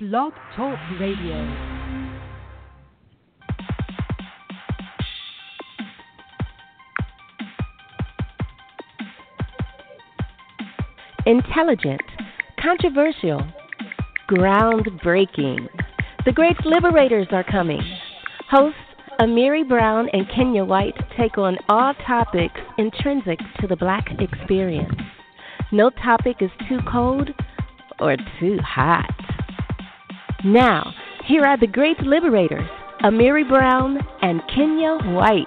Blog Talk Radio. Intelligent, controversial, groundbreaking. The great liberators are coming. Hosts Amiri Brown and Kenyah White take on all topics intrinsic to the black experience. No topic is too cold or too hot. Now, here are the great liberators, Amiri Brown and Kenyah White.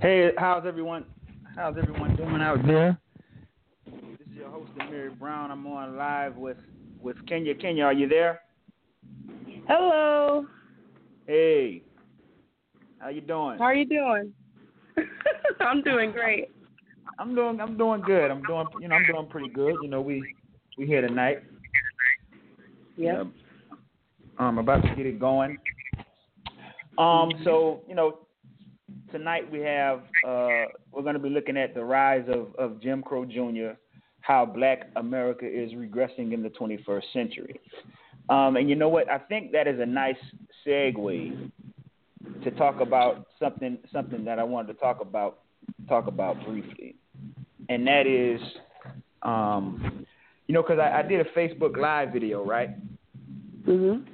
Hey, how's everyone? How's everyone doing out there? This is your host, Amiri Brown. I'm on live with with Kenyah. Kenyah, are you there? Hello. Hey, how you doing? How are you doing? I'm doing great. I'm doing I'm doing good. I'm doing you know I'm doing pretty good. You know we we here tonight. Yeah. I'm about to get it going. Um, so you know tonight we have uh we're going to be looking at the rise of of Jim Crow Jr. How Black America is regressing in the 21st century. Um, and you know what? I think that is a nice segue to talk about something something that I wanted to talk about talk about briefly, and that is, um, you know, because I, I did a Facebook Live video, right? Mhm.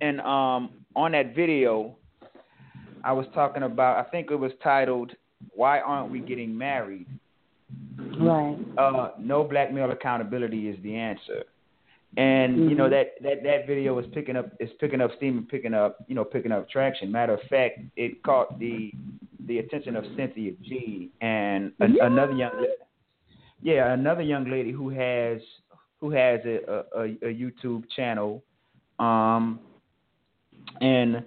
And um, on that video, I was talking about. I think it was titled "Why Aren't We Getting Married?" Right. Uh, no black male accountability is the answer. And you know Mhm. that, that that video was picking up is picking up steam and picking up you know picking up traction. Matter of fact, it caught the the attention of Cynthia G and an, Yeah. another young yeah another young lady who has who has a a, a YouTube channel, um, and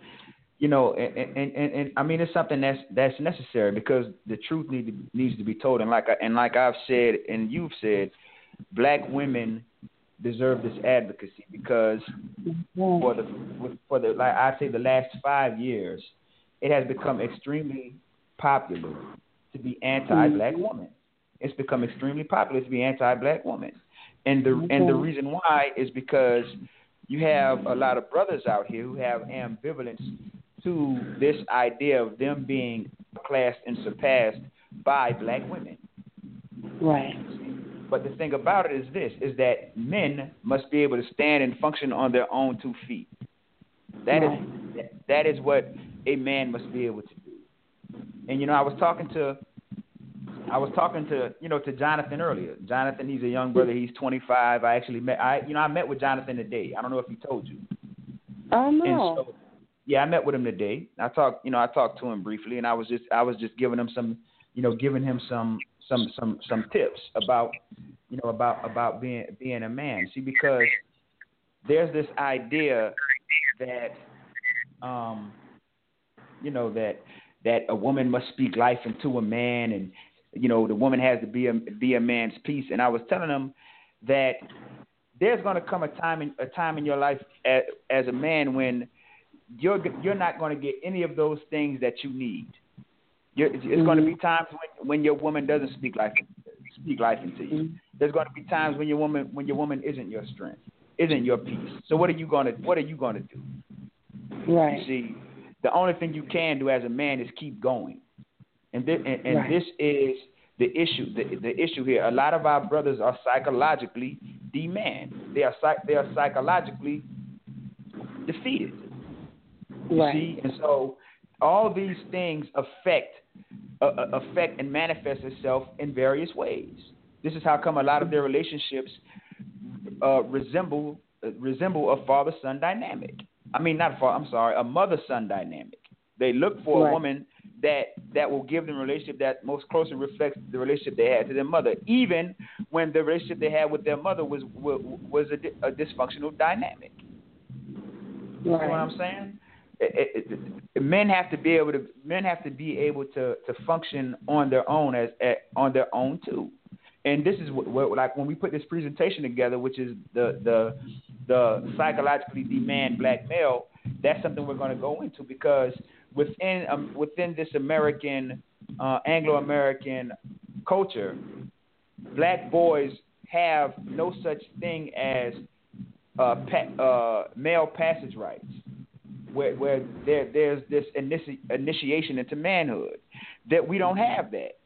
you know and, and, and, and I mean it's something that's that's necessary because the truth need to, needs to be told and like I, and like I've said and you've said, black women deserve this advocacy because for the for the like I say the last five years, it has become extremely popular to be anti-black mm-hmm. woman. It's become extremely popular to be anti-black woman, and the and the mm-hmm. reason why is because you have a lot of brothers out here who have ambivalence to this idea of them being classed and surpassed by black women. Right. But the thing about it is this: is that men must be able to stand and function on their own two feet. That is that is what a man must be able to do. And you know, I was talking to I was talking to you know to Jonathan earlier. Jonathan, he's a young brother. He's 25. I actually met I you know I met with Jonathan today. I don't know if he told you. Oh no. so, yeah, I met with him today. I talked, you know, I talked to him briefly, and I was just, I was just giving him some, you know, giving him some, some, some, some tips about, you know, about about being being a man. See, because there's this idea that, um, you know, that that a woman must speak life into a man, and you know, the woman has to be a be a man's piece. And I was telling him that there's going to come a time in a time in your life as, as a man when you're you're not going to get any of those things that you need. You're, it's going to be times when, when your woman doesn't speak life speak life into you. There's going to be times when your woman when your woman isn't your strength, isn't your peace. So what are you going to what are you going to do? Right. You see, the only thing you can do as a man is keep going, and this, and, and Right. this is the issue. The, the issue here. A lot of our brothers are psychologically demand. They are psych, they are psychologically defeated. You Right. see, and so all these things affect uh, affect and manifest itself in various ways. This is how come a lot of their relationships uh, resemble uh, resemble a father son dynamic. I mean, not father. I'm sorry, a mother son dynamic. They look for Right. a woman that that will give them a relationship that most closely reflects the relationship they had to their mother, even when the relationship they had with their mother was was, was a, a dysfunctional dynamic. You know what I'm saying? It, it, men have to be able to men have to be able to to function on their own as, on their own too. And this is what, what like when we put this presentation together, which is the the the psychologically demand black male. That's something we're going to go into because within um, within this American uh, Anglo-American culture, black boys have no such thing as uh, pa- uh, male passage rites, where, where there, there's this initi- initiation into manhood. That we don't have that.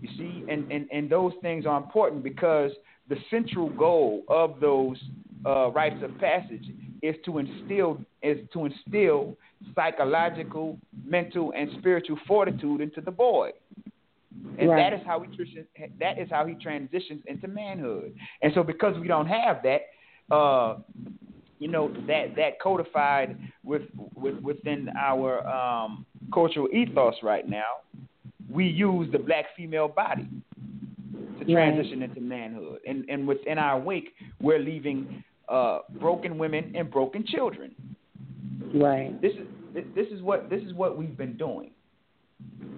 You see, and, and, and those things are important because the central goal of those uh, rites of passage is to instill is to instill psychological, mental, and spiritual fortitude into the boy. And right. that is how he that is how he transitions into manhood. And so because we don't have that, uh, you know, that that codified with, with within our um, cultural ethos right now, we use the black female body to transition right. into manhood. And and within our wake, we're leaving uh, broken women and broken children. Right. This is this is what this is what we've been doing.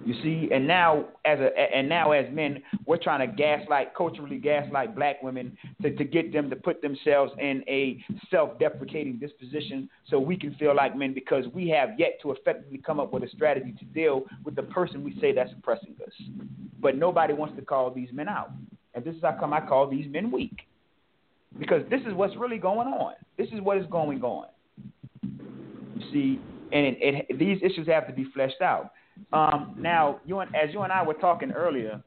You see, and now as a and now as men, we're trying to gaslight culturally gaslight black women to, to get them to put themselves in a self-deprecating disposition so we can feel like men because we have yet to effectively come up with a strategy to deal with the person we say that's oppressing us. But nobody wants to call these men out. And this is how come I call these men weak. Because this is what's really going on. This is what is going on. You see, and it, it, these issues have to be fleshed out. Um, now, you and, as you and I were talking earlier,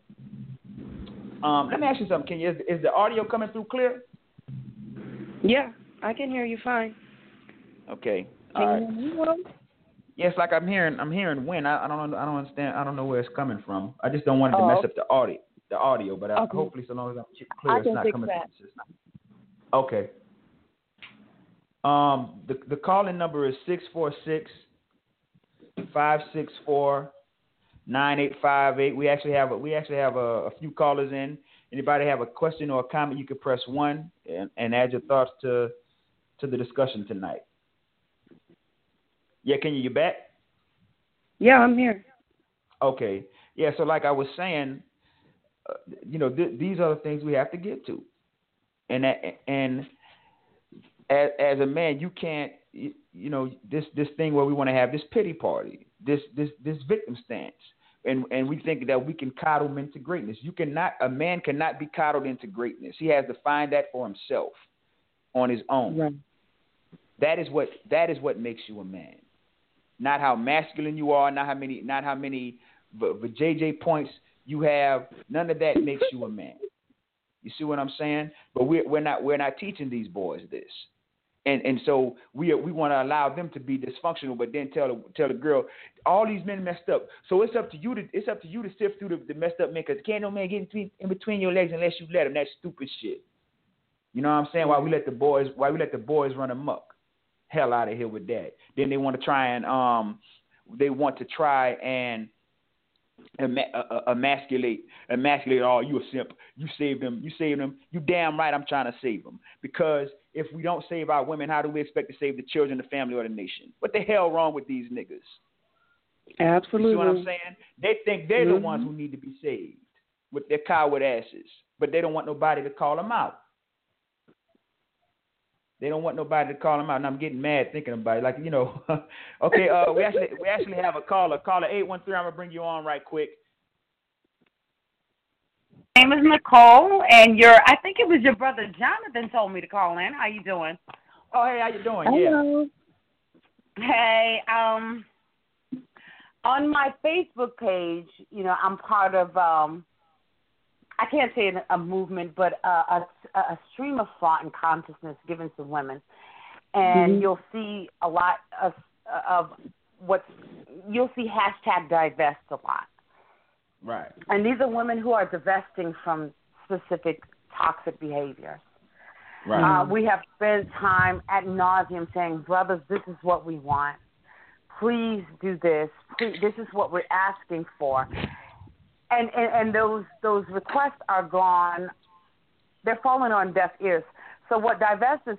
um, let me ask you something. Can you, is, is the audio coming through clear? Yeah, I can hear you fine. Okay. Can All right. you hear me Yes, like I'm hearing, I'm hearing when I, I don't, I don't understand, I don't know where it's coming from. I just don't want it to oh. mess up the audio, the audio. But I, okay. hopefully, so long as I'm clear, it's not coming that. from. Okay. Um, the the calling number is six four six 564 9858. We actually have a, we actually have a, a, few callers in. Anybody have a question or a comment, you can press one and, and add your thoughts to to the discussion tonight. Yeah, can you you back? Yeah, I'm here. Okay. Yeah, so like I was saying, uh, you know, th- these are the things we have to get to, and that, and as, as a man, you can't you know this this thing where we want to have this pity party, this this this victim stance, and and we think that we can coddle men to greatness. You cannot a man cannot be coddled into greatness. He has to find that for himself on his own. Right. That is what that is what makes you a man. Not how masculine you are, not how many not how many the JJ points you have. None of that makes you a man. You see what I'm saying? But we're we're not we're not teaching these boys this and and so we we want to allow them to be dysfunctional, but then tell tell the girl all these men messed up. So it's up to you to it's up to you to sift through the, the messed up men because can't no man get in between, in between your legs unless you let him. That's stupid shit. You know what I'm saying? Why we let the boys why we let the boys run amok? Hell out of here with that. Then they want to try and um they want to try and emasculate, emasculate. Oh, you a simp. You saved them. You saved them. You damn right. I'm trying to save them. Because if we don't save our women, how do we expect to save the children, the family, or the nation? What the hell wrong with these niggas? Absolutely. You see what I'm saying? They think they're mm-hmm. the ones who need to be saved with their coward asses, but they don't want nobody to call them out. They don't want nobody to call them out, and I'm getting mad thinking about it. Like you know, okay, uh, we actually we actually have a caller. Caller eight one three. I'm gonna bring you on right quick. My name is Nicole, and your I think it was your brother Jonathan told me to call in. How you doing? Oh, hey, how you doing? Hello. Yeah. Hey, um, on my Facebook page, you know, I'm part of um I can't say a movement, but a, a, a stream of thought and consciousness given to women, and mm-hmm. you'll see a lot of of what you'll see hashtag divest a lot. Right. And these are women who are divesting from specific toxic behaviors. Right. Uh, we have spent time at nauseum saying, brothers, this is what we want. Please do this. Please, this is what we're asking for and, and and those those requests are gone. They're falling on deaf ears. So what Divest is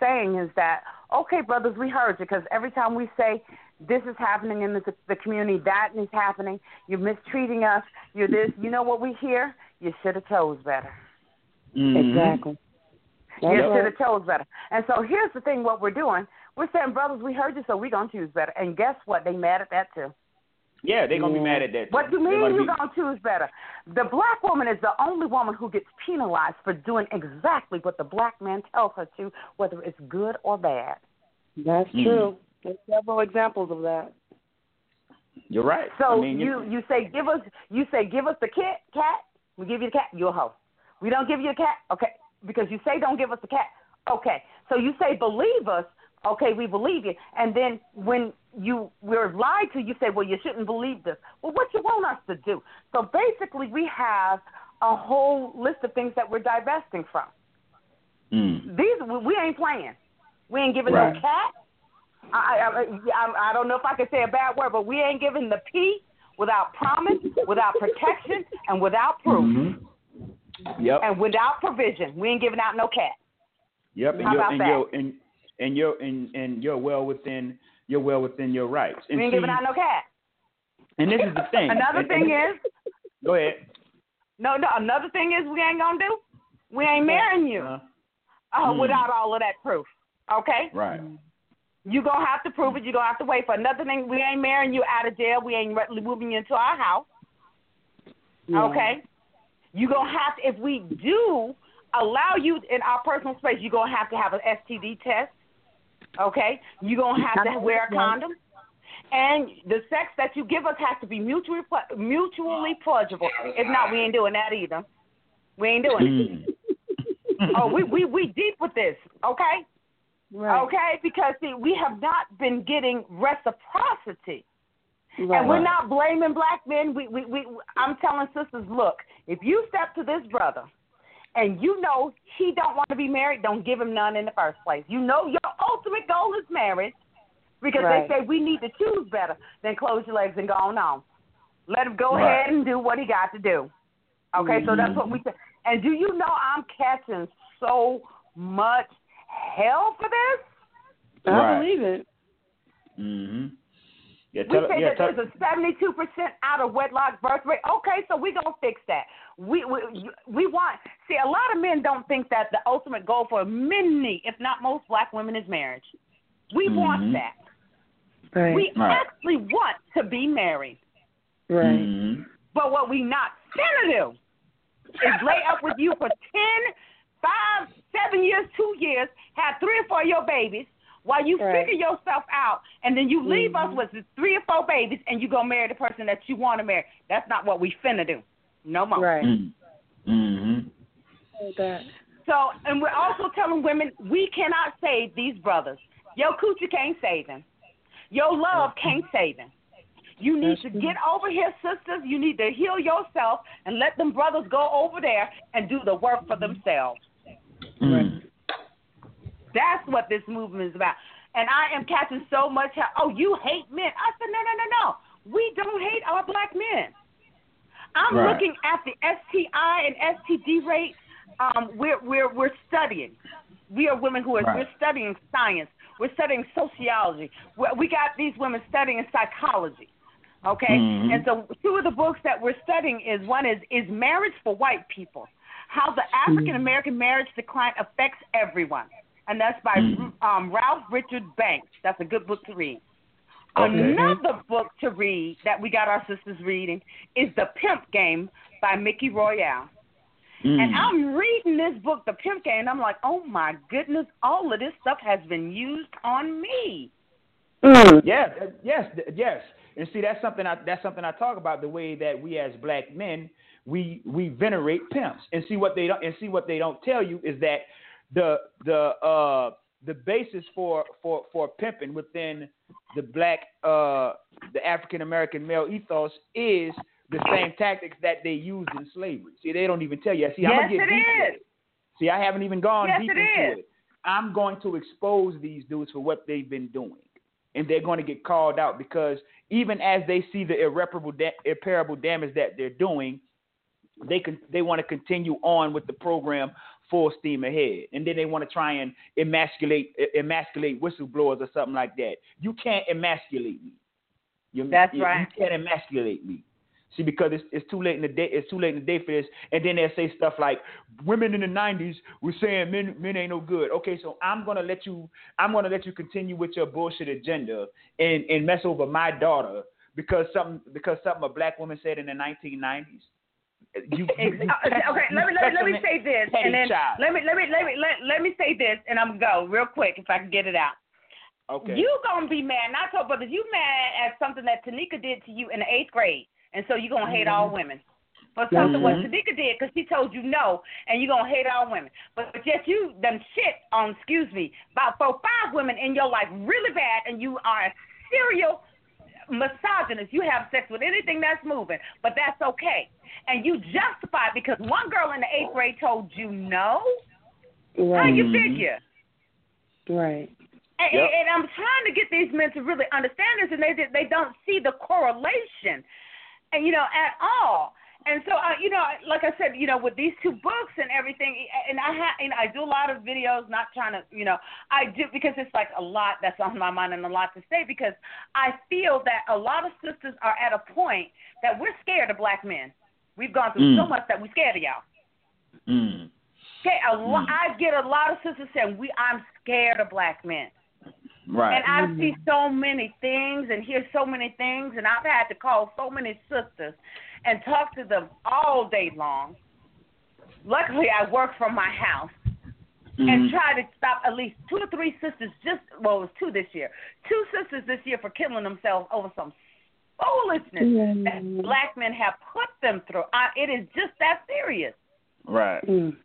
saying is that okay, brothers, we heard you because every time we say this is happening in the, the community, that is happening, you're mistreating us, you're this, you know what we hear? You should have chose better. Mm-hmm. Exactly. you should have chose better. And so here's the thing: what we're doing, we're saying, brothers, we heard you, so we're gonna choose better. And guess what? They mad at that too. Yeah, they're gonna be mad at that. What do you mean gonna you be- gonna choose better? The black woman is the only woman who gets penalized for doing exactly what the black man tells her to, whether it's good or bad. That's Mm. true. There's several examples of that. You're right. So I mean, you you say give us you say give us the cat cat we give you the cat you're a hoe. We don't give you a cat okay because you say don't give us the cat okay so you say believe us okay we believe you and then when you we're lied to you say well you shouldn't believe this well what you want us to do so basically we have a whole list of things that we're divesting from Mm. these we, we ain't playing we ain't giving Right. no cat I, I, I I don't know if I can say a bad word, but we ain't giving the P without promise, without protection, and without proof, Mhm. Yep. and without provision. We ain't giving out no cat. Yep. And How you're about and that? you're and and you're and, and you're well within you're well within your rights. And We ain't see, giving out no cat. and this is the thing. Another And- thing and- is, Go ahead. no, no. Another thing is, we ain't gonna do. We ain't marrying you Uh, uh, Hmm. without all of that proof. Okay, right. You gonna have to prove it. You gonna have to wait for another thing. We ain't marrying you out of jail. We ain't moving you into our house. Yeah. Okay. You gonna have to if we do allow you in our personal space, you're gonna have to have an STD test. Okay? You're gonna have to wear a condom. And the sex that you give us has to be mutually mutually pleasurable. If not, we ain't doing that either. We ain't doing it. Mm. Oh, we we we deep with this, okay? Right. Okay, because see, we have not been getting reciprocity. Right. And we're not blaming black men. We, we, we, I'm telling sisters, look, if you step to this brother and you know he don't want to be married, don't give him none in the first place. You know your ultimate goal is marriage because Right. they say we need to choose better than close your legs and go on on. Let him go Right. ahead and do what he got to do. Okay, so that's mm-hmm. what we say. And do you know I'm catching so much hell for this? I Right. believe it. Mhm. Yeah. We say yeah. that Tell, there's a 72% out of wedlock birth rate. Okay, so we're going to fix that. We, we we want see a lot of men don't think that the ultimate goal for many, if not most, black women is marriage. We want Mhm. that. Right. We Right. actually want to be married, right. Mhm. but what we not gonna do is lay up with you for ten, five, seven years, two years, have three or four of your babies. While you Right. figure yourself out, and then you leave us Mhm. with the three or four babies, and you go marry the person that you want to marry. That's not what we finna do. No more. Right. Mm. Mhm. That. So, and we're also telling women we cannot save these brothers. Your coochie can't save them. Your love can't save them. You need to get over here, sisters. You need to heal yourself and let them brothers go over there and do the work for themselves. Mm. That's what this movement is about. And I am catching so much. hell. Oh, you hate men? I said, no, no, no, no. We don't hate our black men. I'm Right. looking at the STI and STD rates. Um, we're we're we're studying. We are women who are Right. we're studying science. We're studying sociology. we we got these women studying psychology. Okay, Mhm. and so two of the books that we're studying is one is is marriage for white people, how the African American marriage decline affects everyone, and that's by Mhm. um, Ralph Richard Banks. That's a good book to read. Okay. Another book to read that we got our sisters reading is The Pimp Game by Mickey Royal. Mm. And I'm reading this book, The Pimp Game, and I'm like, oh my goodness, all of this stuff has been used on me. Mm. Yeah, uh, yes, yes. And see, that's something I that's something I talk about the way that we as black men we we venerate pimps and see what they don't and see what they don't tell you is that the the uh the basis for for for pimping within the black uh the African American male ethos is the same tactics that they used in slavery. See, they don't even tell you. See, I'm gonna get it deep is. it. See, I haven't even gone Yes, deep it into is. it. I'm going to expose these dudes for what they've been doing, and they're going to get called out because even as they see the irreparable, da- irreparable damage that they're doing, they can they want to continue on with the program full steam ahead, and then they want to try and emasculate emasculate whistleblowers or something like that. You can't emasculate me. You, That's you, right. You can't emasculate me. See, because it's, it's too late in the day. It's too late in the day for this. And then they say stuff like, "Women in the '90s were saying men men ain't no good." Okay, so I'm gonna let you. I'm gonna let you continue with your bullshit agenda and and mess over my daughter because something because something a black woman said in the 1990s. You, you, okay, let me let, me- let me say this, and then child. let me let me let me let, let me say this, and I'm gonna go real quick if I can get it out. okay. You gonna be mad, not your brothers. You mad at something that Tanika did to you in the eighth grade, and so you gonna hate all mm-hmm. women for mm-hmm. something what Tanika did because she told you no, and you gonna hate all women. But just you done shit on, excuse me, about four five women in your life really bad, and you are a serial misogynist. You have sex with anything that's moving, but that's okay, and you justify it because one girl in the eighth grade told you no. How Right. you Mhm. figure? Right. And, Yep. and I'm trying to get these men to really understand this, and they they don't see the correlation, and you know, at all. And so, uh, you know, like I said, you know, with these two books and everything, and I ha- and I do a lot of videos, not trying to, you know, I do because it's like a lot that's on my mind and a lot to say because I feel that a lot of sisters are at a point that we're scared of black men. We've gone through so Mm. much that we're scared of y'all. Mm. Okay, a lo- Mm. I get a lot of sisters saying we I'm scared of black men. Right. And I see so many things and hear so many things, and I've had to call so many sisters and talk to them all day long. Luckily, I work from my house and Mhm. try to stop at least two or three sisters. Just well, it was two this year. Two sisters this year for killing themselves over some foolishness that Mm. black men have put them through. I, it is just that serious. Right. Mm.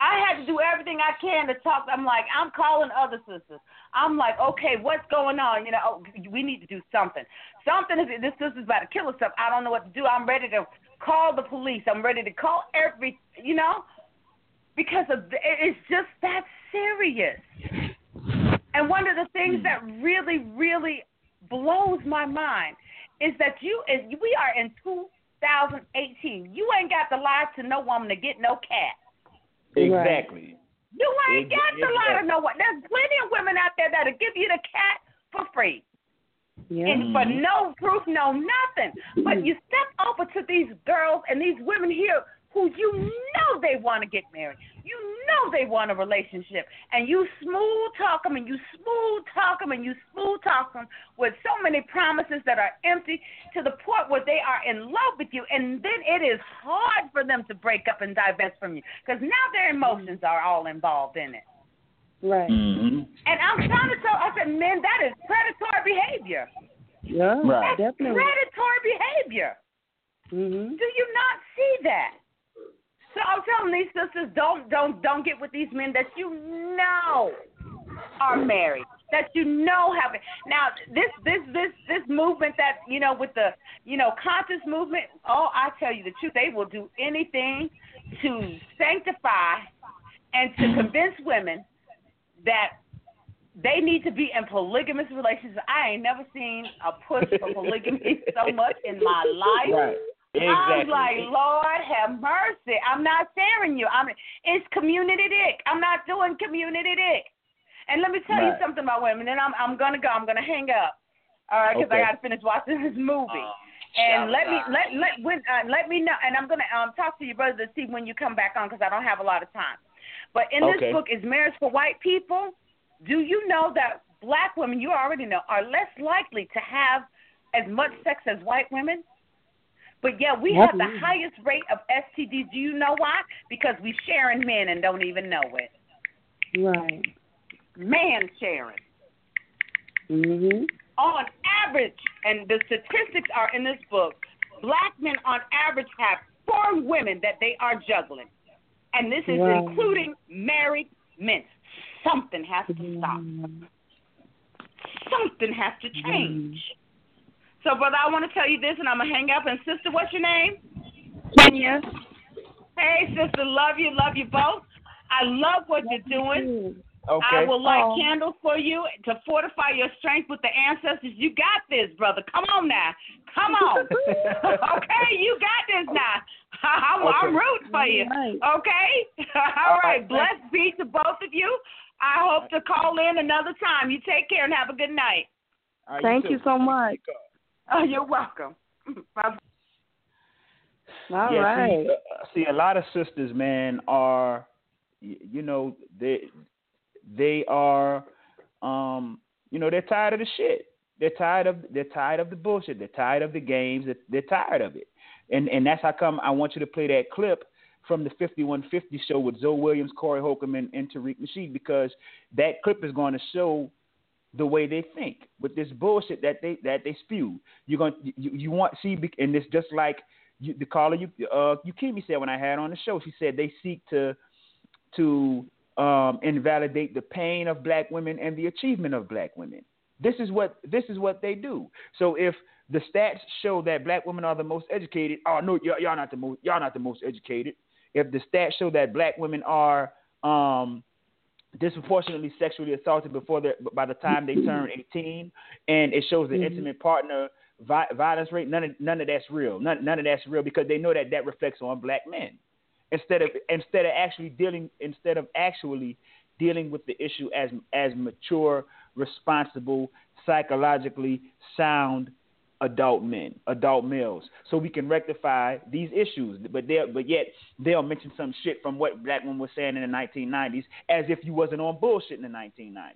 I had to do everything I can to talk. I'm like, I'm calling other sisters. I'm like, okay, what's going on? You know, oh, we need to do something. Something is this sister's about to kill herself. I don't know what to do. I'm ready to call the police. I'm ready to call every, you know, because of it's just that serious. And one of the things that really, really blows my mind is that you, is we are in 2018. You ain't got the lie to no woman to get no cat. Exactly. You ain't Ex- got the lie to no one. There's plenty of women out there that'll give you the cat for free. Yeah. And for mm-hmm. no proof, no nothing. But mm-hmm. you step over to these girls and these women here who you know they want to get married. You know they want a relationship. And you smooth talk them and you smooth talk them and you smooth talk them with so many promises that are empty to the point where they are in love with you. And then it is hard for them to break up and divest from you because now their emotions are all involved in it. Right. Mhm. And I'm trying to tell, I said, men, that is predatory behavior. Yeah. Right. That's Definitely. predatory behavior. Mhm. Do you not see that? So I'm telling these sisters, don't don't don't get with these men that you know are married, that you know have it. Now this this this this movement that you know with the you know conscious movement. Oh, I tell you the truth, they will do anything to sanctify and to convince women that they need to be in polygamous relationships. I ain't never seen a push for polygamy so much in my life. Right. I'm like, Lord have mercy. I'm not sharing you. I'm it's community dick. I'm not doing community dick. And let me tell you something about women. Then I'm I'm gonna go. I'm gonna hang up. All right, because Okay. I got to finish watching this movie. Um, and let me let let when uh, let me know. And I'm gonna um talk to your brother to see when you come back on because I don't have a lot of time. But in Okay. this book is marriage for white people. Do you know that black women, you already know, are less likely to have as much sex as white women? But yeah, we have the highest rate of STDs. Do you know why? Because we sharing men and don't even know it. Right. Man sharing. Mhm. On average, and the statistics are in this book, black men on average have four women that they are juggling. And this is Wow. including married men. Something has to stop. Something has to change. So, brother, I want to tell you this, and I'm going to hang up. And, sister, what's your name? Kenyah. Hey, sister, love you, love you both. I love what you're doing. Okay. I will light Oh. candles for you to fortify your strength with the ancestors. You got this, brother. Come on now. Come on. okay, you got this now. I'm, I'm rooting for you. Right. Okay? All All right. right. Blessed be to both of you. I hope to call in another time. You take care and have a good night. All right, Thank too. you so much. Oh, you're welcome. Bye. All yeah, right. See, uh, see, a lot of sisters, man, are you know they they are um you know they're tired of the shit. They're tired of they're tired of the bullshit. They're tired of the games. They're, they're tired of it. And and that's how come I want you to play that clip from the 5150 show with Zoe Williams, Corey Holcomb, and, and Tariq Nasheed because that clip is going to show the way they think with this bullshit that they that they spew. You're going you, you want see and it's just like you, the caller you uh Yukimi said when I had on the show. She said they seek to to um, invalidate the pain of black women and the achievement of black women. This is what this is what they do. So if the stats show that black women are the most educated, oh no, y'all, y'all not the most y'all not the most educated. If the stats show that black women are um, disproportionately sexually assaulted before they by the time they turn 18, and it shows the mm-hmm. intimate partner vi- violence rate. None of none of that's real. None none of that's real because they know that that reflects on black men instead of instead of actually dealing instead of actually dealing with the issue as as mature, responsible, psychologically sound adult men, adult males, so we can rectify these issues. But they but yet they'll mention some shit from what black women were saying in the 1990s, as if you wasn't on bullshit in the 1990s.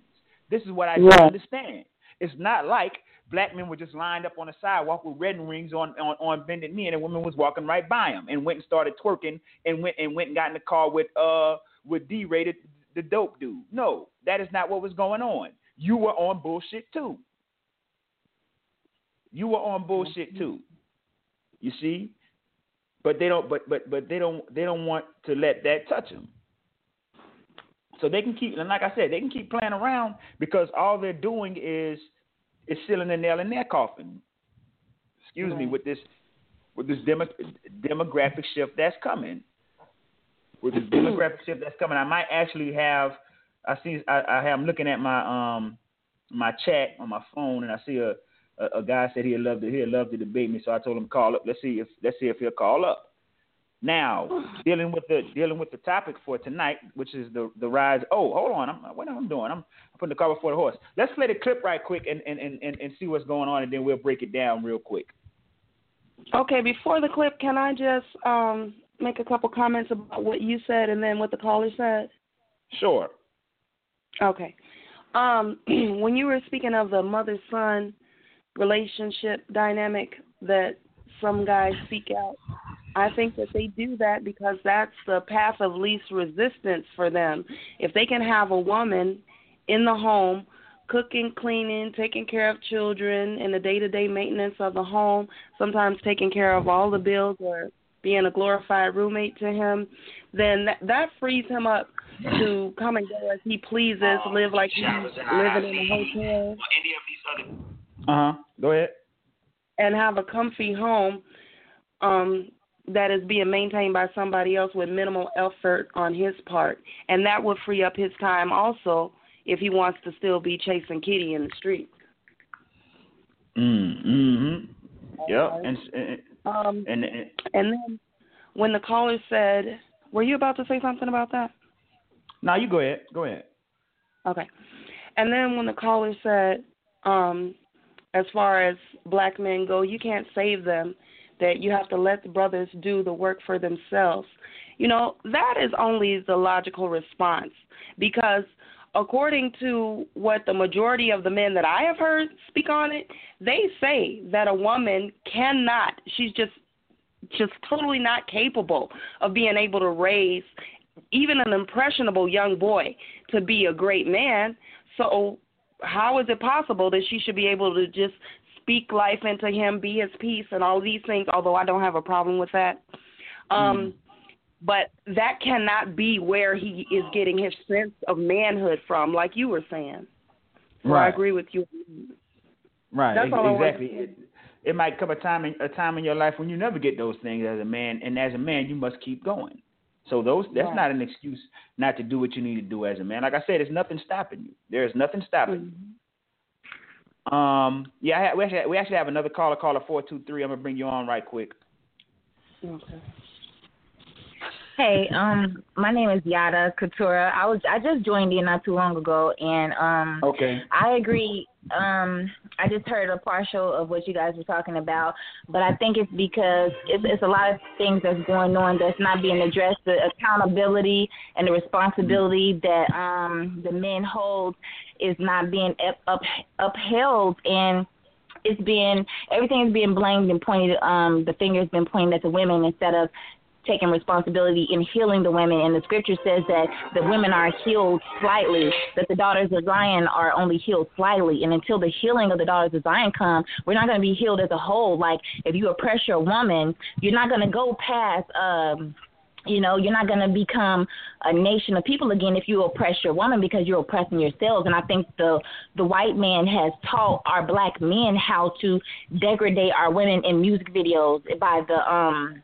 This is what I don't understand. It's not like black men were just lined up on the sidewalk with wedding rings on, on, on bended knee, and a woman was walking right by them and went and started twerking and went and went and got in the car with uh with D rated the dope dude. No, that is not what was going on. You were on bullshit too. You were on bullshit too. You see? But they don't but but but they don't they don't want to let that touch them. So they can keep and like I said, they can keep playing around because all they're doing is is sealing the nail in their coffin. Excuse right. me, with this with this demo, demographic shift that's coming. With this demographic shift that's coming, I might actually have. I see. I, I am looking at my um my chat on my phone, and I see a a, a guy said he'd love to he'd love to debate me. So I told him call up. Let's see if let's see if he'll call up. Now, dealing with the dealing with the topic for tonight, which is the the rise. Oh, hold on, I'm what am I doing? I'm, I'm putting the car before the horse. Let's play the clip right quick and and, and, and see what's going on, and then we'll break it down real quick. Okay, before the clip, can I just um, make a couple comments about what you said and then what the caller said? Sure. Okay. Um, when you were speaking of the mother son relationship dynamic that some guys seek out, I think that they do that because that's the path of least resistance for them. If they can have a woman in the home cooking, cleaning, taking care of children, and the day to day maintenance of the home, sometimes taking care of all the bills or being a glorified roommate to him, then that, that frees him up to come and go as he pleases, live like he's living in a hotel. Uh huh. Go ahead. And have a comfy home. Um, that is being maintained by somebody else with minimal effort on his part. And that would free up his time also if he wants to still be chasing Kitty in the street. Mm, mm-hmm. Yep. And, and, um, and, and, and then when the caller said, were you about to say something about that? No, you go ahead. Go ahead. Okay. And then when the caller said, um, as far as black men go, you can't save them that you have to let the brothers do the work for themselves. You know, that is only the logical response because according to what the majority of the men that I have heard speak on it, they say that a woman cannot, she's just just totally not capable of being able to raise even an impressionable young boy to be a great man. So how is it possible that she should be able to just speak life into him, be his peace, and all these things. Although I don't have a problem with that. Um, mm. But that cannot be where he is getting his sense of manhood from, like you were saying. So right. I agree with you. Right. That's exactly. It, it might come a time in a time in your life when you never get those things as a man, and as a man, you must keep going. So those that's right. not an excuse not to do what you need to do as a man. Like I said, there's nothing stopping you. There's nothing stopping mm-hmm. you. Um, yeah, we actually we actually have another caller, caller four two three. I'm gonna bring you on right quick. Okay. Hey, um, my name is Yada Katura. I was I just joined in not too long ago, and um, okay, I agree. Um, I just heard a partial of what you guys were talking about, but I think it's because it's, it's a lot of things that's going on that's not being addressed. The accountability and the responsibility that um the men hold is not being up, up, upheld and it's being everything is being blamed and pointed um the finger has been pointed at the women instead of taking responsibility in healing the women. And the scripture says that the women are healed slightly, that the daughters of Zion are only healed slightly. And until the healing of the daughters of Zion come, we're not going to be healed as a whole. Like if you oppress your woman, you're not going to go past. um you know, you're not going to become a nation of people again if you oppress your woman because you're oppressing yourselves. And I think the the white man has taught our black men how to degrade our women in music videos by the um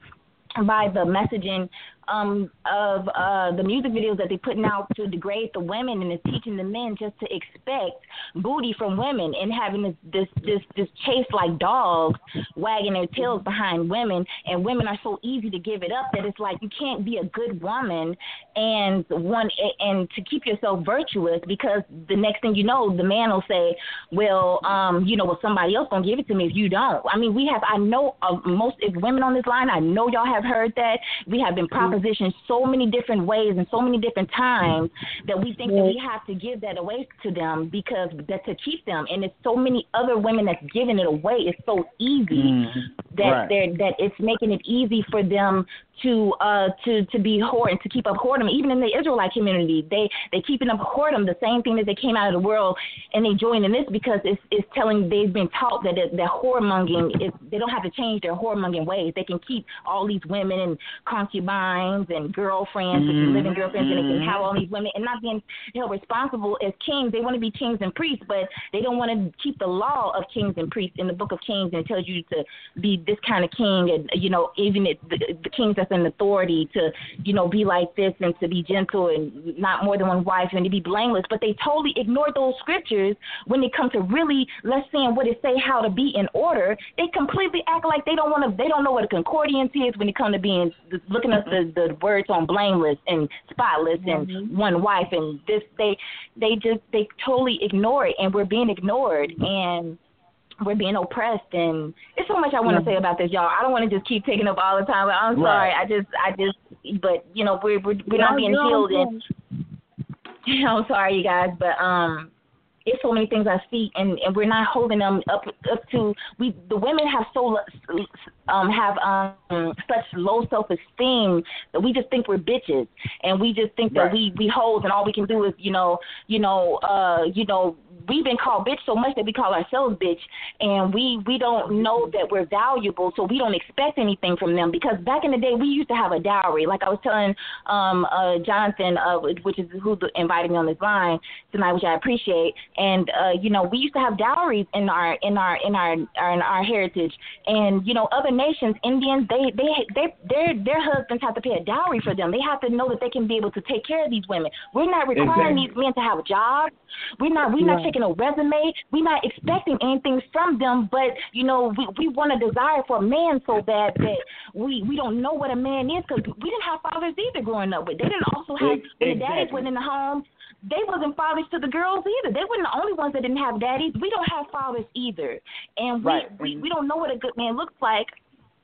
by the messaging um, of uh, the music videos that they're putting out to degrade the women and is teaching the men just to expect booty from women and having this this this, this chase like dogs wagging their tails behind women. And women are so easy to give it up that it's like you can't be a good woman and one and to keep yourself virtuous because the next thing you know the man will say well um you know well somebody else gonna give it to me if you don't. I mean we have i know uh, most if women on this line i know y'all have heard that. We have been positioned so many different ways and so many different times that we think that we have to give that away to them because that to keep them. And it's so many other women that's giving it away. It's so easy Mm-hmm. that Right. they're that it's making it easy for them to uh to to be whoredom to keep up whoredom even in the Israelite community. They they keeping up whoredom the same thing that they came out of the world and they joined in this because it's it's telling they've been taught that it, that whoremongering is they don't have to change their whoremongering ways. They can keep all these women and concubines and girlfriends mm-hmm. living girlfriends and they can have all these women and not being held responsible as kings. They want to be kings and priests but they don't want to keep the law of kings and priests in the book of Kings and it tells you to be this kind of king and you know even it, the, the kings that's in authority to you know be like this and to be gentle and not more than one wife and to be blameless. But they totally ignore those scriptures when it comes to really let's say what it say how to be in order. They completely act like they don't want to they don't know what a concordance is when it comes to being looking up the the words on blameless and spotless and Mm-hmm. one wife and this they they just they totally ignore it and we're being ignored. And we're being oppressed and it's so much I want to say about this, y'all. I don't want to just keep taking up all the time, but I'm sorry. I just, I just, but you know, we're we're, we're not No, being healed, and I'm sorry, you guys, but um, it's so many things I see, and and we're not holding them up up to we. The women have so um have um such low self esteem that we just think we're bitches, and we just think that we we hold, and all we can do is you know you know uh you know we've been called bitch so much that we call ourselves bitch and we we don't know that we're valuable so we don't expect anything from them. Because back in the day we used to have a dowry. Like i was telling um uh jonathan uh which is who invited me on this line tonight which i appreciate. And uh you know we used to have dowries in our in our in our, our in our heritage. And you know other nations indians they they they their their husbands have to pay a dowry for them. They have to know that they can be able to take care of these women. We're not requiring Exactly. these men to have jobs we're not we're not Right. Taking a resume. We're not expecting anything from them, but you know we we want a desire for a man so bad that we we don't know what a man is because we didn't have fathers either growing up with. They didn't also have when the daddies went in the home. They wasn't fathers to the girls either. They weren't the only ones that didn't have daddies. We don't have fathers either, and we Right. we, we don't know what a good man looks like.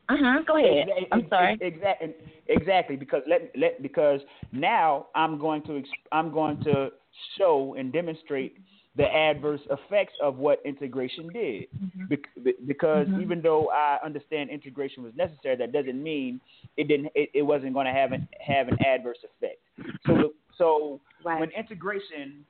Uh-huh. Go ahead. I'm sorry. Exactly. Exactly. Because let let because now I'm going to I'm going to show and demonstrate the adverse effects of what integration did. Be- because even though I understand integration was necessary, that doesn't mean it didn't. It, it wasn't going to have an have an adverse effect. So so Right. when integration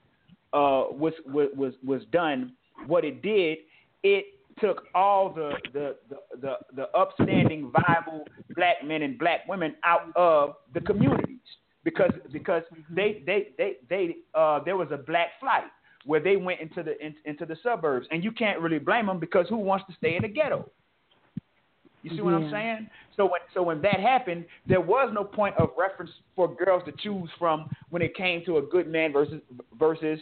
uh, was, was was was done, what it did, it took all the the, the, the the upstanding, viable black men and black women out of the communities because because they they they they uh, there was a black flight where they went into the in, into the suburbs, and you can't really blame them because who wants to stay in the ghetto? You see what I'm saying? So when so when that happened, there was no point of reference for girls to choose from when it came to a good man versus versus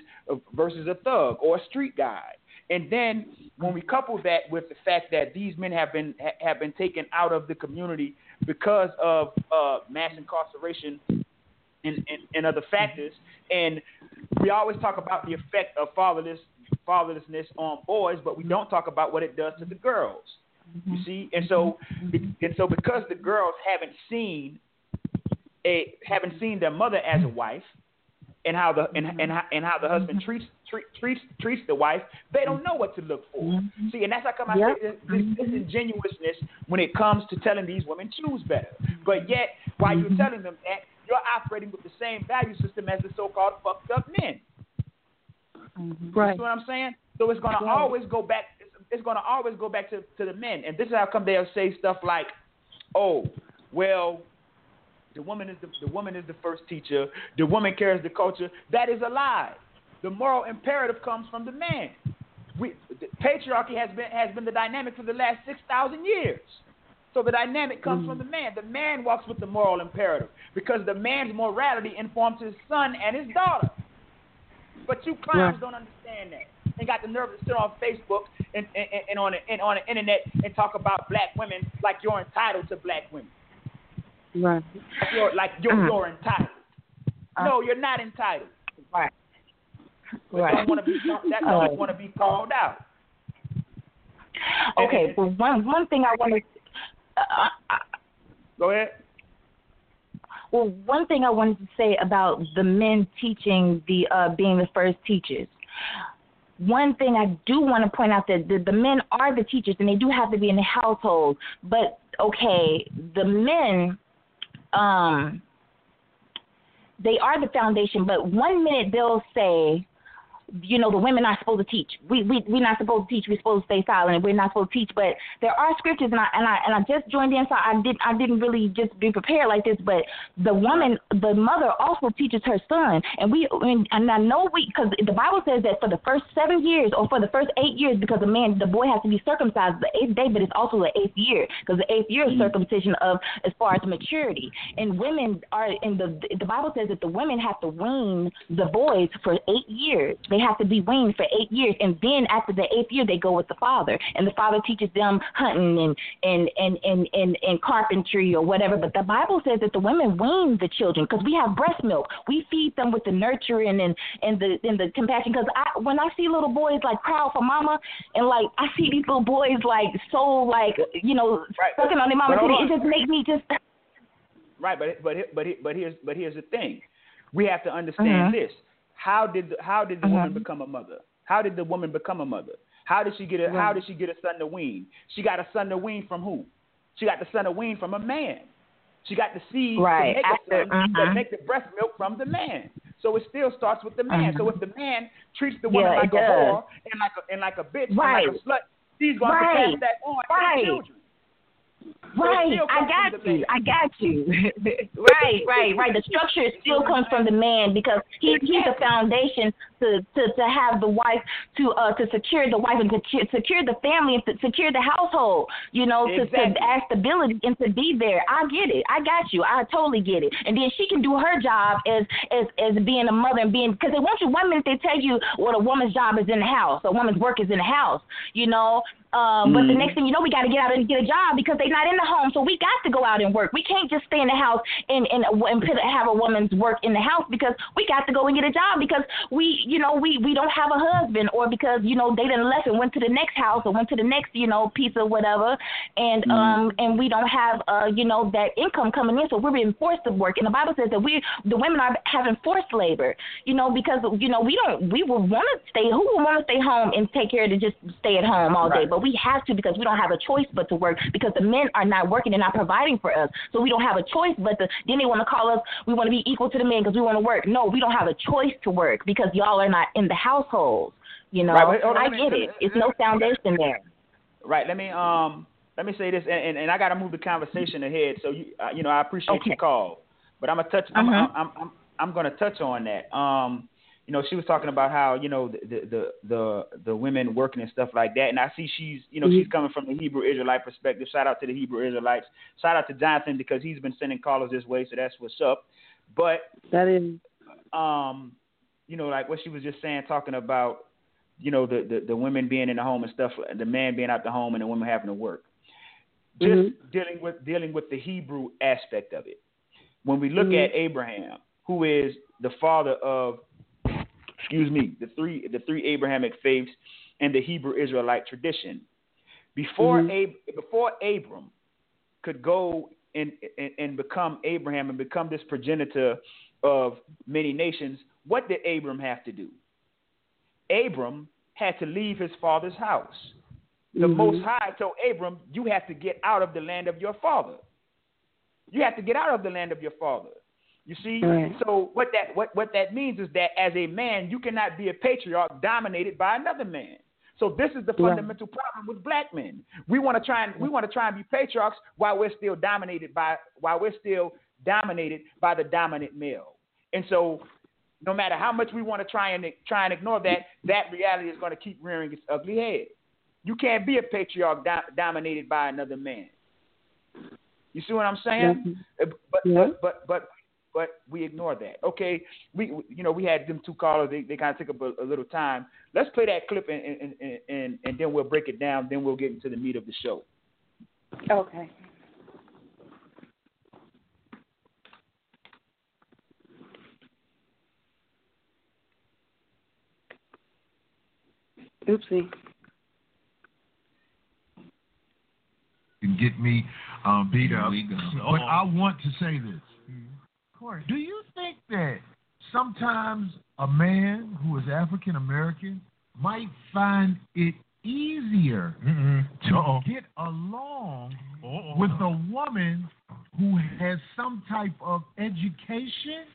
versus a thug or a street guy. And then when we couple that with the fact that these men have been have been taken out of the community because of uh, mass incarceration and, and, and other factors, and we always talk about the effect of fatherless fatherlessness on boys, but we don't talk about what it does to the girls. You mm-hmm. see, and so and so because the girls haven't seen a haven't seen their mother as a wife, and how the and and how, and how the husband mm-hmm. treats treat, treats treats the wife, they don't know what to look for. Mm-hmm. See, and that's how come I yep. say this, this disingenuousness when it comes to telling these women choose better. But yet, while you're mm-hmm. telling them that, you're operating with the same value system as the so-called fucked up men. Mm-hmm. Right. You know what I'm saying? So it's gonna right. always go back. It's, it's gonna always go back to to the men, and this is how come they'll say stuff like, "Oh, well." The woman is the, the woman is the first teacher. The woman carries the culture. That is a lie. The moral imperative comes from the man. We, the patriarchy has been has been the dynamic for the last six thousand years. So the dynamic comes mm. from the man. The man walks with the moral imperative because the man's morality informs his son and his daughter. But you clowns yeah. don't understand that. They got the nerve to sit on Facebook and, and, and on the, and on the internet and talk about black women like you're entitled to black women. Right. Like you're, like you're, uh-huh. you're entitled. Uh, no, you're not entitled. Right. But right. Don't want to be, that don't want to be called out. Okay, and, well, one one thing I want to Go ahead. Well, one thing I wanted to say about the men teaching the uh, being the first teachers. One thing I do want to point out that the, the men are the teachers and they do have to be in the household. But okay, the men, um, they are the foundation. But one minute they'll say, you know, the women are supposed to teach. We we we're not supposed to teach. We're supposed to stay silent. We're not supposed to teach. But there are scriptures, and I and I and I just joined in, so I did I didn't really just be prepared like this. But the woman, the mother, also teaches her son, and we and, and I know we because the Bible says that for the first seven years or for the first eight years, because the man, the boy has to be circumcised the eighth day, but it's also the eighth year because the eighth year is mm-hmm. circumcision of as far as maturity. And women are in the the Bible says that the women have to wean the boys for eight years. They they have to be weaned for eight years, and then after the eighth year, they go with the father, and the father teaches them hunting and and and and and, and carpentry or whatever. But the Bible says that the women wean the children because we have breast milk. We feed them with the nurturing and and the and the compassion. Because I when I see little boys like cry for mama, and like I see these little boys like so like you know right. sucking on their mama titty, it just makes me just. Right, but but but but here's but here's the thing, we have to understand mm-hmm. this how did the, how did the uh-huh. woman become a mother? How did the woman become a mother? How did she get a. How did she get a son to wean? She got a son to wean from who? She got the son to wean from a man. She got the seed right. to make After, son, uh-huh. to make the breast milk from the man. So it still starts with the man. Uh-huh. So if the man treats the woman yeah, like a whore and like a and like a bitch right. and like a slut, she's going right. to pass that on right. to the children. Right, I got you. I got you. right, right, right. The structure still comes from the man because he he's the foundation to to to have the wife to uh to secure the wife and to secure the family and to secure the household. You know, to exactly. to add stability and to be there. I get it. I got you. I totally get it. And then she can do her job as as as being a mother and being because they want you one minute they tell you what a woman's job is in the house, a woman's work is in the house. You know, um, but the mm-hmm. next thing you know, we got to get out and get a job because they're not in the home. So we got to go out and work. We can't just stay in the house and and, and put, have a woman's work in the house because we got to go and get a job because we, you know, we we don't have a husband or because you know they didn't left and went to the next house or went to the next, you know, piece of whatever, and mm-hmm. um and we don't have uh you know that income coming in, so we're being forced to work. And the Bible says that we the women are having forced labor, you know, because you know we don't we would want to stay. Who would want to stay home and take care to just stay at home all day? But but we have to because we don't have a choice but to work because the men are not working and not providing for us. So we don't have a choice but to, then they want to call us, we want to be equal to the men because we want to work. No, we don't have a choice to work because y'all are not in the household. You know, right, on, I get it. It's no foundation there. Right. Let me um let me say this, and, and, and I got to move the conversation ahead. So you uh, you know I appreciate okay. your call, but I'm gonna touch. I'm, I'm, I'm, I'm, I'm gonna touch on that. Um, you know, she was talking about how you know the the the the women working and stuff like that, and I see she's you know mm-hmm. she's coming from the Hebrew Israelite perspective. Shout out to the Hebrew Israelites. Shout out to Jonathan because he's been sending callers this way, so that's what's up. But that is, um, you know, like what she was just saying, talking about you know the the, the women being in the home and stuff, the man being out the home and the women having to work. Just mm-hmm. dealing with dealing with the Hebrew aspect of it. When we look mm-hmm. at Abraham, who is the father of excuse me, the three the three Abrahamic faiths and the Hebrew Israelite tradition. Before mm-hmm. Ab- before Abram could go and, and and become Abraham and become this progenitor of many nations, what did Abram have to do? Abram had to leave his father's house. The mm-hmm. Most High told Abram, You have to get out of the land of your father. You have to get out of the land of your father. You see? Right. So what that what, what that means is that as a man, you cannot be a patriarch dominated by another man. So this is the fundamental problem with black men. We want to try and we want to try and be patriarchs while we're still dominated by while we're still dominated by the dominant male. And so no matter how much we want to try and try and ignore that, that reality is going to keep rearing its ugly head. You can't be a patriarch do- dominated by another man. You see what I'm saying? Mm-hmm. But, yeah. but but but but we ignore that. Okay, we you know we had them two callers. They, they kind of took up a, a, little time. Let's play that clip and and, and and then we'll break it down. Then we'll get into the meat of the show. Okay. Oopsie. And get me um, beat up. But I want to say this Of course. Do you think that sometimes a man who is African American might find it easier Mm-mm. to Uh-oh. get along Uh-oh. with a woman who has some type of education?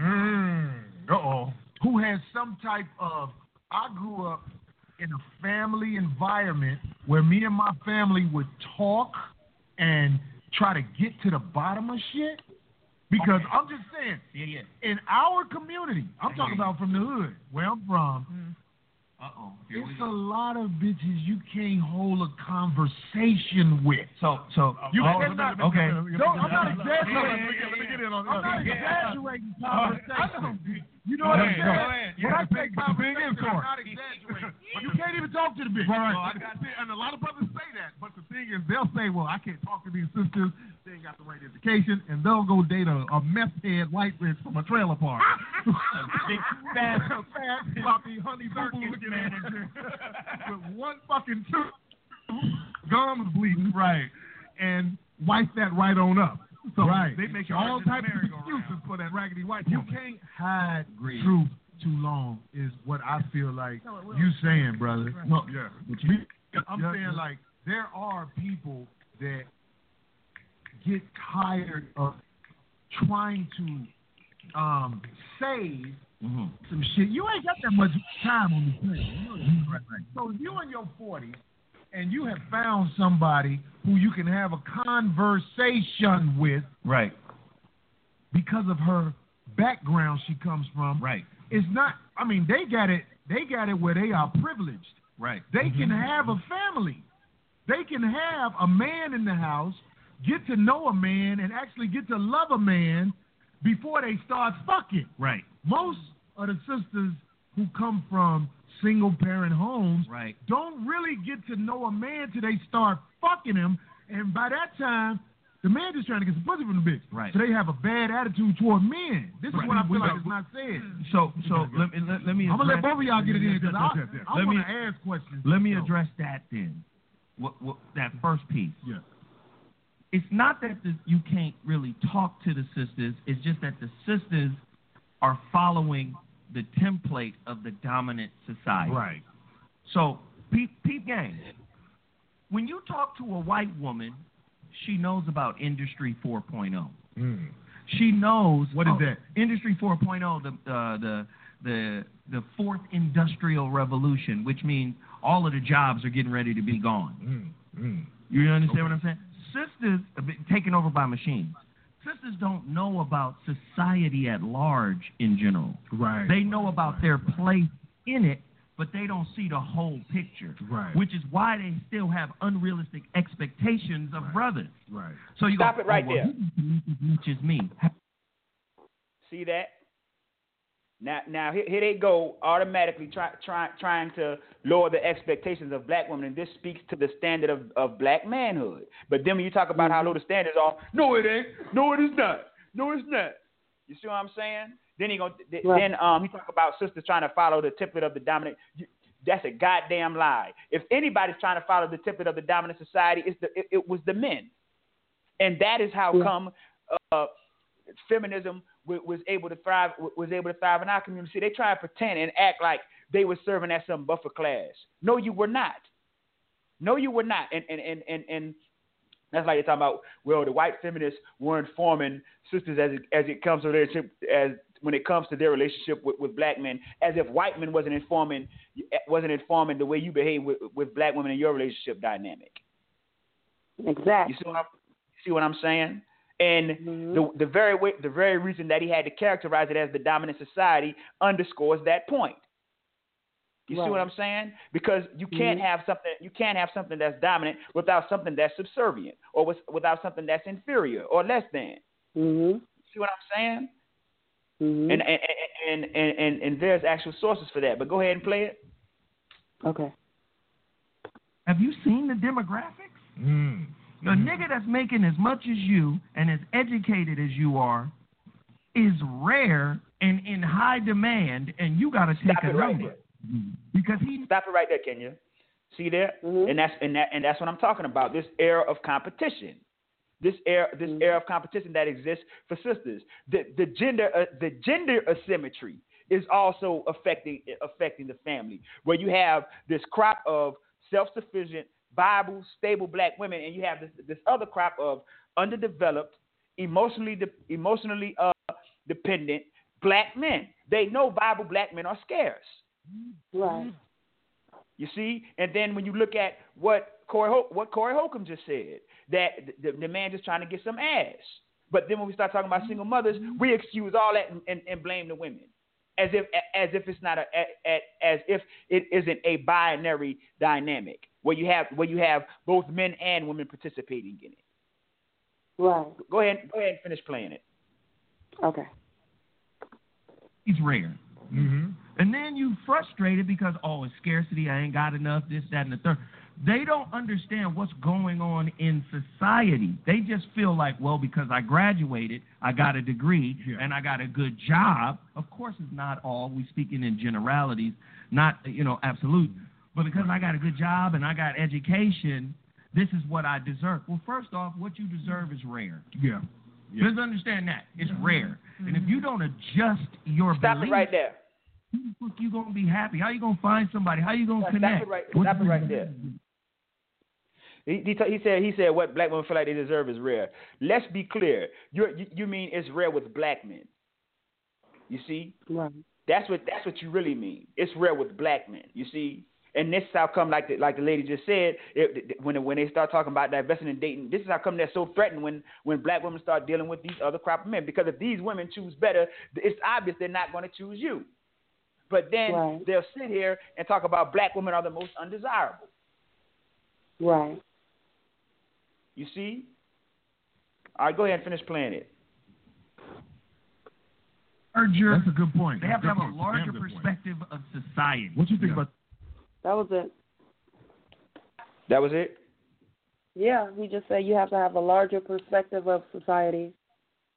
Mm. Uh-oh. Who has some type of I grew up in a family environment where me and my family would talk and try to get to the bottom of shit. Because okay. I'm just saying, yeah, yeah. in our community, I'm talking about from the hood, where I'm from. Mm-hmm. Mm. Uh oh. It's a lot of bitches you can't hold a conversation with. So, so you oh, cannot. Okay. Don't, I'm not exaggerating. Let me get in on I'm not exaggerating conversation. You know what I'm saying? When I say conversation, I'm not exaggerating. You can't even talk to the bitch. Right. Well, I got, and a lot of brothers say that, but the thing is, they'll say, "Well, I can't talk to these sisters. They ain't got the right education," and they'll go date a, a meth head white bitch from a trailer park. Big fat, fat, floppy, honey circus looking at with one fucking tooth, gums bleeding, right, and wipe that right on up. So right. they make all types of excuses for that raggedy white You woman. can't hide Agreed. truth too long is what I feel like you saying, brother. No, yeah. You, I'm yeah. saying like there are people that get tired of trying to um, save mm-hmm. some shit. You ain't got that much time on the planet. You know right, right. So if you in your 40s and you have found somebody who you can have a conversation with, right, because of her background she comes from, right. It's not. I mean, they got it. They got it where they are privileged. Right. They mm-hmm. can have a family. They can have a man in the house, get to know a man, and actually get to love a man before they start fucking. Right. Most of the sisters who come from single parent homes right. don't really get to know a man till they start fucking him. And by that time, the man just trying to get some pussy from the bitch. Right. So they have a bad attitude toward men. This is what I feel we like is not said. So, so let me let, let me. I'm gonna let both of y'all get it in because I, I want to ask questions. Let me address that then. What, what that first piece. Yeah. It's not that the, you can't really talk to the sisters. It's just that the sisters are following the template of the dominant society. Right. So, peep, peep gang. When you talk to a white woman, she knows about Industry 4.0. Mm. She knows what is oh, that? Industry 4.0, the uh, the the the fourth industrial revolution, which means all of the jobs are getting ready to be gone. Mm. Mm. You understand okay. what I'm saying? Sisters uh, have been taken over by machines sisters don't know about society at large in general. Right. They know about right. their place in it, but they don't see the whole picture. Right. Which is why they still have unrealistic expectations of right. brothers. Right. So you stop go, it right oh, well, there. As much as me. See that? Now, now here, here they go, automatically try, try, trying to lower the expectations of black women, and this speaks to the standard of, of black manhood. But then when you talk about how low the standards are, no, it ain't. No, it is not. No, it's not. You see what I'm saying? Then he go. Th- right. Then um, he talk about sisters trying to follow the template of the dominant. That's a goddamn lie. If anybody's trying to follow the template of the dominant society, it's the it, it was the men, and that is how yeah. come. Uh, feminism was, was able to thrive was able to thrive in our community. They try to pretend and act like they were serving as some buffer class. No, you were not. No, you were not. And and and and, and that's like you're talking about. Well, the white feminists were informing sisters as it, as it comes to their as when it comes to their relationship with, with black men, as if white men wasn't informing wasn't informing the way you behave with, with black women in your relationship dynamic. Exactly. You see what I'm, see what I'm saying? And mm-hmm. the the very way, the very reason that he had to characterize it as the dominant society underscores that point. You right. see what I'm saying? Because you can't mm-hmm. have something you can't have something that's dominant without something that's subservient or with, without something that's inferior or less than. Mm-hmm. See what I'm saying? Mm-hmm. And, and, and and and and there's actual sources for that. But go ahead and play it. Okay. Have you seen the demographics? Mm. The nigga that's making as much as you and as educated as you are is rare and in high demand, and you got to take Stop a it right number there. because he. Stop it right there, Kenyah. See there, Mhm. and that's and that and that's what I'm talking about. This era of competition, this era this Mhm. era of competition that exists for sisters. The the gender uh, the gender asymmetry is also affecting affecting the family, where you have this crop of self sufficient, Bible stable black women, and you have this this other crop of underdeveloped, emotionally de- emotionally uh, dependent black men. They know Bible black men are scarce. Right. You see, and then when you look at what Corey Hol- what Corey Holcomb just said, that the, the man just trying to get some ass. But then when we start talking about single mothers, we excuse all that and, and, and blame the women, as if as if it's not a, a, a as if it isn't a binary dynamic where you have where you have both men and women participating in it. Right. Go ahead, go ahead and finish playing it. Okay. He's rare. Mm-hmm. And then you frustrated because, oh, it's scarcity, I ain't got enough, this, that, and the third. They don't understand what's going on in society. They just feel like, well, because I graduated, I got a degree, Yeah. and I got a good job. Of course, it's not all. we speaking in generalities, not, you know, absolute. But because I got a good job and I got education, this is what I deserve. Well, first off, what you deserve is rare. Yeah. Yeah. Just understand that. It's rare. And if mm-hmm. you don't adjust your Stop beliefs, it right there. how the fuck you gonna be happy? How you gonna find somebody? How you gonna Stop connect? it right- stop it right there. He, he, he said he said what black women feel like they deserve is rare. Let's be clear. You're, you you mean it's rare with black men? You see, Right. that's what that's what you really mean. It's rare with black men. You see, and this is how come like the, like the lady just said it, when when they start talking about divesting and dating. This is how come they're so threatened when when black women start dealing with these other crop of men because if these women choose better, it's obvious they're not going to choose you. But then Right. they'll sit here and talk about black women are the most undesirable. Right. You see? All right, go ahead and finish playing it. That's a good point. They have to have a a larger point. Damn good point. perspective of society. What do you think Yeah. about? That was it. That was it? Yeah, he just said you have to have a larger perspective of society.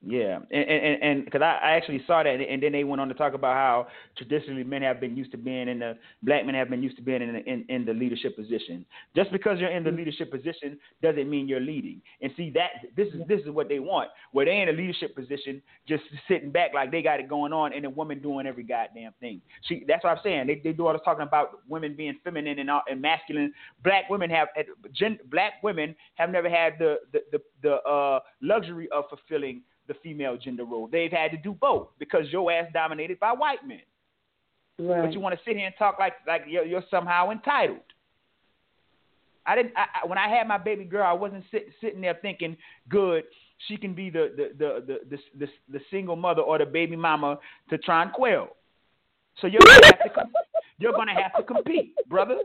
Yeah, and and and because I, I actually saw that, and then they went on to talk about how traditionally men have been used to being in the black men have been used to being in the, in, in the leadership position. Just because you're in the leadership position doesn't mean you're leading. And see that this is this is what they want, where they in a leadership position, just sitting back like they got it going on, and a woman doing every goddamn thing. She that's what I'm saying. They they do all this talking about women being feminine and and masculine. Black women have gen, black women have never had the the the, the uh, luxury of fulfilling the female gender role. They've had to do both because your ass dominated by white men. Right. But you want to sit here and talk like like you're, you're somehow entitled. I didn't. I, I, when I had my baby girl, I wasn't sit, sitting there thinking, "Good, she can be the the the the the, the, the single mother or the baby mama to Tron Quail." So you're gonna have to com- you're gonna have to compete, brother.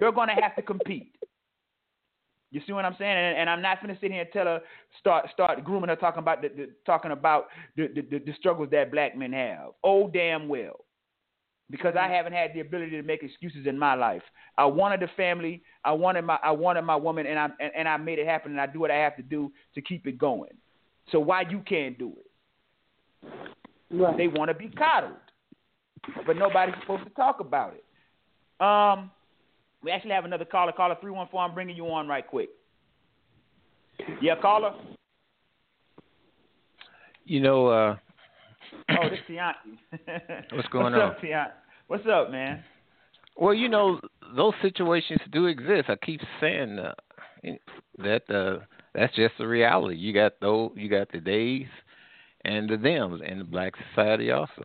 You're gonna have to compete. You see what I'm saying? And, and I'm not gonna sit here and tell her start start grooming her talking about the, the talking about the, the the struggles that black men have. Oh damn well. Because I haven't had the ability to make excuses in my life. I wanted a family. I wanted my I wanted my woman, and I and, and I made it happen. And I do what I have to do to keep it going. So why you can't do it? Right. They want to be coddled, but nobody's supposed to talk about it. Um, we actually have another caller. Caller three one four. I'm bringing you on right quick. Yeah, caller. You know, uh Oh, this Tianti. What's going What's on? Up, Tianti? What's up, man? Well, you know, those situations do exist. I keep saying uh, that uh, that's just the reality. You got those, you got the days and the thems in the black society also.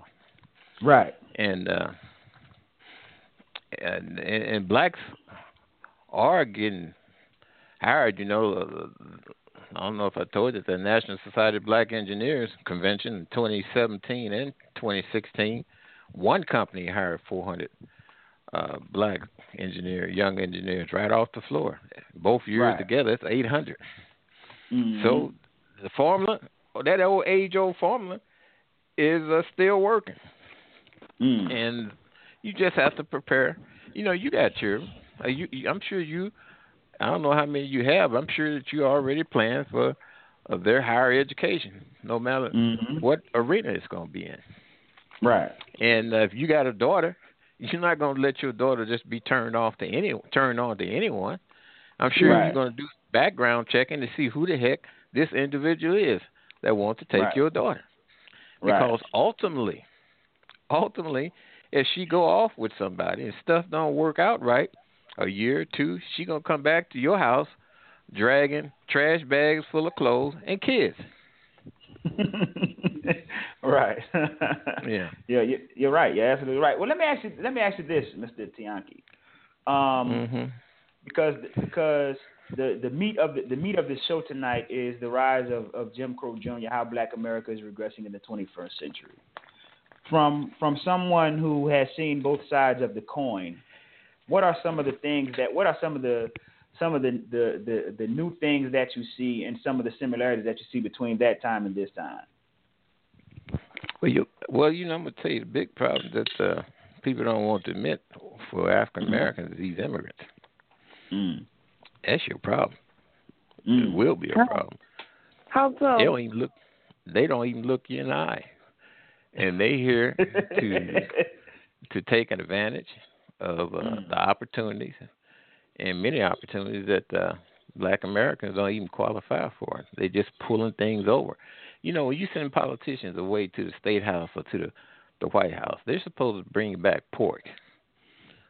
Right. And uh, and and blacks are getting hired. You know, uh, I don't know if I told you the National Society of Black Engineers convention in 2017 and 2016. One company hired 400 uh, black engineer, young engineers, right off the floor. Both years Right. together, it's 800. Mhm. So the formula, that old age-old formula, is uh, still working, Mm. and you just have to prepare. You know, you got children. Uh, you, I'm sure you. I don't know how many you have. I'm sure that you already plan for uh, their higher education, no matter Mhm. what arena it's going to be in. Right. And uh, if you got a daughter, you're not going to let your daughter just be turned off to any turned on to anyone. I'm sure Right. you're going to do background checking to see who the heck this individual is that wants to take Right. your daughter. Right. Because ultimately, ultimately, if she go off with somebody and stuff don't work out right, a year or two, she gonna come back to your house dragging trash bags full of clothes and kids. right. Yeah. Yeah, you- you're right. You're absolutely right. Well, let me ask you. Let me ask you this, Mr. Tianki. Um, hmm because because the the meat of the, the meat of the show tonight is the rise of, of Jim Crow Jr. How Black America is regressing in the 21st century. From from someone who has seen both sides of the coin, what are some of the things that what are some of the some of the, the, the, the new things that you see and some of the similarities that you see between that time and this time? Well, you well, you know, I'm gonna tell you the big problem that uh, people don't want to admit for African Americans is these immigrants. Mm. That's your problem. It Mm. will be a problem. How so? They don't even look. They don't even look you in the eye, and they here to to take advantage of uh, Mm. the opportunities and many opportunities that uh, Black Americans don't even qualify for. They're just pulling things over. You know, when you send politicians away to the state house or to the the White House, they're supposed to bring back pork.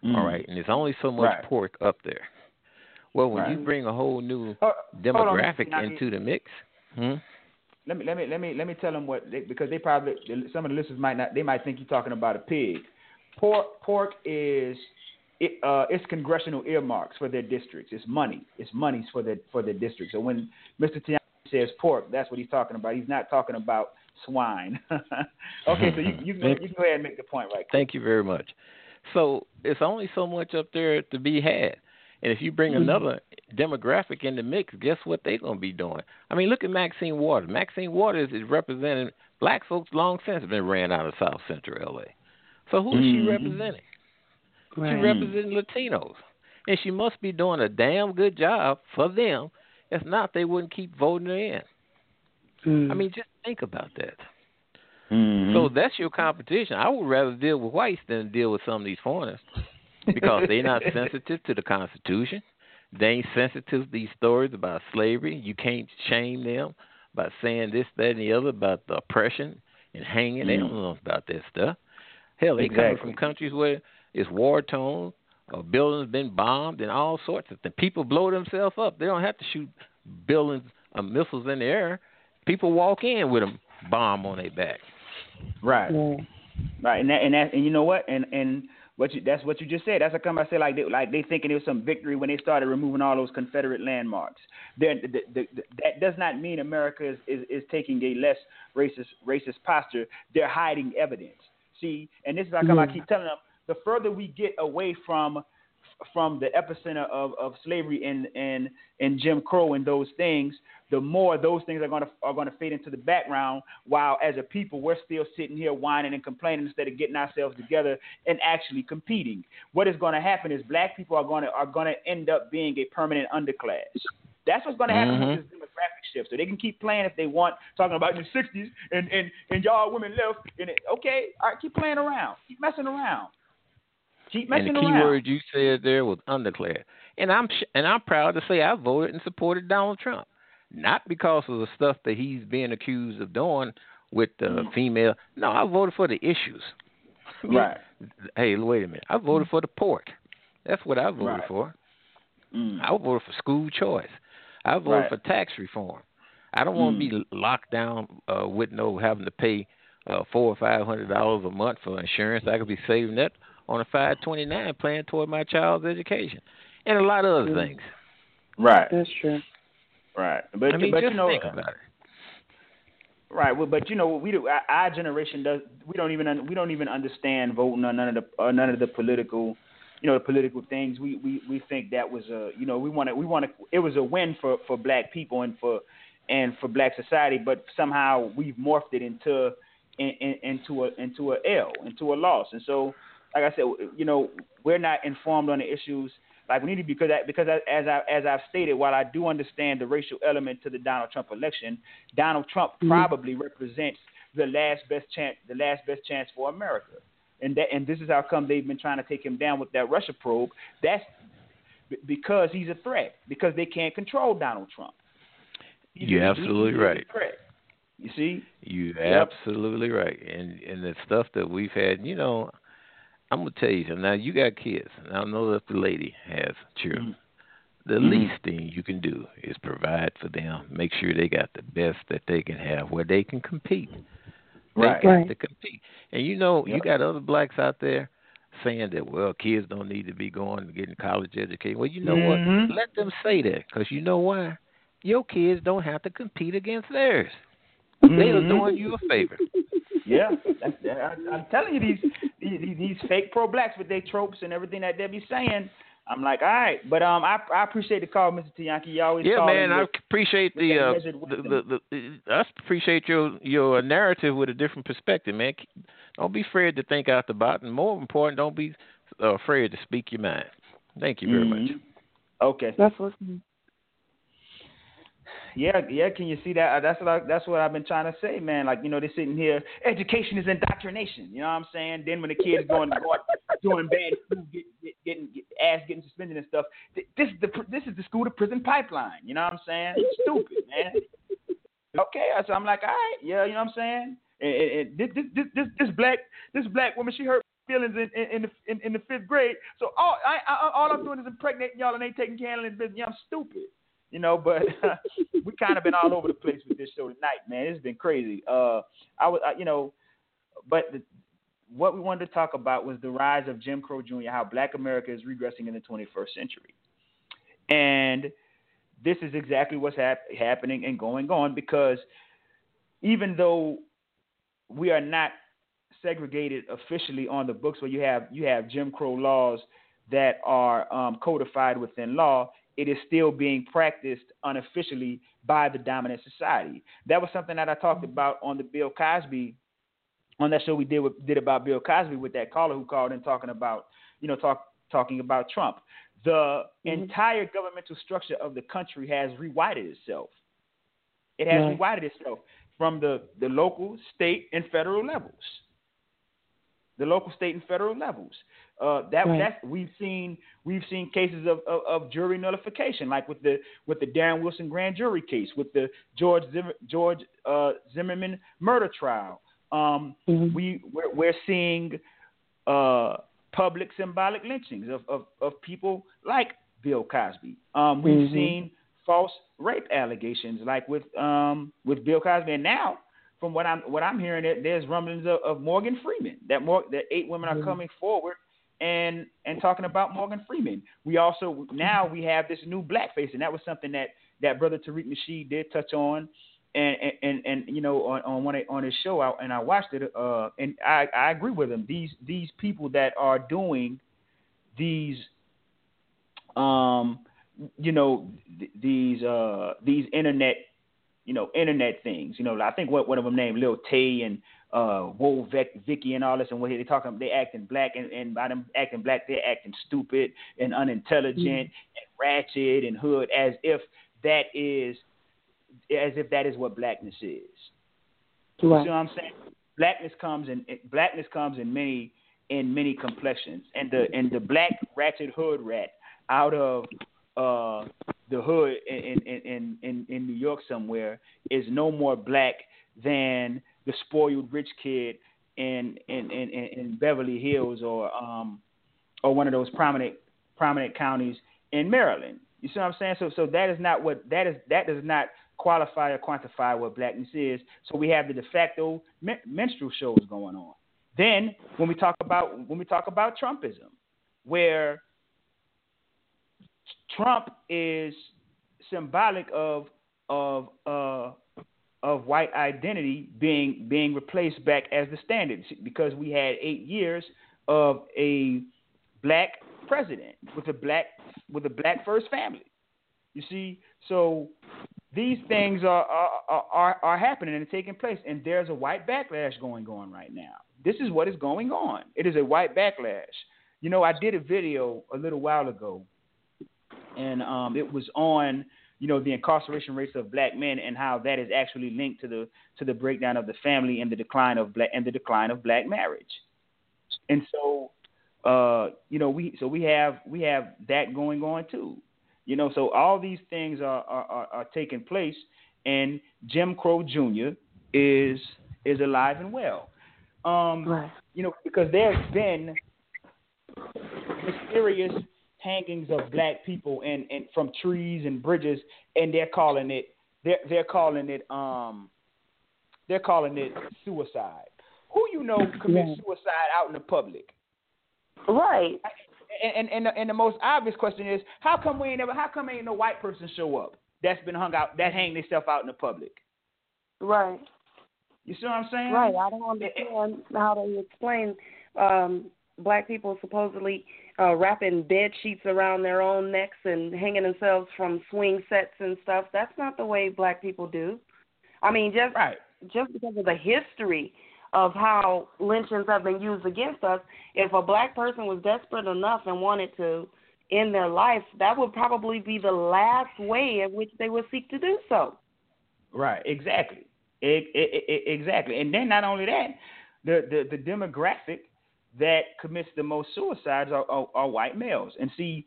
Mm. All right, and there's only so much Right. pork up there. Well, when you bring a whole new demographic into the mix, hmm? Let me let me let me let me tell them what they, because they probably some of the listeners might not they might think you're talking about a pig. Pork pork is it, uh, it's congressional earmarks for their districts. It's money. It's monies for their for their districts. So when Mr. Tiani says pork, that's what he's talking about. He's not talking about swine. okay, so you you can, you can go ahead and make the point right. Thank you very much. So it's only so much up there to be had. And if you bring Mm-hmm. another demographic in the mix, guess what they're going to be doing? I mean, look at Maxine Waters. Maxine Waters is representing black folks long since been ran out of South Central LA. So who is Mhm. she representing? She Right. representing Latinos. And she must be doing a damn good job for them. If not, they wouldn't keep voting her in. Mm. I mean, just think about that. Mm-hmm. So that's your competition. I would rather deal with whites than deal with some of these foreigners because they're not sensitive to the Constitution. They ain't sensitive to these stories about slavery. You can't shame them by saying this, that, and the other about the oppression and hanging. They don't know about that stuff. Hell, they come from countries where it's war torn, or buildings been bombed, and all sorts of things. People blow themselves up. They don't have to shoot buildings or missiles in the air. People walk in with a bomb on their back. Right. Yeah. Right, and that, and that, and you know what, and and what you that's what you just said. That's how come I say like they like they thinking it was some victory when they started removing all those Confederate landmarks. Then the, the, the, that does not mean America is, is is taking a less racist racist posture. They're hiding evidence. See, and this is how come I keep telling them. The further we get away from from the epicenter of, of slavery and, and and Jim Crow and those things, the more those things are going to are going to fade into the background. While as a people, we're still sitting here whining and complaining instead of getting ourselves together and actually competing. What is going to happen is black people are going to are going to end up being a permanent underclass. That's what's going to happen Mhm. with this demographic shift. So they can keep playing if they want, talking about in the '60s and and and y'all women left. And it, okay, all right, keep playing around, keep messing around. Keep And the key word you said there was undeclared. And I'm sh- and I'm proud to say I voted and supported Donald Trump, not because of the stuff that he's being accused of doing with the Mm. female. No, I voted for the issues. Right. Hey, wait a minute. I voted for the pork. That's what I voted Right. for. Mm. I voted for school choice. I voted Right. for tax reform. I don't want to Mm. be locked down uh, with no having to pay uh, four or five hundred dollars a month for insurance. I could be saving that on a five twenty nine plan toward my child's education, and a lot of other things. Right. That's true. Right. But I mean, but just you know, think about it. Right, well, but you know we do. Our, our generation does. We don't even we don't even understand voting on none of the uh, none of the political, you know, the political things. We we we think that was a you know we want to we want to it was a win for for black people and for and for black society, but somehow we've morphed it into in, in, into a into a L into a loss. And so, like I said, you know, we're not informed on the issues like we need to be because I, because I, as I as I've stated, while I do understand the racial element to the Donald Trump election, Donald Trump Mhm. probably represents the last best chance the last best chance for America. And that and this is how come they've been trying to take him down with that Russia probe. That's because he's a threat because they can't control Donald Trump. He's- You're he's- absolutely he's right. threat. You see? You're Yep. absolutely right. And and the stuff that we've had, you know, I'm gonna tell you something. Now you got kids, and I know that the lady has children. The Mhm. least thing you can do is provide for them. Make sure they got the best that they can have, where they can compete. They Right. got Right. to compete. And you know, you got other blacks out there saying that well, kids don't need to be going to getting college education. Well, you know Mhm. what? Let them say that, because you know why? Your kids don't have to compete against theirs. They are Mhm. doing you a favor. Yeah, I, I'm telling you these, these these fake pro blacks with their tropes and everything that they be saying. I'm like, all right, but um, I I appreciate the call, Mr. Tiyanki. You always Yeah, calling man, I appreciate the uh, measured the, the the I appreciate your your narrative with a different perspective, man. Don't be afraid to think out the box, and more important, don't be uh, afraid to speak your mind. Thank you very much. Mhm. Okay. That's listening. Yeah, yeah. Can you see that? Uh, That's what I, that's what I've been trying to say, man. Like you know, they're sitting here. Education is indoctrination. You know what I'm saying? Then when the kids going doing bad, get, get, getting get, ass getting suspended and stuff. th- This is the this is the school to prison pipeline. You know what I'm saying? Stupid, man. Okay, so I'm like, all right, yeah, you know what I'm saying? And, and, and this, this this this black this black woman, she hurt feelings in in, in the in, in the fifth grade. So all I, I all I'm doing is impregnating y'all and ain't taking care of business. Yeah, I'm stupid you know. But we kind of been all over the place with this show tonight, man. It's been crazy. Uh, I was, I, you know, but the, what we wanted to talk about was the rise of Jim Crow Jr. How Black America is regressing in the 21st century, and this is exactly what's hap- happening and going on because even though we are not segregated officially on the books, where you have you have Jim Crow laws that are um, codified within law, it is still being practiced unofficially by the dominant society. That was something that I talked mm-hmm. about on the Bill Cosby, on that show we did with, did about Bill Cosby with that caller who called in talking about, you know, talk talking about Trump. The mm-hmm. entire governmental structure of the country has rewired itself. It has Right. rewired itself from the, the local, state, and federal levels. The local, state, and federal levels. Uh, that Right. that's we've seen we've seen cases of, of, of jury nullification, like with the with the Darren Wilson grand jury case, with the George Zimmer, George uh, Zimmerman murder trial. Um, Mhm. we we're, we're seeing uh, public symbolic lynchings of, of, of people like Bill Cosby. Um, we've Mhm. seen false rape allegations, like with um, with Bill Cosby, and now from what I'm what I'm hearing, there's rumblings of, of Morgan Freeman. That more that eight women are Mhm. coming forward and and talking about Morgan Freeman. We also now we have this new blackface, and that was something that that brother Tariq Nasheed did touch on. And, and and you know on on one on his show out and I watched it uh and I I agree with him these these people that are doing these um you know th- these uh these internet you know internet things you know I think what one of them named Lil Tay and uh Whoa Vic, Vicky and all this and what they talking they acting black and, and by them acting black they're acting stupid and unintelligent and ratchet and hood as if that is as if that is what blackness is. You see Right. what I'm saying? Blackness comes in blackness comes in many in many complexions, and the and the black ratchet hood rat out of uh, the hood in in, in in in New York somewhere is no more black than the spoiled rich kid in in in, in Beverly Hills or um or one of those prominent prominent counties in Maryland. You see what I'm saying? So so that is not what that is that does not qualify or quantify what blackness is. So we have the de facto minstrel shows going on. Then when we talk about when we talk about Trumpism, where Trump is symbolic of of uh, of white identity being being replaced back as the standard because we had eight years of a black president with a black with a black first family. You see, so these things are are, are, are happening and taking place, and there's a white backlash going on right now. This is what is going on. It is a white backlash. You know, I did a video a little while ago, and um, it was on you know the incarceration rates of black men and how that is actually linked to the to the breakdown of the family and the decline of black and the decline of black marriage. And so uh, you know we so we have we have that going on too. You know, so all these things are are, are taking place, and Jim Crow Jr. is is alive and well. Um, right. You know, because there's been mysterious hangings of black people and, and from trees and bridges, and they're calling it they're they're calling it um they're calling it suicide. Who you know commits yeah. suicide out in the public? Right. And, and and the most obvious question is how come we ain't never how come ain't no white person show up that's been hung out that hang themselves out in the public? Right. You see what I'm saying? Right. I don't understand how they explain um black people supposedly uh, wrapping bed sheets around their own necks and hanging themselves from swing sets and stuff. That's not the way black people do. I mean, just right. just because of the history of how lynchings have been used against us, if a black person was desperate enough and wanted to end their life, that would probably be the last way in which they would seek to do so. Right. Exactly. It, it, it, exactly. And then not only that, the the, the demographic that commits the most suicides are, are, are white males. And see,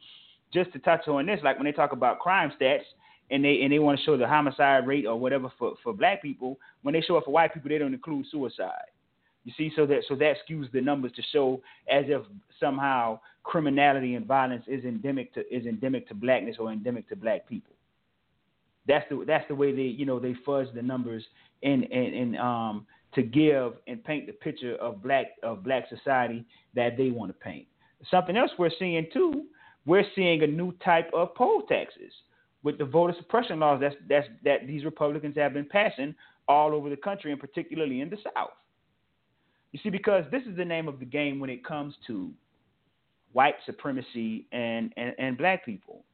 just to touch on this, like when they talk about crime stats and they and they want to show the homicide rate or whatever for, for black people, when they show it for white people, they don't include suicide. You see, so that so that skews the numbers to show as if somehow criminality and violence is endemic to is endemic to blackness or endemic to black people. That's the that's the way they you know they fudge the numbers in in, in um to give and paint the picture of black of black society that they want to paint. Something else we're seeing too, we're seeing a new type of poll taxes with the voter suppression laws that's, that's, that these Republicans have been passing all over the country and particularly in the South. You see, because this is the name of the game when it comes to white supremacy and, and, and black people.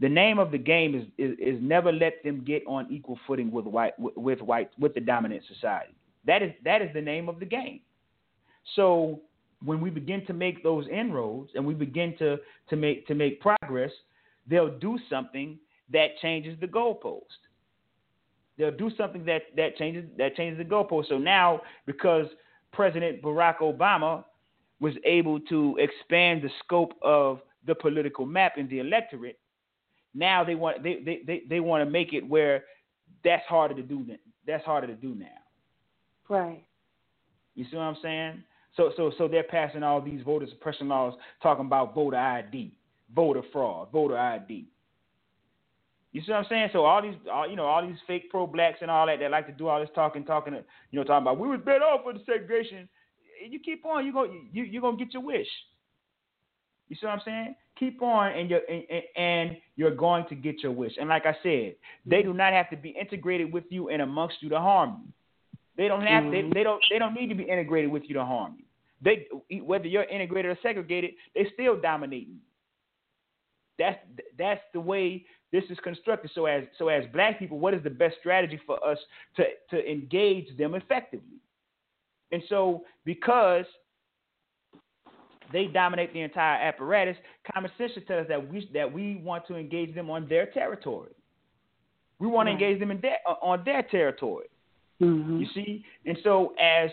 The name of the game is, is, is never let them get on equal footing with white with white with the dominant society. That is that is the name of the game. So when we begin to make those inroads and we begin to to make to make progress, they'll do something that changes the goalpost. They'll do something that that changes that changes the goalpost. So now because President Barack Obama was able to expand the scope of the political map in the electorate, now they want they, they, they, they want to make it where that's harder to do that's harder to do now. Right. You see what I'm saying? So so so they're passing all these voter suppression laws talking about voter ID, voter fraud, voter ID. You see what I'm saying? So all these, all, you know, all these fake pro blacks and all that that like to do all this talking, talking, you know, talking about we was better off with the segregation. You keep on, you go, you you're gonna get your wish. You see what I'm saying? Keep on, and you're and, and you're going to get your wish. And like I said, they do not have to be integrated with you and amongst you to harm you. They don't have mm-hmm. they, they don't they don't need to be integrated with you to harm you. They whether you're integrated or segregated, they still dominate you. That's that's the way this is constructed. So as so as black people, what is the best strategy for us to to engage them effectively? And so because they dominate the entire apparatus, common sense should tell us that we that we want to engage them on their territory. We want to engage them in their, on their territory. Mm-hmm. You see, and so as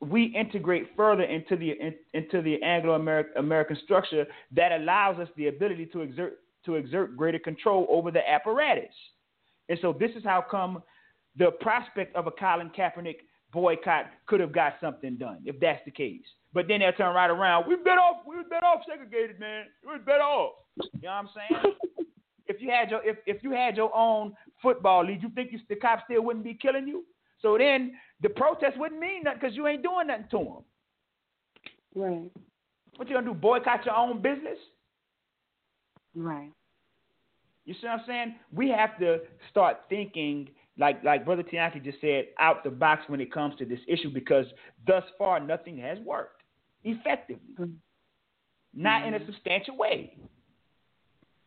we integrate further into the in, into the Anglo American structure, that allows us the ability to exert to exert greater control over the apparatus. And so this is how come the prospect of a Colin Kaepernick boycott could have got something done if that's the case. But then they'll turn right around. We better off. We was better off segregated, man. Was better off. You know what I'm saying? if you had your if, if you had your own football league, you think you, the cops still wouldn't be killing you? So then the protest wouldn't mean nothing because you ain't doing nothing to them. Right. What you gonna do? Boycott your own business? Right. You see what I'm saying? We have to start thinking like like Brother Tianki just said, out the box when it comes to this issue because thus far nothing has worked effectively. Mm-hmm. Not in a substantial way.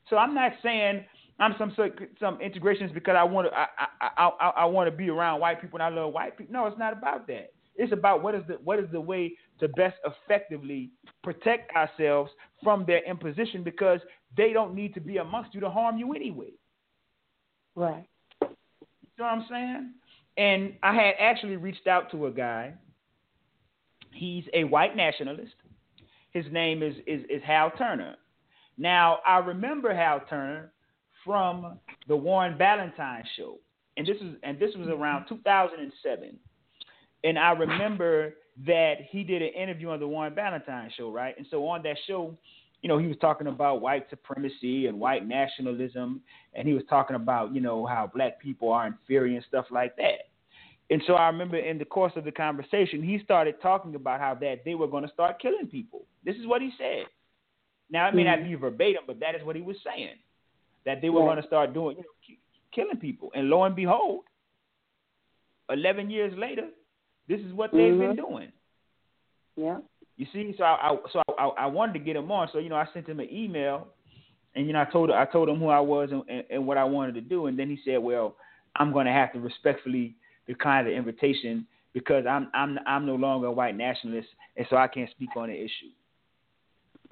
So I'm not saying I'm some some integrations because I want to I I I, I want to be around white people and I love white people. No, it's not about that. It's about what is the what is the way to best effectively protect ourselves from their imposition because they don't need to be amongst you to harm you anyway. Right. You know what I'm saying? And I had actually reached out to a guy. He's a white nationalist. His name is is, is Hal Turner. Now I remember Hal Turner from the Warren Ballentine show, and this is and this was around 2007. And I remember that he did an interview on the Warren Ballentine show, right? And so on that show, you know, he was talking about white supremacy and white nationalism, and he was talking about, you know, how black people are inferior and stuff like that. And so I remember in the course of the conversation, he started talking about how that they were going to start killing people. This is what he said. Now it may mm-hmm. not be verbatim, but that is what he was saying. That they were going to start doing, you know, killing people. And lo and behold, eleven years later, this is what they've mm-hmm. been doing. Yeah. You see, so I, I so I, I, wanted to get him on. So you know, I sent him an email, and you know, I told I told him who I was and, and, and what I wanted to do, and then he said, "Well, I'm going to have to respectfully decline the invitation because I'm I'm I'm no longer a white nationalist, and so I can't speak on the issue."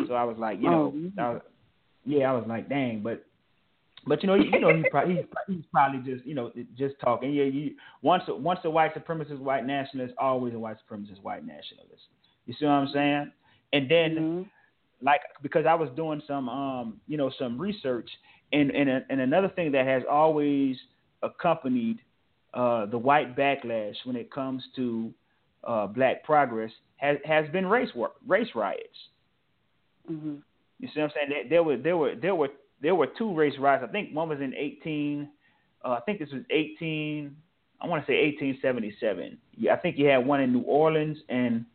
So I was like, you know, oh, I was, yeah, I was like, dang, but but you know, you, you know, he's probably, he's, he's probably just you know just talking. Yeah, you once once a white supremacist white nationalist, always a white supremacist white nationalist. You see what I'm saying? And then, mm-hmm. like, because I was doing some, um, you know, some research, and and and another thing that has always accompanied uh, the white backlash when it comes to uh, black progress has has been race war, race riots. Mm-hmm. You see what I'm saying? There, were there were there were there were two race riots. I think one was in 18. Uh, I think this was 18. I want to say 1877. Yeah, I think you had one in New Orleans and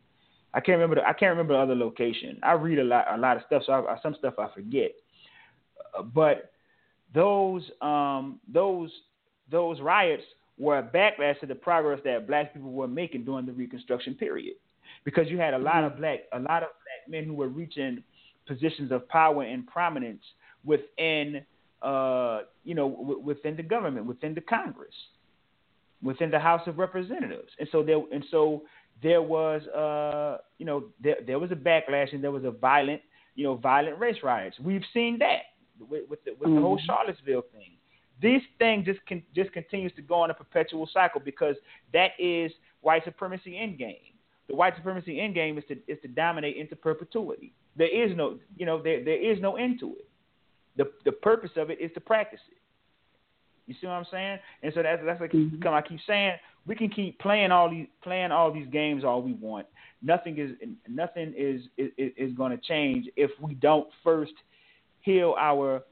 I can't remember. The, I can't remember the other location. I read a lot, a lot of stuff, so I, some stuff I forget. Uh, but those, um, those, those riots were a backlash to the progress that black people were making during the Reconstruction period, because you had a lot of black, a lot of black men who were reaching positions of power and prominence within, uh, you know, w- within the government, within the Congress, within the House of Representatives, and so there, and so there was uh you know there there was a backlash and there was a violent you know violent race riots. We've seen that with with the, with mm-hmm. the whole mm-hmm. Charlottesville thing. This thing just can, just continues to go on a perpetual cycle because that is white supremacy end game. The white supremacy end game is to is to dominate into perpetuity. There is no you know there there is no end to it. The the purpose of it is to practice it. You see what I'm saying? And so that's that's like mm-hmm. I keep saying we can keep playing all these playing all these games all we want. Nothing is nothing is is, is going to change if we don't first heal our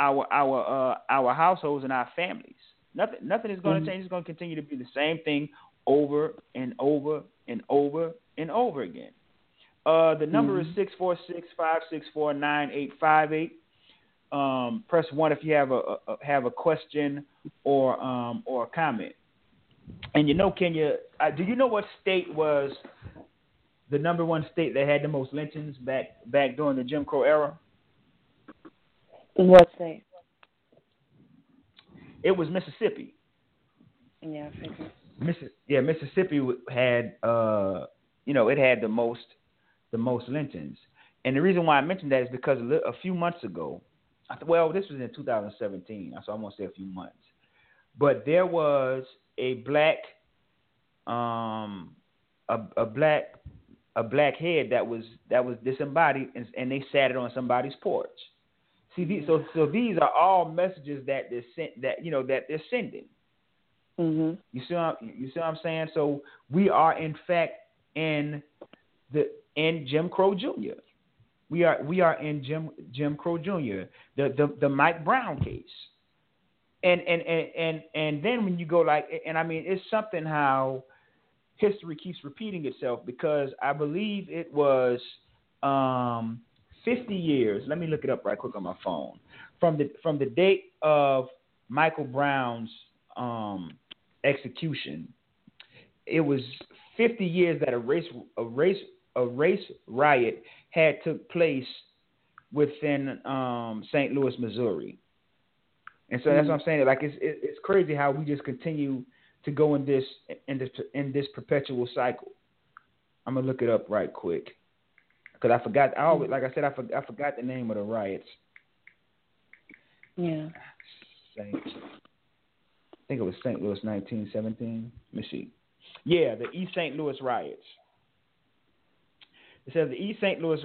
our our uh, our households and our families. Nothing nothing is going to mm-hmm. change. It's going to continue to be the same thing over and over and over and over again. Uh, the number mm-hmm. is six four six five six four nine eight five eight. Um, press one if you have a, a have a question or um, or a comment. And you know, Kenyah, uh, do you know what state was the number one state that had the most lynchings back back during the Jim Crow era? What state? It was Mississippi. Yeah, I figured. Missi- yeah, Mississippi had uh, you know, it had the most the most lynchings. And the reason why I mentioned that is because a few months ago, well, this was in 2017, so I'm gonna say a few months, but there was a black um a, a black a black head that was that was disembodied and, and they sat it on somebody's porch. See, these, so so these are all messages that they're sent that you know that they're sending. Mhm. You see, what, you see what I'm saying? So we are in fact in the in Jim Crow Jr. We are we are in Jim Jim Crow Jr. The the the Mike Brown case. And and and and and then when you go like and I mean it's something how history keeps repeating itself because I believe it was um 50 years. Let me look it up right quick on my phone. From the from the date of Michael Brown's um execution, it was 50 years that a race a race a race riot had took place within um, St. Louis, Missouri. And so that's what I'm saying. Like it's it's crazy how we just continue to go in this in this in this perpetual cycle. I'm gonna look it up right quick because I forgot. I always, like I said, I, for, I forgot the name of the riots. Yeah. Saint, I think it was St. Louis, 1917. Let me see. Yeah, the East St. Louis riots. It says the East St. Louis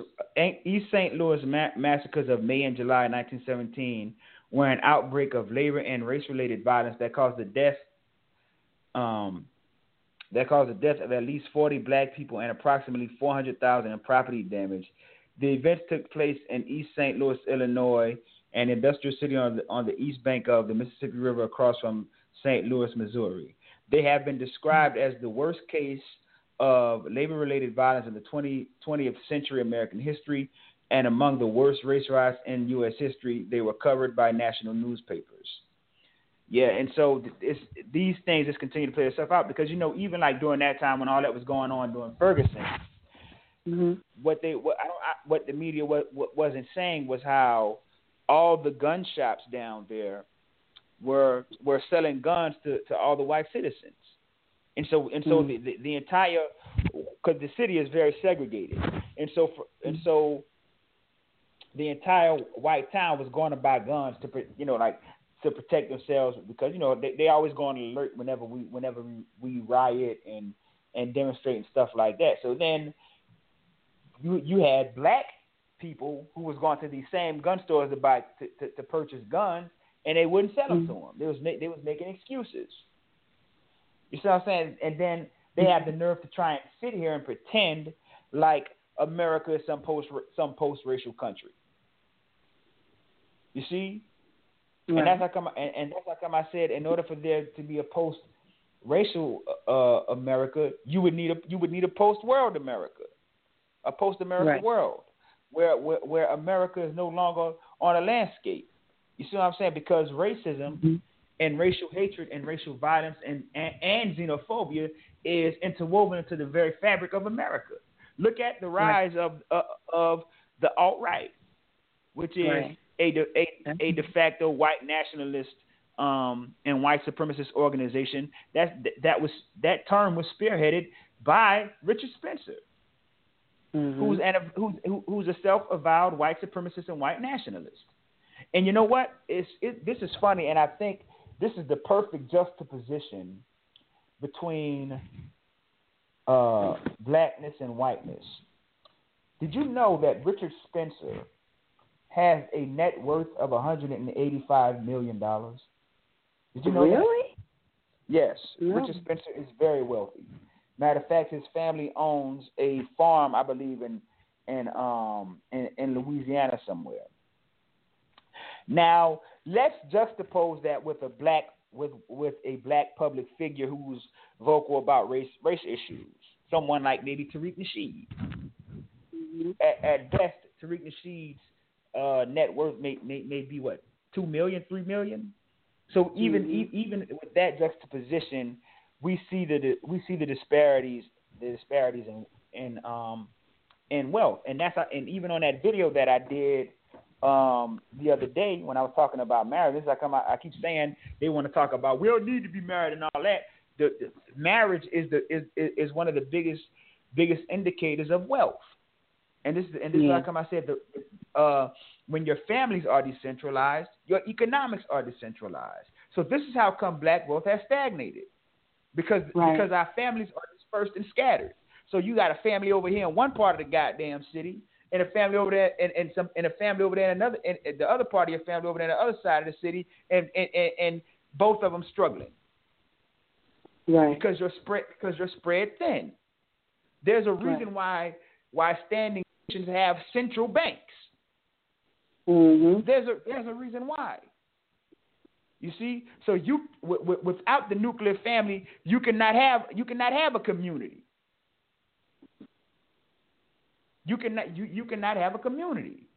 East St. Louis ma- massacres of May and July 1917 were an outbreak of labor and race-related violence that caused the death um, that caused the death of at least 40 black people and approximately 400,000 in property damage. The events took place in East St. Louis, Illinois, an industrial city on the, on the east bank of the Mississippi River across from St. Louis, Missouri. They have been described as the worst case of labor related violence in the 20, 20th century American history and among the worst race riots in U.S. history. They were covered by national newspapers. Yeah, and so it's, these things just continue to play itself out because you know even like during that time when all that was going on during Ferguson, mm-hmm. what they what I don't I, what the media what, what wasn't saying was how all the gun shops down there were were selling guns to, to all the white citizens, and so and so mm-hmm. the, the, the entire because the city is very segregated, and so for, and so the entire white town was going to buy guns to you know like to protect themselves because you know they they always go on alert whenever we whenever we, we riot and and demonstrate and stuff like that. So then you you had black people who was going to these same gun stores to buy to, to, to purchase guns and they wouldn't sell them mm-hmm. to them. They was they was making excuses. You see what I'm saying? And then they have the nerve to try and sit here and pretend like America is some post some post racial country. You see, Right. And that's how come, and, and that's how come I said, in order for there to be a post-racial uh, America, you would need a you would need a post-world America, a post American right. world, where, where where America is no longer on a landscape. You see what I'm saying? Because racism mm-hmm. And racial hatred and racial violence and, and, and xenophobia is interwoven into the very fabric of America. Look at the rise right. of uh, of the alt right, which is right a de, a, a de facto white nationalist um, and white supremacist organization. That that was that term was spearheaded by Richard Spencer, mm-hmm. who's an who's who's a self-avowed white supremacist and white nationalist. And you know what? It's it, this is funny, and I think this is the perfect juxtaposition between uh, blackness and whiteness. Did you know that Richard Spencer has a net worth of 185 million dollars. Did you know really? that? Yes, no. Richard Spencer is very wealthy. Matter of fact, his family owns a farm, I believe, in in um in, in Louisiana somewhere. Now, let's juxtapose that with a black with with a black public figure who's vocal about race race issues. Someone like maybe Tariq Nasheed. Mm-hmm. At, at best, Tariq Nasheed's uh, net worth may, may may be what two million, three million. So even mm-hmm. e- even with that juxtaposition, we see the we see the disparities the disparities in in um in wealth, and that's and even on that video that I did um the other day when I was talking about marriage, this I come I keep saying they want to talk about we don't need to be married and all that. The, the marriage is the is is one of the biggest biggest indicators of wealth. And this is and this yeah. is how come I said the uh, when your families are decentralized, your economics are decentralized. So this is how come black wealth has stagnated. Because right. because our families are dispersed and scattered. So you got a family over here in one part of the goddamn city, and a family over there, and, and some, and a family over there and another, and, the other part of your family over there on the other side of the city, and and, and, and both of them struggling. Right. Because you're spread because you're spread thin. There's a reason Right. why why standing nations have central banks. Mhm. There's a there's a reason why. You see, so you w- w- without the nuclear family, you cannot have you cannot have a community. You cannot you, you cannot have a community.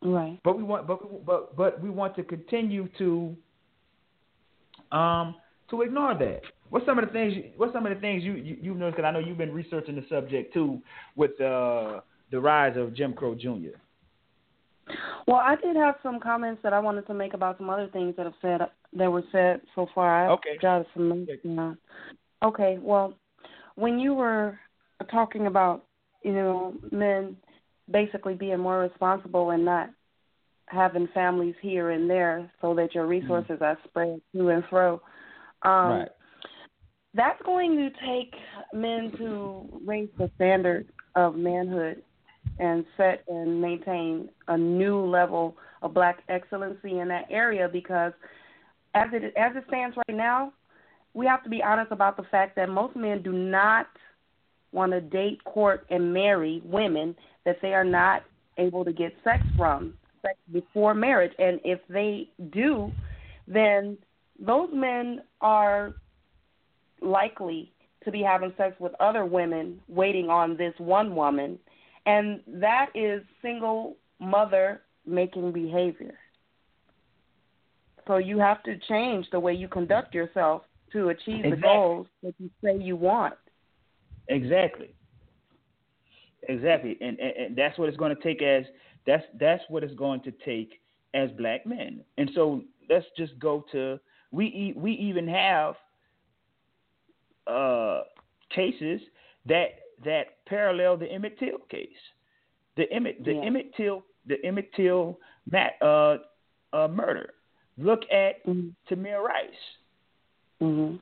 Right. But we want but but but we want to continue to um to ignore that. What's some of the things? You, what's some of the things you you, you've noticed? Because I know you've been researching the subject too, with uh, the rise of Jim Crow Jr. Well, I did have some comments that I wanted to make about some other things that have said that were said so far. I Okay. jotted some notes down. Okay. Well, when you were talking about you know men basically being more responsible and not having families here and there so that your resources are spread to and fro. Um, That's going to take men to raise the standard of manhood and set and maintain a new level of black excellency in that area because as it as it stands right now, we have to be honest about the fact that most men do not want to date, court, and marry women that they are not able to get sex from, sex before marriage. And if they do, then those men are likely to be having sex with other women waiting on this one woman. And that is single mother making behavior. So you have to change the way you conduct yourself to achieve the goals that you say you want. Exactly. Exactly, and, and, and that's what it's going to take as that's that's what it's going to take as black men. And so let's just go to we we even have uh, cases that that parallel the Emmett Till case. The Emmett the Yeah. Emmett Till the Emmett Till Matt, uh, uh, murder. Look at Tamir Rice. Mm-hmm.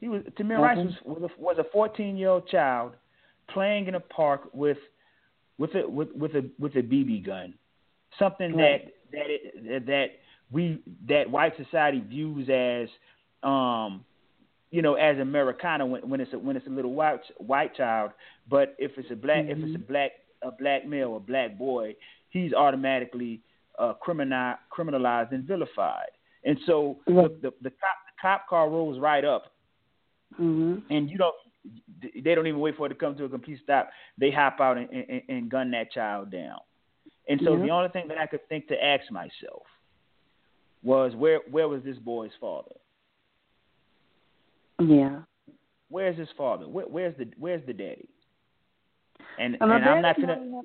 He was Tamir Okay. Rice was was a, was a 14 year old child playing in a park with with a with with a with a BB gun, something Right. that that it, that we that white society views as um you know as Americana when when it's a, when it's a little white white child, but if it's a black if it's a black a black male or black boy, he's automatically uh, criminal criminalized and vilified. And so the, the the cop the cop car rolls right up Mm-hmm. and you don't they don't even wait for it to come to a complete stop they hop out and, and, and gun that child down and so Yeah. the only thing that i could think to ask myself was where where was this boy's father Yeah. where's his father where, where's the where's the daddy and And and i'm not gonna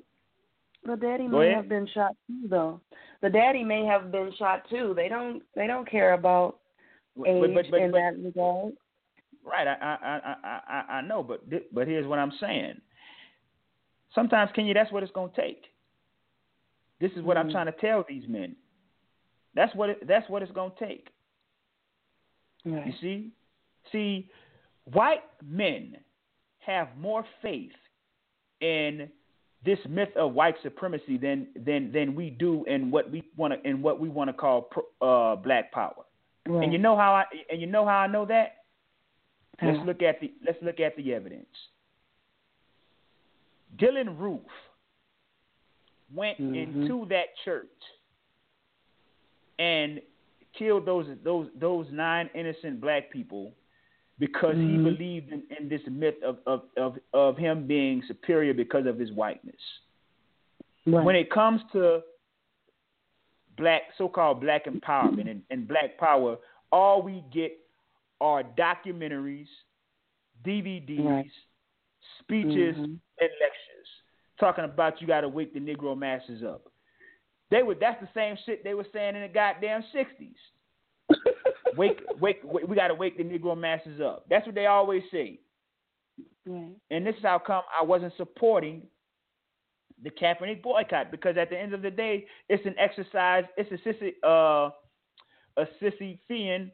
the daddy Go may ahead. have been shot too, though. The daddy may have been shot too. They don't. They don't care about age but, but, but, in that regard. Right, I I I I I I know, but but here's what I'm saying. Sometimes, Kenyah, that's what it's gonna take. This is what I'm Mhm. trying to tell these men. That's what it, that's what it's gonna take. You see, see, white men have more faith in this myth of white supremacy than than than we do in what we want to in what we want to call pro- uh, black power. Right. And you know how I and you know how I know that. Let's look at the let's look at the evidence. Dylann Roof went Mhm. into that church and killed those those those nine innocent black people because he Mhm. believed in, in this myth of, of, of, of him being superior because of his whiteness. Right. When it comes to black so called black empowerment and, and black power, all we get are documentaries, DVDs, Right. speeches, Mhm. and lectures talking about you gotta wake the Negro masses up. They would that's the same shit they were saying in the goddamn sixties. wake, wake, wake, we gotta wake the Negro masses up. That's what they always say. right. And this is how come I wasn't supporting the Kaepernick boycott because at the end of the day, it's an exercise. It's a sissy, uh, a Sisyphean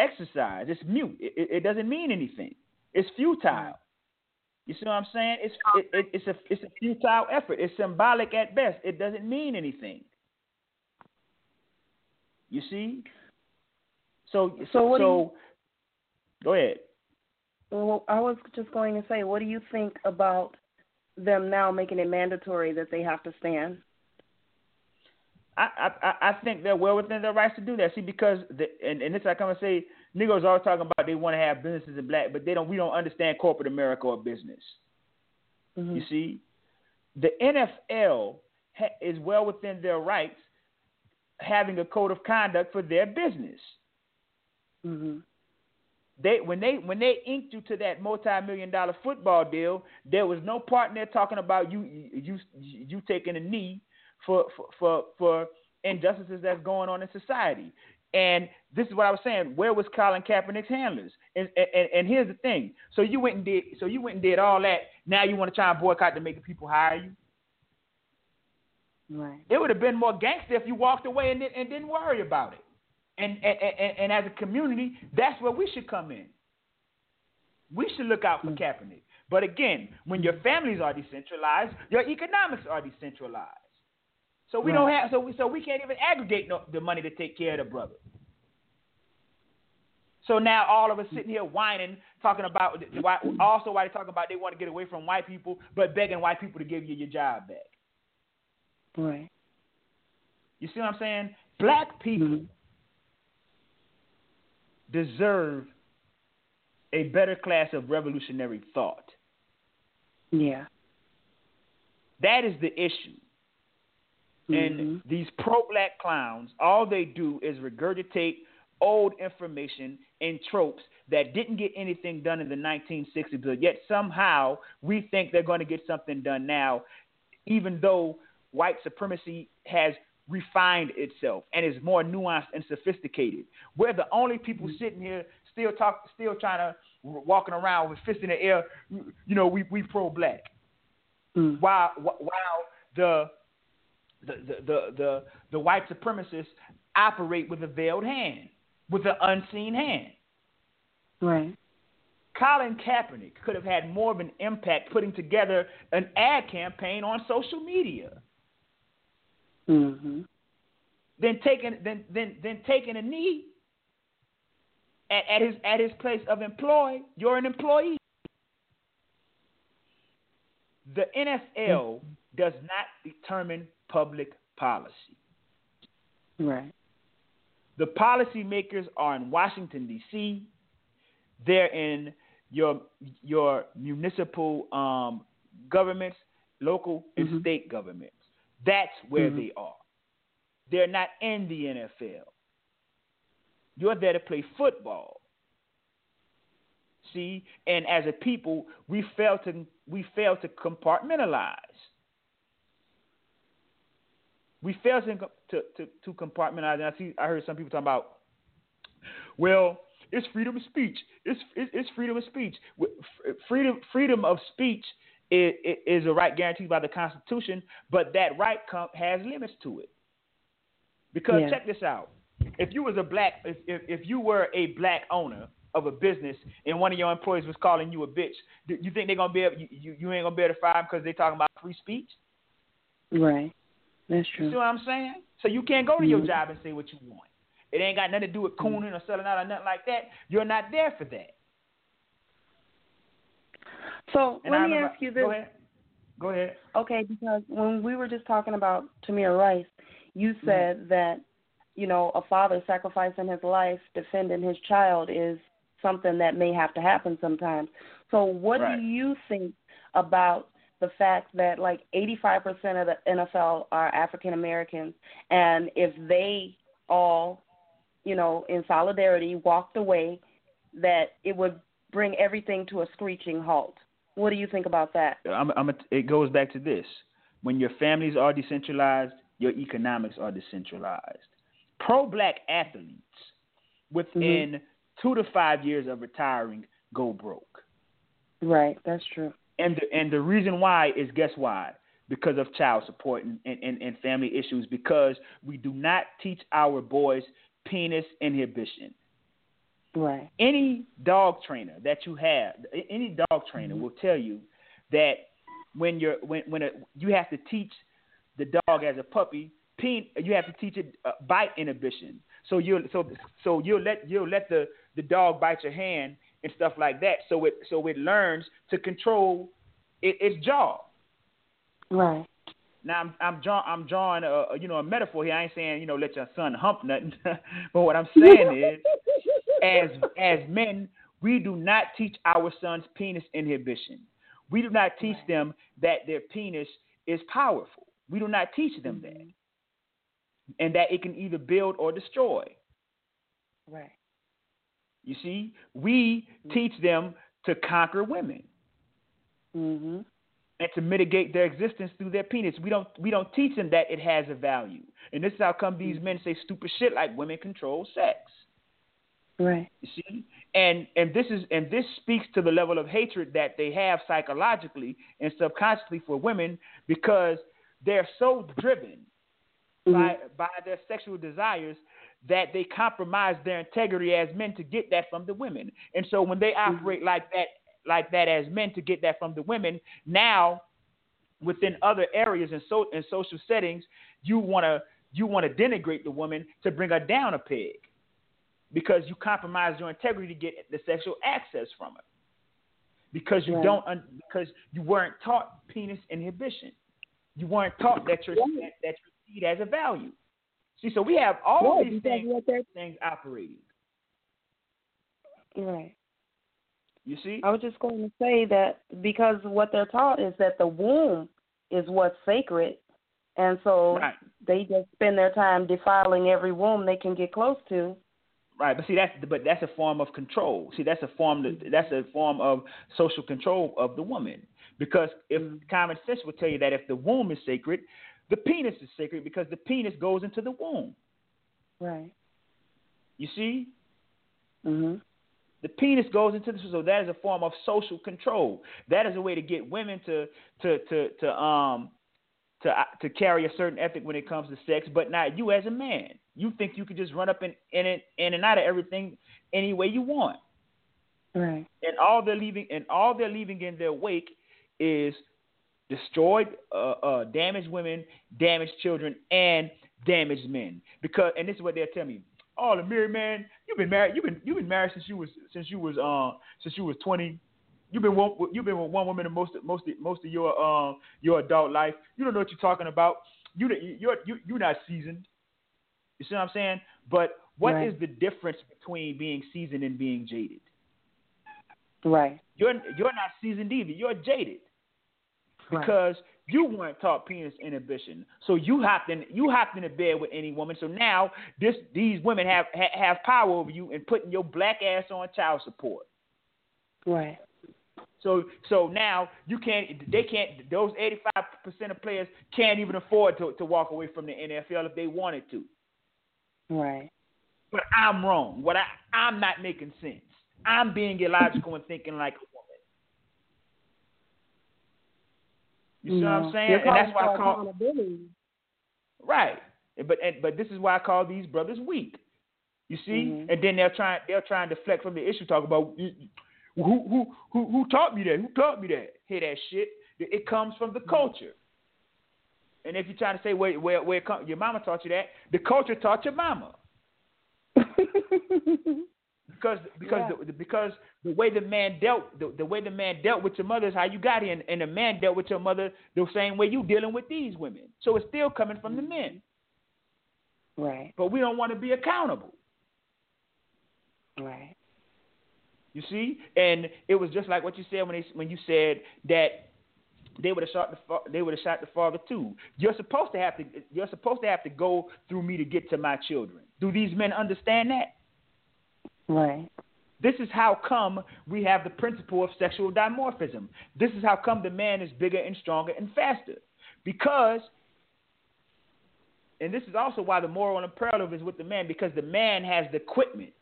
exercise. It's mute. It, it, it doesn't mean anything. It's futile. You see what I'm saying? It's it, it, it's a it's a futile effort. It's symbolic at best. It doesn't mean anything. You see? So So what do so Go ahead. Well, I was just going to say, what do you think about them now making it mandatory that they have to stand? I I, I think they're well within their rights to do that. See, because the, and and this I come and say, niggas are always talking about they want to have businesses in black, but they don't. We don't understand corporate America or business. Mm-hmm. You see, the NFL ha- is well within their rights having a code of conduct for their business. Mm-hmm. They when they when they inked you to that multi-million dollar football deal, there was no part in there talking about you you you taking a knee for for for, for injustices that's going on in society. And this is what I was saying. Where was Colin Kaepernick's handlers? And, and and here's the thing. So you went and did. So you went and did all that. Now you want to try and boycott to make the people hire you? Right. It would have been more gangster if you walked away and, and didn't worry about it. And, and and and as a community, that's where we should come in. We should look out for mm. Kaepernick. But again, when your families are decentralized, your economics are decentralized. So we don't have so we so we can't even aggregate no, the money to take care of the brother. So now all of us sitting here whining, talking about why, also why they talking about they want to get away from white people, but begging white people to give you your job back. Right. You see what I'm saying? Black people Mm-hmm. deserve a better class of revolutionary thought. Yeah. That is the issue. Mm-hmm. And these pro black clowns, all they do is regurgitate old information and tropes that didn't get anything done in the 1960s, but yet somehow we think they're going to get something done now, even though white supremacy has refined itself and is more nuanced and sophisticated. We're the only people sitting here still talk, still trying to walking around with fists in the air. You know, we we pro black. Mm. While while the the, the the the white supremacists operate with a veiled hand, with an unseen hand. Right. Colin Kaepernick could have had more of an impact putting together an ad campaign on social media Mhm. than taking than than, than taking a knee at, at his at his place of employ. You're an employee. The NFL does not determine public policy. Right. The policymakers are in Washington D.C. They're in your your municipal um, governments, local and Mhm. state governments. That's where Mhm. they are. They're not in the NFL. You're there to play football. See, and as a people, we fail to we fail to compartmentalize. We fail to to, to, to compartmentalize. And I see, I heard some people talking about, well, it's freedom of speech. It's it's, it's freedom of speech. Freedom freedom of speech is, is a right guaranteed by the Constitution, but that right com- has limits to it. Because Yeah. check this out: if you was a black, if, if if you were a black owner of a business and one of your employees was calling you a bitch, do you think they're gonna be able, you, you, you ain't gonna be able to fire them because they're talking about free speech? Right. That's You see true. what I'm saying? So you can't go to your Mhm. job and say what you want. It ain't got nothing to do with cooning or selling out or nothing like that. You're not there for that. So And let I me remember- ask you this. Go ahead. Go ahead. Okay, because when we were just talking about Tamir Rice, you said that you know a father sacrificing his life defending his child is something that may have to happen sometimes. So, what Right. do you think about the fact that like 85% of the NFL are African Americans, and if they all, you know, in solidarity walked away, that it would bring everything to a screeching halt? What do you think about that? I'm, I'm a, it goes back to this. When your families are decentralized, your economics are decentralized. Pro black athletes within mm-hmm. two to five years of retiring go broke. Right, that's true. And the, and the reason why is guess why? Because of child support and, and, and family issues, because we do not teach our boys penis inhibition. Right. any dog trainer that you have, any dog trainer will tell you that when you're when when a, you have to teach the dog as a puppy, pen, you have to teach it uh, bite inhibition. So you so so you'll let you'll let the the dog bite your hand, and stuff like that. So it so it learns to control it, its jaw. Right. Now I'm I'm drawing I'm drawing a you know a metaphor here. I ain't saying you know let your son hump nothing, but what I'm saying is, as as men, we do not teach our sons penis inhibition. We do not teach them that their penis is powerful. We do not teach them that, mm-hmm. and that it can either build or destroy. Right. You see, we teach them to conquer women Mhm. and to mitigate their existence through their penis. We don't we don't teach them that it has a value. And this is how come these men say stupid shit like women control sex. Right. You see? And and this is and this speaks to the level of hatred that they have psychologically and subconsciously for women because they're so driven by by their sexual desires that they compromise their integrity as men to get that from the women. And so when they mm-hmm. operate like that like that as men to get that from the women, now within other areas and so in social settings, you wanna you wanna denigrate the woman to bring her down a peg because you compromise your integrity to get the sexual access from her. Because you Right. don't un- because you weren't taught penis inhibition. You weren't taught that your that, that your seed has a value. See, so we have all Right, these things things operating. Right. You see? I was just going to say that because what they're taught is that the womb is what's sacred, and so Right. they just spend their time defiling every womb they can get close to. Right, but see that's but that's a form of control. See, that's a form that's a form of social control of the woman. Because if mm-hmm. common sense would tell you that if the womb is sacred, the penis is sacred because the penis goes into the womb. Right. You see, Mhm. the penis goes into the so that is a form of social control. That is a way to get women to to to to um to uh, to carry a certain ethic when it comes to sex, but not you as a man. You think you could just run up in in it in and out of everything any way you want. Right. and all they're leaving and all they're leaving in their wake is destroyed, uh, uh, damaged women, damaged children, and damaged men. Because and this is what they'll tell me. Oh, the married man, you've been married. You've been you've been married since you was since you was uh since you was twenty. You've been one, you've been with one woman in most of, most most of your um your adult life. You don't know what you're talking about. You you're you you're not seasoned. You see what I'm saying? But what is Right. the difference between being seasoned and being jaded? Right. You're you're not seasoned either. You're jaded Right. because you weren't taught penis inhibition. So you hopped in you hopped into bed with any woman. So now this these women have ha, have power over you and putting your black ass on child support. Right. So so now you can't they can't those 85% of players can't even afford to to walk away from the NFL if they wanted to. Right. But I'm wrong. What I I'm not making sense. I'm being illogical and thinking like You see what I'm saying? And that's why I call right. But and, but this is why I call these brothers weak. You see, Mhm. and then they're trying they're trying to deflect from the issue, talk about who who who who taught me that? Who taught me that? Hear that shit? It comes from the culture. And if you're trying to say where where where it come, your mama taught you that, the culture taught your mama. because because Yeah. the, because the way the man dealt the, the way the man dealt with your mother is how you got here, and, and the man dealt with your mother the same way you dealing with these women. So it's still coming from the men, Right. but we don't want to be accountable. Right. You see, and it was just like what you said when they when you said that they would have shot the fa- they would have shot the father too. You're supposed to have to you're supposed to have to go through me to get to my children. Do these men understand that? Right. This is how come we have the principle of sexual dimorphism. This is how come the man is bigger and stronger and faster. Because, and this is also why the moral and imperative is with the man, because the man has the equipment,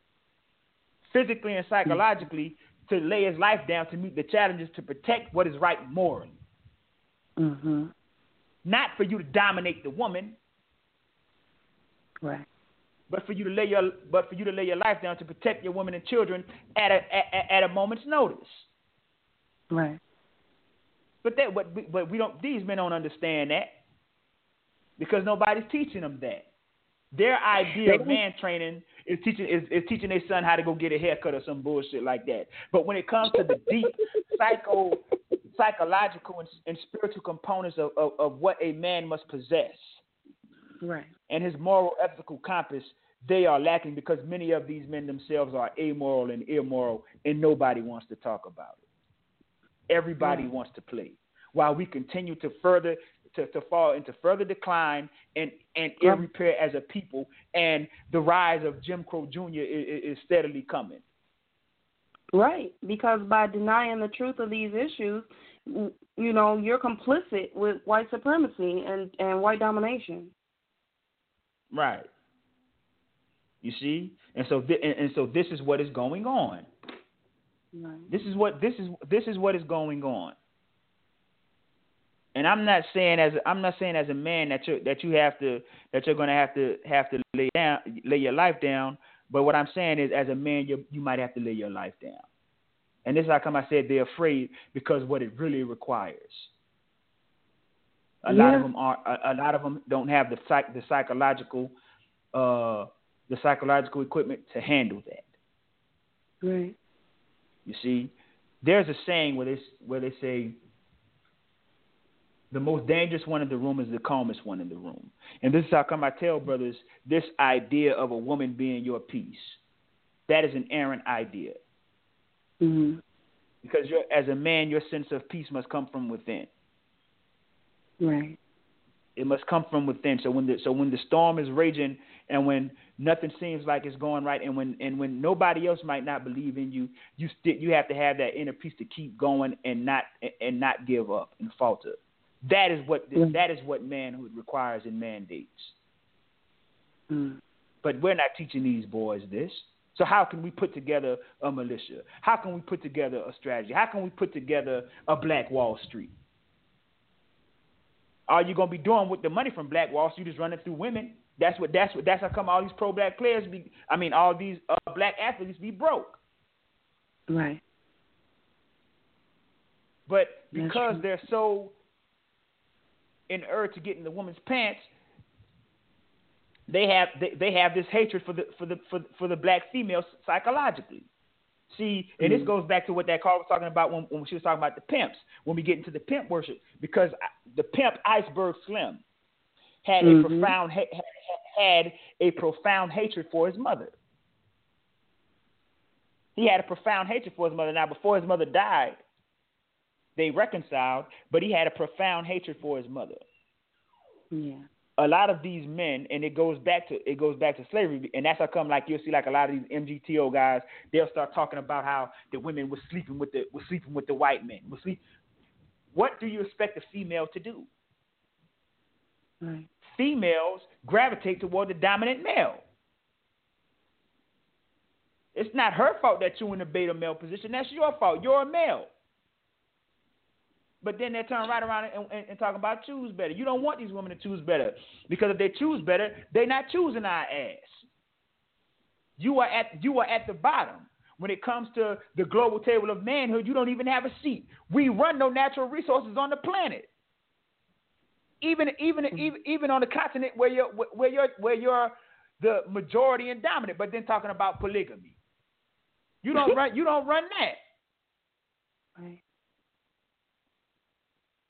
physically and psychologically, to lay his life down to meet the challenges to protect what is right morally. Mhm. Not for you to dominate the woman, Right. But for you to lay your but for you to lay your life down to protect your women and children at a at, at a moment's notice. Right. But that but but we don't these men don't understand that because nobody's teaching them that. Their idea of man training is teaching is, is teaching their son how to go get a haircut or some bullshit like that. But when it comes to the deep psycho psychological and, and spiritual components of, of, of what a man must possess, Right. and his moral ethical compass, they are lacking because many of these men themselves are amoral and immoral, and nobody wants to talk about it. Everybody Right. wants to play, while we continue to further to, to fall into further decline and and Yeah. ill repair as a people, and the rise of Jim Crow Jr. is, is steadily coming. Right, because by denying the truth of these issues, you know, you're complicit with white supremacy and and white domination. Right. You see, and so thi- and, and so this is what is going on. Right. This is what this is this is what is going on. And I'm not saying as I'm not saying as a man that you that you have to that you're going to have to have to lay down lay your life down. But what I'm saying is, as a man, you you might have to lay your life down. And this is how come I said they're afraid because what it really requires. A lot of them are. A, a lot of them don't have the psych the psychological uh the psychological equipment to handle that. Right. You see, there's a saying where they where they say the most dangerous one in the room is the calmest one in the room. And this is how come I tell brothers this idea of a woman being your peace. That is an errant idea. Mhm. Because you're, as a man, your sense of peace must come from within. Right. It must come from within. So when the so when the storm is raging and when nothing seems like it's going right and when and when nobody else might not believe in you, you still you have to have that inner peace to keep going and not and not give up and falter. That is what Mm. that is what manhood requires and mandates. Mm. But we're not teaching these boys this. So how can we put together a militia? How can we put together a strategy? How can we put together a Black Wall Street? All you're gonna be doing with the money from Black Wall Street is running through women. That's what that's what that's how come all these pro black players be I mean all these uh, black athletes be broke. Right. But because they're so in urge to get in the woman's pants, they have they, they have this hatred for the for the for, for the black female psychologically. See, and this Mhm. goes back to what that call was talking about when, when she was talking about the pimps. When we get into the pimp worship, because the pimp Iceberg Slim had a Mhm. profound ha- ha- had a profound hatred for his mother. He had a profound hatred for his mother. Now, before his mother died, they reconciled, but he had a profound hatred for his mother. Yeah. A lot of these men, and it goes back to it goes back to slavery, and that's how come like you'll see like a lot of these MGTOW guys, they'll start talking about how the women were sleeping with the were sleeping with the white men. Were sleep. What do you expect a female to do? Right. Females gravitate toward the dominant male. It's not her fault that you're in the beta male position. That's your fault. You're a male. But then they turn right around and, and, and talk about choose better. You don't want these women to choose better because if they choose better, they're not choosing our ass. You are at you are at the bottom when it comes to the global table of manhood. You don't even have a seat. We run no natural resources on the planet. Even even hmm. even even on the continent where you're where you're where you're the majority and dominant, but then talking about polygamy. You don't run you don't run that. Right.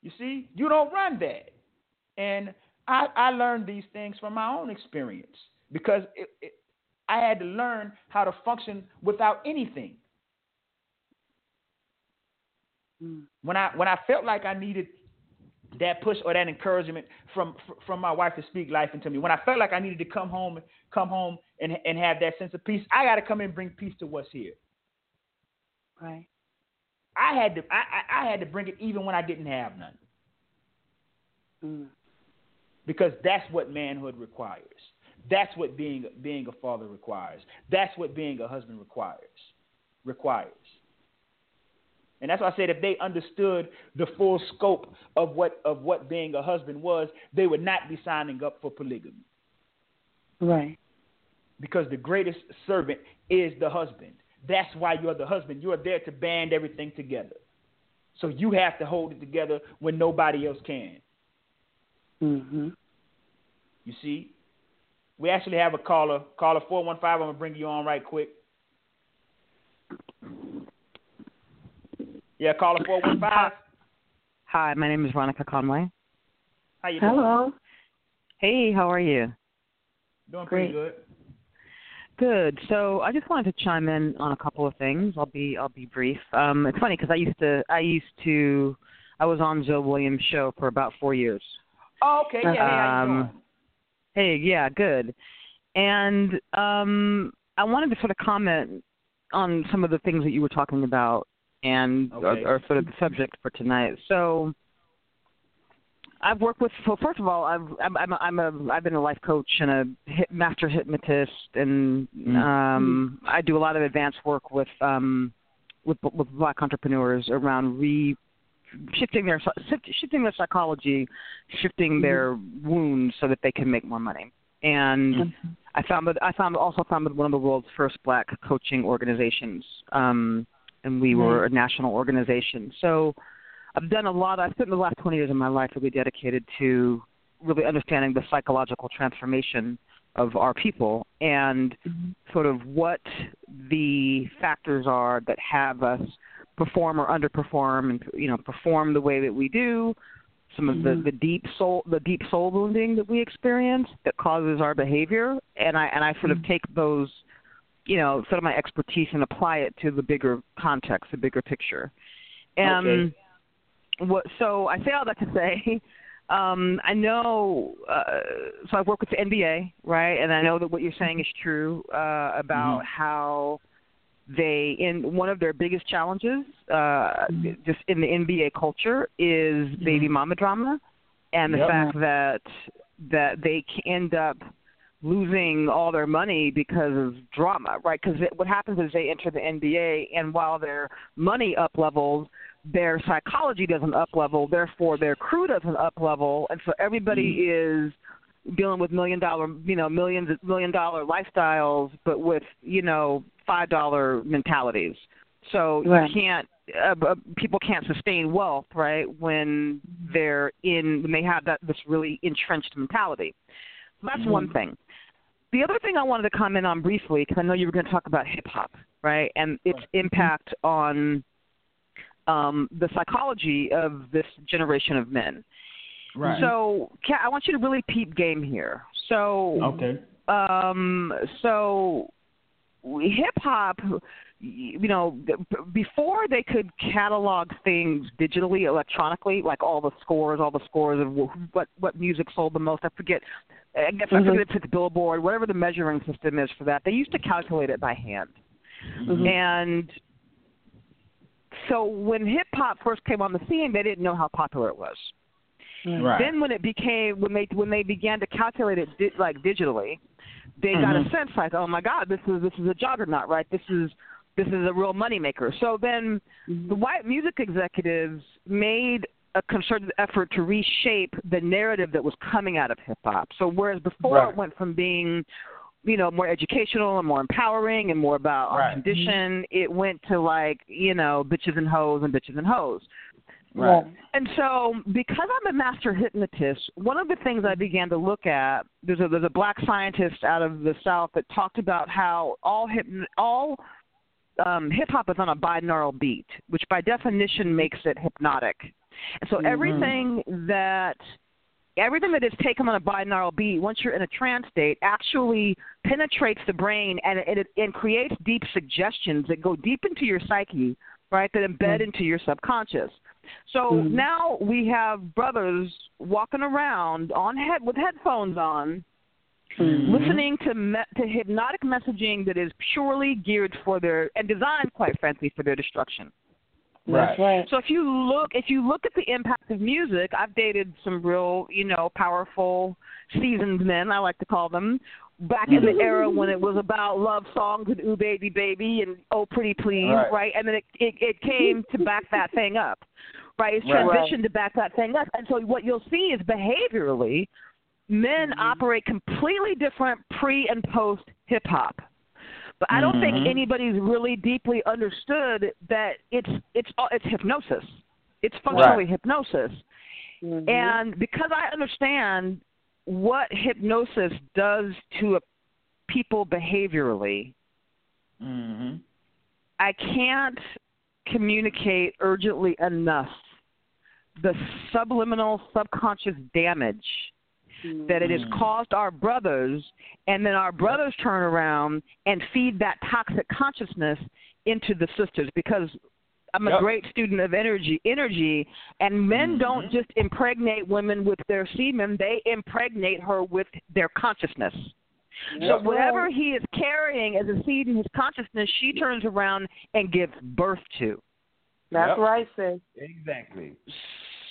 You see, you don't run that. And I, I learned these things from my own experience because it, it, I had to learn how to function without anything. Mm. When I when I felt like I needed that push or that encouragement from from my wife to speak life into me, when I felt like I needed to come home come home and and have that sense of peace, I got to come and bring peace to what's here. Right. I had to I, I I had to bring it even when I didn't have none. Mm. because that's what manhood requires. That's what being being a father requires. That's what being a husband requires. Requires. And that's why I said if they understood the full scope of what of what being a husband was, they would not be signing up for polygamy. Right. Because the greatest servant is the husband. That's why you're the husband. You're there to band everything together. So you have to hold it together when nobody else can. Mhm. You see? We actually have a caller. Caller four one five. I'm gonna bring you on right quick. Yeah, caller four one five. Hi, my name is Veronica Conway. How you doing? Hello. Hey, how are you? Doing pretty Great. good. Good. So I just wanted to chime in on a couple of things. I'll be I'll be brief. Um, it's funny because I used to I used to I was on Joe Williams' show for about four years. Oh, okay. Yeah. Hey, Um? Hey, yeah, good. And um, I wanted to sort of comment on some of the things that you were talking about and Okay. are, are sort of the subject for tonight. So I've worked with. So first of all, I've I'm I'm a, I'm a I've been a life coach and a hip, master hypnotist, and Mm. um, I do a lot of advanced work with um, with with black entrepreneurs around re shifting their shifting their psychology, shifting their wounds so that they can make more money. And I found that I found also founded one of the world's first black coaching organizations, um, and we were a national organization. So I've done a lot. I've spent the last 20 years of my life really dedicated to really understanding the psychological transformation of our people and mm-hmm. sort of what the factors are that have us perform or underperform and you know perform the way that we do some of the, mm-hmm. the deep soul the deep soul wounding that we experience that causes our behavior and I and I sort of mm-hmm. take those you know sort of my expertise and apply it to the bigger context the bigger picture and Okay. What so I say all that to say um I know uh so I work with the NBA right? And I know that what you're saying is true uh about how they in one of their biggest challenges uh just in the NBA culture is baby mama drama and the Yep. fact that that they can end up losing all their money because of drama right? Because what happens is they enter the NBA and while their money up levels their psychology doesn't up level therefore their crew doesn't up level and so everybody is dealing with million dollar you know millions million dollar lifestyles but with you know five dollar mentalities. So Right. you can't uh, uh, people can't sustain wealth right when they're in when they have that this really entrenched mentality. So that's one thing. The other thing I wanted to comment on briefly, because I know you were going to talk about hip hop, right, and its impact on um, the psychology of this generation of men. Right. So, Kat, I want you to really peep game here. So, okay. um, so hip hop, you know, before they could catalog things digitally, electronically, like all the scores, all the scores of what what music sold the most. I forget. I guess I forget if it's Billboard, whatever the measuring system is for that. They used to calculate it by hand, and so when hip hop first came on the scene, they didn't know how popular it was. Right. Then when it became when they when they began to calculate it di- like digitally, they got a mm-hmm. sense like, oh my God, this is this is a juggernaut, right? This is this is a real moneymaker. So then mm-hmm. the white music executives made a concerted effort to reshape the narrative that was coming out of hip hop. So whereas before Right. it went from being you know, more educational and more empowering and more about our Right. condition, it went to like, you know, bitches and hoes and bitches and hoes. Right. And so, because I'm a master hypnotist, one of the things I began to look at there's a there's a black scientist out of the South that talked about how all hip all um, hip hop is on a binaural beat, which by definition makes it hypnotic. And so everything that everything that is taken on a binaural beat, once you're in a trance state, actually penetrates the brain and it, it, and creates deep suggestions that go deep into your psyche, right? That embed mm. into your subconscious. So mm. now we have brothers walking around on head with headphones on, mm-hmm. listening to me- to hypnotic messaging that is purely geared for their and designed, quite frankly, for their destruction. That's right. So if you look if you look at the impact of music, I've dated some real, you know, powerful seasoned men, I like to call them, back in the mm-hmm. era when it was about love songs and ooh baby baby and oh pretty please, Right. And then it, it it came to back that thing up. Right? It's Right. transitioned to back that thing up. And so what you'll see is behaviorally men mm-hmm. operate completely different pre and post hip hop. But I don't think anybody's really deeply understood that it's it's it's hypnosis. It's functionally Right. hypnosis. And because I understand what hypnosis does to a people behaviorally, Mm-hmm. I can't communicate urgently enough the subliminal subconscious damage that it has Mm. caused our brothers, and then our brothers turn around and feed that toxic consciousness into the sisters because I'm a Yep. great student of energy energy and men Mhm. don't just impregnate women with their semen, they impregnate her with their consciousness. So whatever he is carrying as a seed in his consciousness, she turns around and gives birth to. That's Yep. right, sis. Exactly.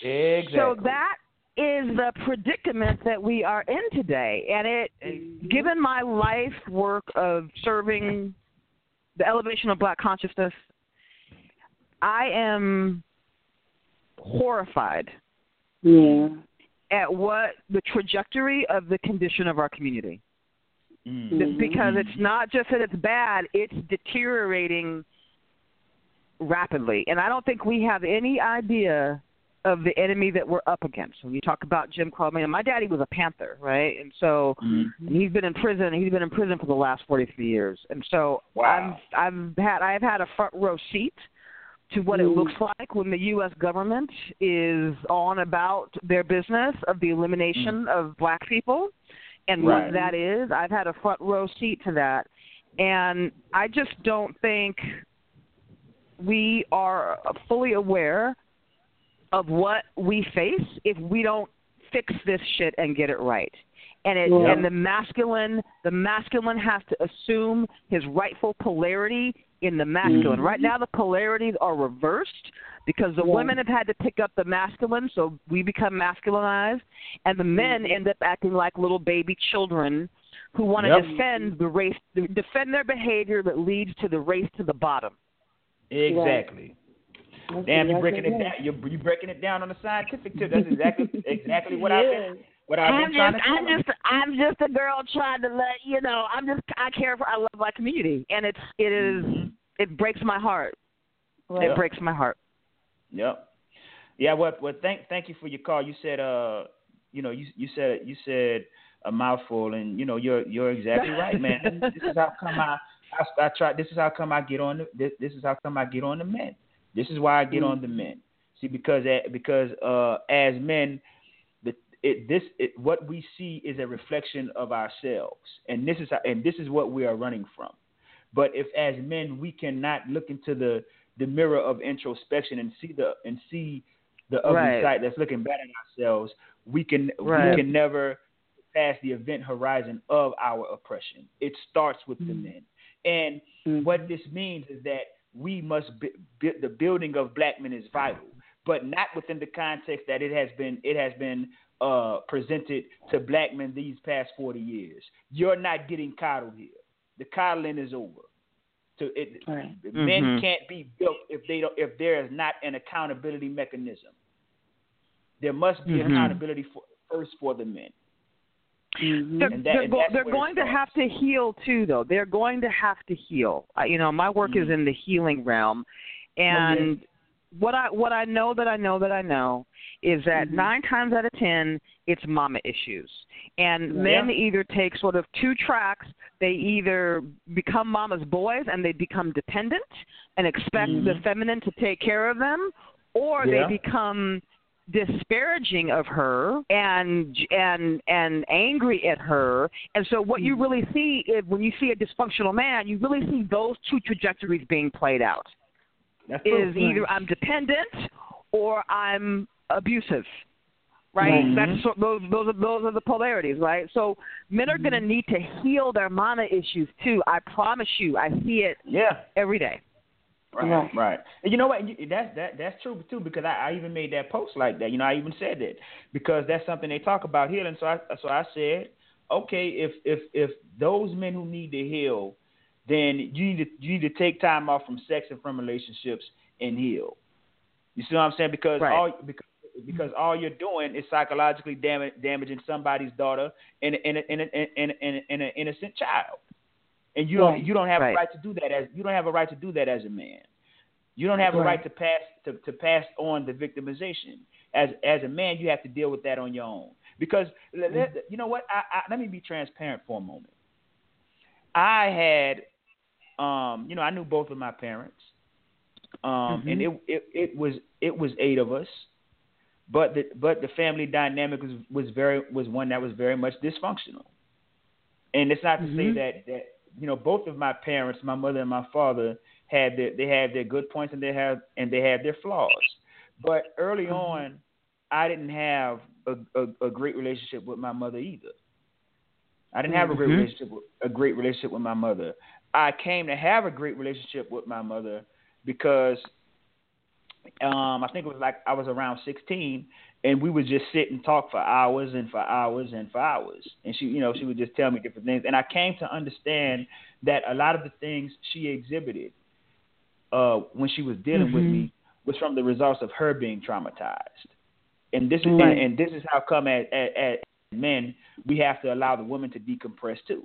Exactly. So that is the predicament that we are in today. And it, given my life work of serving the elevation of black consciousness, I am horrified Yeah. at what the trajectory of the condition of our community. Mm. Th- Because it's not just that it's bad, it's deteriorating rapidly. And I don't think we have any idea of the enemy that we're up against. When you talk about Jim Crow, I mean, my daddy was a Panther, right? And so Mhm. and he's been in prison. He's been in prison for the last 43 years. And so Wow. I've I've had I've had a front row seat to what it Mm. looks like when the U.S. government is on about their business of the elimination of black people and Right. what that is. I've had a front row seat to that, and I just don't think we are fully aware of what we face if we don't fix this shit and get it right. And it Yeah. and the masculine the masculine has to assume his rightful polarity in the masculine. Mhm. Right now the polarities are reversed because the Yeah. women have had to pick up the masculine, so we become masculinized, and the men Mhm. end up acting like little baby children who want to Yep. defend the race defend their behavior that leads to the race to the bottom. Exactly. That's Damn, you're breaking it down. You're you breaking it down on the scientific tip. That's exactly exactly what I've been what I've been I'm trying just, to. I'm just, I'm just a girl trying to let you know. I'm just, I care for, I love my community, and it's, it is, Mhm. it breaks my heart. Right. It breaks my heart. Yep. Yeah. Well, well, thank thank you for your call. You said uh, you know, you you said you said a mouthful, and you know, you're you're exactly right, man. this is how come I I, I try. This is how come I get on the this, this is how come I get on the men. This is why I get on the men. See, because because uh, as men, the it this it, what we see is a reflection of ourselves, and this is and this is what we are running from. But if as men we cannot look into the the mirror of introspection and see the and see the ugly Right. side that's looking bad at ourselves, we can Right. we can never pass the event horizon of our oppression. It starts with the men. And Mhm. what this means is that we must be, be, the building of black men is vital, but not within the context that it has been it has been uh, presented to black men these past forty years. You're not getting coddled here. The coddling is over. So it, Right. men Mhm. can't be built if they don't if there is not an accountability mechanism. There must be Mhm. accountability for, first for the men. Mhm. They're, that- they're, go- they're going to have to heal too, though. They're going to have to heal. I, you know, my work is Mhm. in the healing realm, and what I what I know that I know that I know is that Mhm. nine times out of ten, it's mama issues, and Yeah. men either take sort of two tracks. They either become mama's boys and they become dependent and expect the Mhm. feminine to take care of them, or Yeah. they become disparaging of her and and and angry at her. And so what you really see is when you see a dysfunctional man you really see those two trajectories being played out. That's is either i'm dependent or i'm abusive right? Mhm. that's so, those those are those are the polarities right? So men are going to need to heal their mana issues too. I promise you i see it Yeah. every day Right, Right. right. And you know what? That's that that's true too because I, I even made that post like that. You know, I even said that because that's something they talk about healing. So I so I said, okay, if if if those men who need to heal, then you need to you need to take time off from sex and from relationships and heal. You see what I'm saying? Because Right. all because because all you're doing is psychologically damage, damaging somebody's daughter and and and and and, and, and an innocent child. And you don't Right. you don't have Right. a right to do that as you don't have a right to do that as a man. You don't have a Right. right to pass to, to pass on the victimization. As as a man, you have to deal with that on your own. because let, let- you know what? I, I, let me be transparent for a moment. I had, um, you know, I knew both of my parents, um, and it, it it was it was eight of us, but the but the family dynamic was was very was one that was very much dysfunctional, and it's not to say that that you know both of my parents, my mother and my father, had their they had their good points and they have and they had their flaws, but early on, I didn't have a, a, a great relationship with my mother either. I didn't have a great Mhm. relationship with, a great relationship with my mother. I came to have a great relationship with my mother because um I think it was like I was around 16 and we would just sit and talk for hours and for hours and for hours. And she, you know, she would just tell me different things and I came to understand that a lot of the things she exhibited uh when she was dealing with Mhm. me was from the results of her being traumatized. And this is Right. and, and this is how come as, as, as men we have to allow the women to decompress too.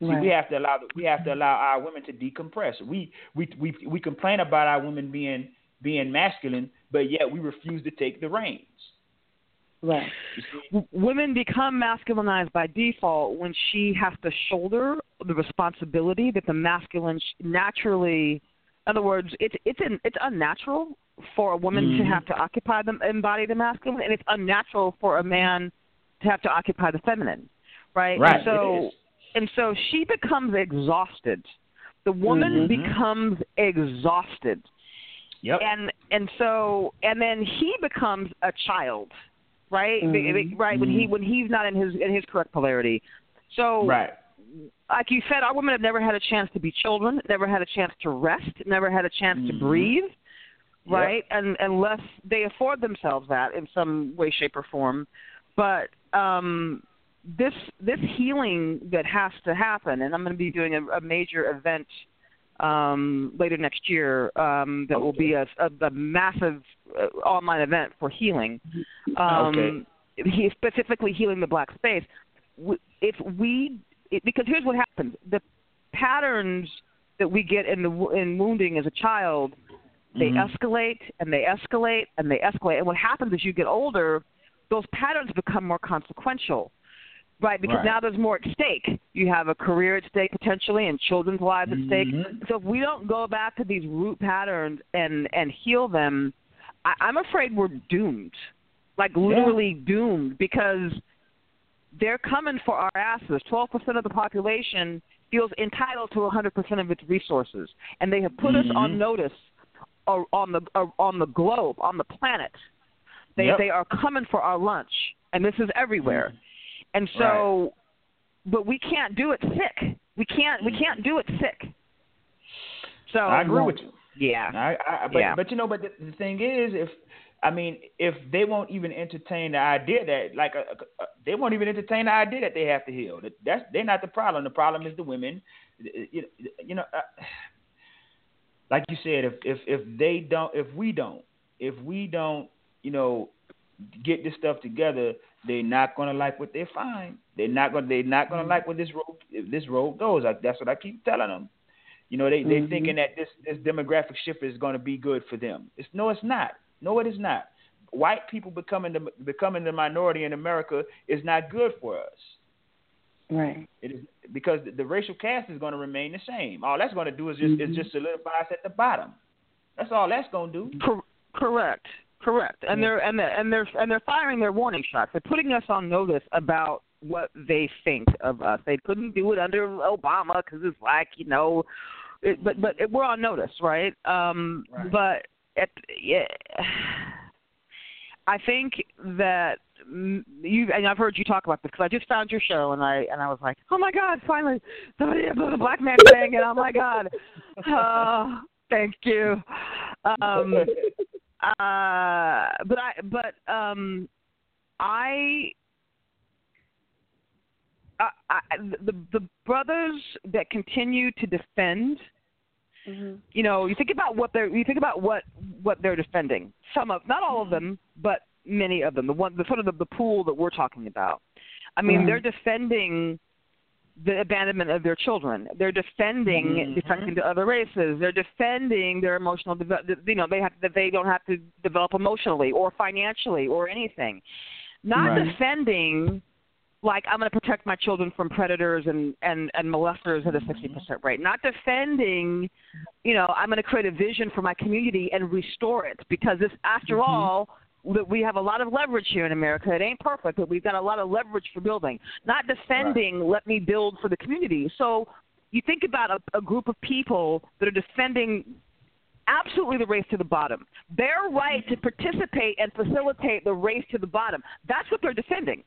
See, we have to allow the, we have to allow our women to decompress. We we we we complain about our women being being masculine, but yet we refuse to take the reins. Right. You see? W- women become masculinized by default when she has to shoulder the responsibility that the masculine naturally in other words it's it's an, it's unnatural for a woman to Mhm. have to occupy the embody the masculine and it's unnatural for a man to have to occupy the feminine right Right, and so and so she becomes exhausted the woman Mhm. becomes exhausted Yep. and and so and then he becomes a child right Mhm. Be- right when he when he's not in his in his correct polarity so right. like you said our women have never had a chance to be children never had a chance to rest never had a chance to Mhm. breathe Yep. right and unless they afford themselves that in some way shape or form but um this this healing that has to happen and i'm going to be doing a, a major event um later next year um that will be a, a, a massive uh, online event for healing. Um he specifically healing the black space. If we it, because here's what happens. The patterns that we get in the in wounding as a child they Mhm. escalate and they escalate and they escalate. And what happens as you get older those patterns become more consequential right because Right. now there's more at stake you have a career at stake potentially and children's lives at stake Mhm. so if we don't go back to these root patterns and and heal them I, i'm afraid we're doomed like literally doomed because they're coming for our asses. Twelve percent of the population feels entitled to 100% of its resources, and they have put us on notice uh, on the uh, on the globe, on the planet. They Yep. they are coming for our lunch, and this is everywhere. And so, but we can't do it sick. We can't we can't do it sick. So I agree with you. Yeah. I, I but Yeah. but you know, but the, the thing is, if I mean, if they won't even entertain the idea that, like, uh, uh, they won't even entertain the idea that they have to heal. That- That's they're not the problem. The problem is the women. You, you know, uh, like you said, if if if they don't, if we don't, if we don't, you know, get this stuff together, they're not gonna like what they find. They're not gonna they're not gonna like what this road if this road goes. Like, that's what I keep telling them. You know, they they're Mhm. thinking that this this demographic shift is going to be good for them. It's no, it's not. No, it is not. White people becoming the becoming the minority in America is not good for us. Right. It is because the, the racial caste is going to remain the same. All that's going to do is just is Mhm. just solidify us at the bottom. That's all that's going to do. Cor- correct. Correct. And they're and they're, and they're and they're firing their warning shots. They're putting us on notice about what they think of us. They couldn't do it under Obama because it's like you know, it, but but it, we're on notice, right? Um, Right. But at, yeah, I think that you and I've heard you talk about this because I just found your show and I and I was like, oh my god, finally somebody a black man saying it. Oh my god, oh, thank you. Um, uh, but I but um, I. I, I, the the brothers that continue to defend Mhm. you know, you think about what they're you think about what what they're defending. Some of not all of them, but many of them. The one the sort of the, the pool that we're talking about. I mean, Mhm. they're defending the abandonment of their children. They're defending Mhm. defecting to other races. They're defending their emotional deve- you know, they have that they don't have to develop emotionally or financially or anything. not Right. defending like I'm going to protect my children from predators and and and molesters at a 60% rate. Not defending, you know, I'm going to create a vision for my community and restore it because this, after Mm-hmm. all, we have a lot of leverage here in America. It ain't perfect, but we've got a lot of leverage for building. Not defending, let me build for the community. So you think about a, a group of people that are defending absolutely the race to the bottom. Their right to participate and facilitate the race to the bottom. That's what they're defending.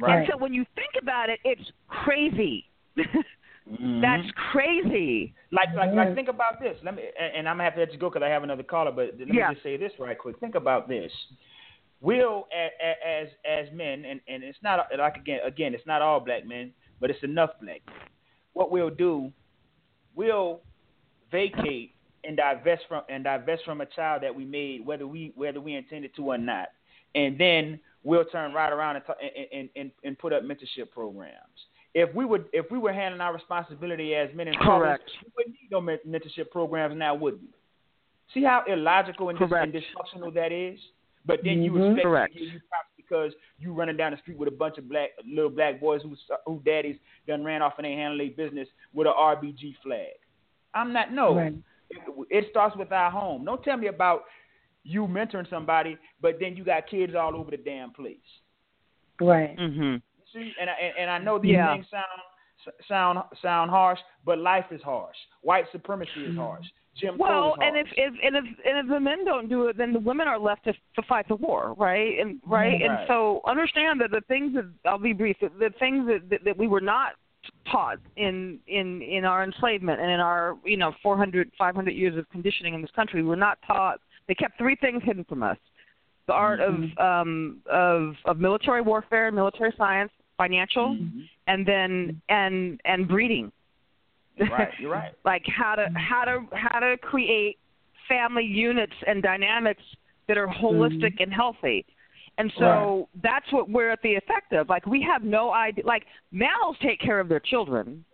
Right. And so when you think about it, it's crazy. Mhm. That's crazy. Like, like, like, think about this. Let me, and, I'm gonna have to let you go because I have another caller. But let me Yeah. just say this right quick. Think about this. A- as as men, and and it's not like again, again, it's not all black men, but it's enough black. Men. What we'll do, we'll vacate and divest from and divest from a child that we made, whether we whether we intended to or not, and then we'll turn right around and, and, and, and put up mentorship programs. If we would if we were handling our responsibility as men and fathers, we wouldn't need no mentorship programs now, would we? See how illogical and, dis- and dysfunctional that is. But then you Mhm. expect Correct. to give you props because you running down the street with a bunch of black little black boys whose who daddies done ran off and they handle their business with a RBG flag. I'm not no. Right. It, it starts with our home. Don't tell me about you mentoring somebody, but then you got kids all over the damn place. Right. Mhm. See, and I, and, I know these Yeah. things sound sound sound harsh, but life is harsh. White supremacy is harsh. Jim Well, and if, if and if and if the men don't do it, then the women are left to to fight the war, right? And right, and so understand that the things that I'll be brief. The, things that, that that we were not taught in in in our enslavement and in our you know 400 500 years of conditioning in this country, we were not taught. They kept three things hidden from us: the art of um of of military warfare, military science, financial, Mhm. and then and and breeding right, you're right. like how to mm-hmm. how to how to create family units and dynamics that are holistic mm-hmm. and healthy. And so that's what we're at the effect of. Like we have no idea. Like males take care of their children.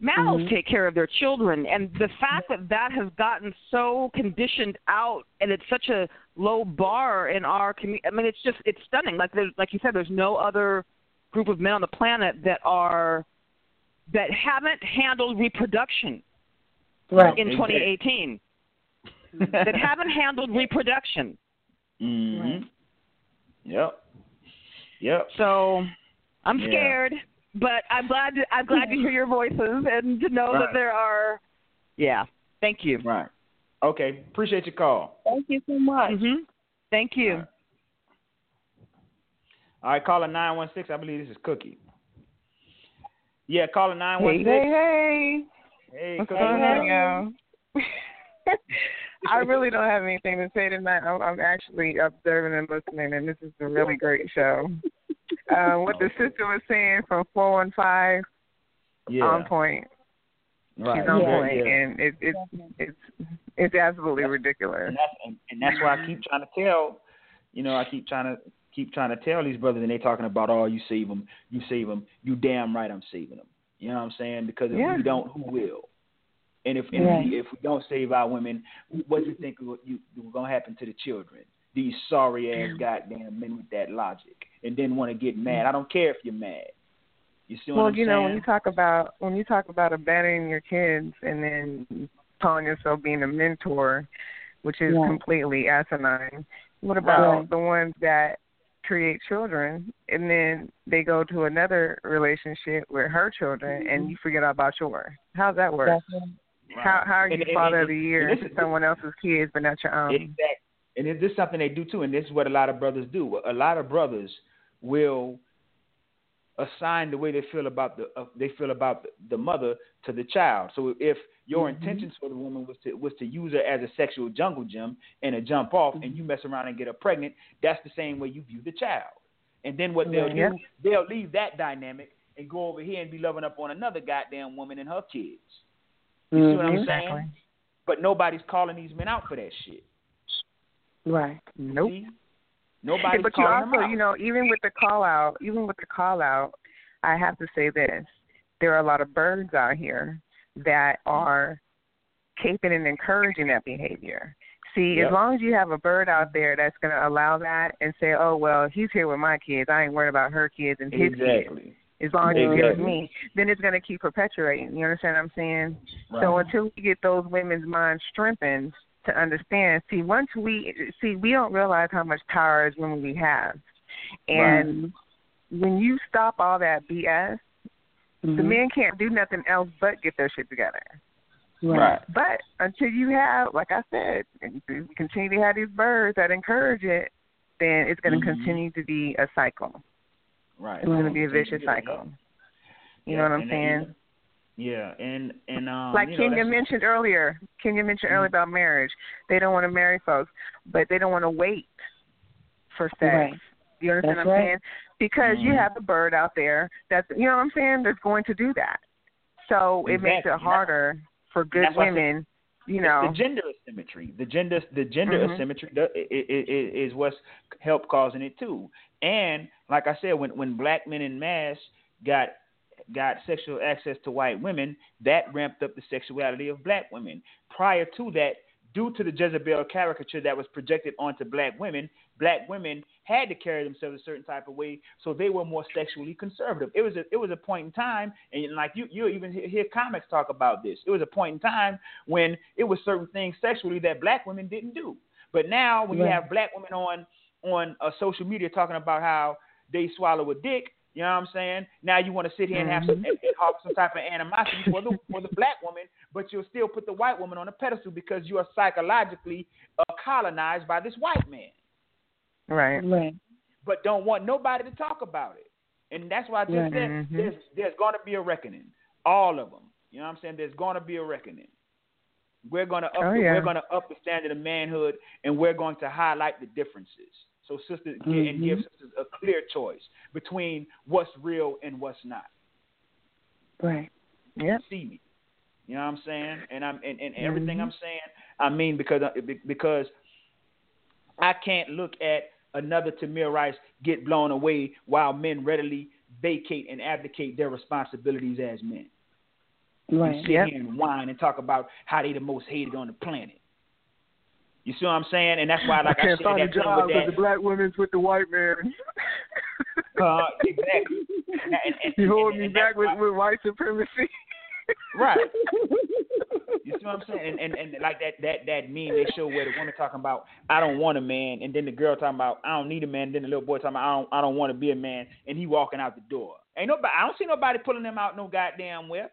Males mm-hmm. take care of their children, and the fact that that has gotten so conditioned out, and it's such a low bar in our community. I mean, it's just it's stunning. Like there's, like you said, there's no other group of men on the planet that are that haven't handled reproduction Right. in Exactly. 2018 that haven't handled reproduction. hmm Yep. Yep. So I'm Yeah. scared, but I'm glad to, I'm glad to hear your voices and to know Right. that there are. Yeah. Thank you. Right. Okay. Appreciate your call. Thank you so much. hmm Thank you. All right. All right, caller nine one six. I believe this is Cookie. Yeah, caller nine one Hey, hey, hey. Hey, What's Cookie. on, y'all? I really don't have anything to say tonight. I'm, I'm actually observing and listening, and this is a really great show. Uh, what the sister was saying from 415, Yeah. on point. Right. She's on Yeah, point, yeah. and it, it's it's it's absolutely ridiculous. and that's and, and that's why I keep trying to tell, you know, I keep trying to keep trying to tell these brothers, and they talking about, oh, you save them, you save them, you damn right, I'm saving them. You know what I'm saying? Because if Yeah. we don't, who will? And if and Right. we, if we don't save our women, what do you think will you will gonna happen to the children? These sorry ass goddamn men with that logic, and then want to get mad. I don't care if you're mad. You see what Well, I'm you saying? know, when you talk about when you talk about abandoning your kids and then calling yourself being a mentor, which is Yeah. completely asinine. What about Right. the ones that create children and then they go to another relationship with her children and mm-hmm. you forget about yours? How's that work? Definitely. How how are you And- and- father and- of the year to someone else's kids but not your own? Exactly. And this is something they do too, and this is what a lot of brothers do. A lot of brothers will assign the way they feel about the uh, they feel about the, the mother to the child. So if your intentions for the woman was to was to use her as a sexual jungle gym and a jump off, and you mess around and get her pregnant, that's the same way you view the child. And then what they'll Yeah. do, they'll leave that dynamic and go over here and be loving up on another goddamn woman and her kids. You see what I'm Mhm. Exactly. saying? But nobody's calling these men out for that shit. Right. Nope. See? Nobody's but you also, you know, even with the call out, even with the call out, I have to say this: there are a lot of birds out here that are caping and encouraging that behavior. See, Yep. as long as you have a bird out there that's going to allow that and say, "Oh well, he's here with my kids. I ain't worried about her kids and his kids." As long as he's here with me, then it's going to keep perpetuating. You understand what I'm saying? Right. So until we get those women's minds strengthened to understand, see, once we see, we don't realize how much power is when we have, and when you stop all that BS, the Mhm. men can't do nothing else but get their shit together. Right. But until you have, like I said, and continue to have these birds that encourage it, then it's going to Mhm. continue to be a cycle. Right. It's going to be a vicious to get it cycle. You Yeah, know what I'm and saying? Then- Yeah, and and um, like you know, Kenyah that's- mentioned earlier, Kenyah mentioned earlier about marriage. They don't want to marry folks, but they don't want to wait for sex. Right. You understand That's what I'm right. saying? Because you Mhm. have a bird out there that's you know what I'm saying that's going to do that. So it makes it harder for good that's why women. You know, the gender asymmetry. The gender the gender Mhm. asymmetry is what's helped causing it too. And like I said, when when black men in mass got got sexual access to white women, that ramped up the sexuality of black women. Prior to that, due to the Jezebel caricature that was projected onto black women, black women had to carry themselves a certain type of way, so they were more sexually conservative. It was a, it was a point in time, and like you you even hear, comics talk about this. It was a point in time when it was certain things sexually that black women didn't do. But now when you have black women on on uh, social media talking about how they swallow a dick, you know what I'm saying? Now you want to sit here and have some and, and harbor some type of animosity for the for the black woman, but you'll still put the white woman on a pedestal because you are psychologically uh, colonized by this white man, right? Right. but don't want nobody to talk about it. And that's why I just Right. said Mhm. there's there's going to be a reckoning, all of them. You know what I'm saying? There's going to be a reckoning. We're going to up Oh, the, yeah. we're going to up the standard of manhood, and we're going to highlight the differences. So sisters get, and give sisters a clear choice between what's real and what's not. Right. Yeah. See me. You know what I'm saying? And I'm and, and everything Mhm. I'm saying, I mean because I- because I can't look at another Tamir Rice get blown away while men readily vacate and abdicate their responsibilities as men. Right. And sit Yep. here and whine and talk about how they the most hated on the planet. You see what I'm saying? And that's why, like I, can't said, find a that thing job with the black women's with the white man. uh, exactly. And, and, and, you hold me back with, with white supremacy. Right. You see what I'm saying? And, and and like that that that meme they show where the woman talking about I don't want a man, and then the girl talking about I don't need a man, and then the little boy talking about I don't I don't want to be a man, and he walking out the door. Ain't nobody I don't see nobody pulling them out no goddamn where.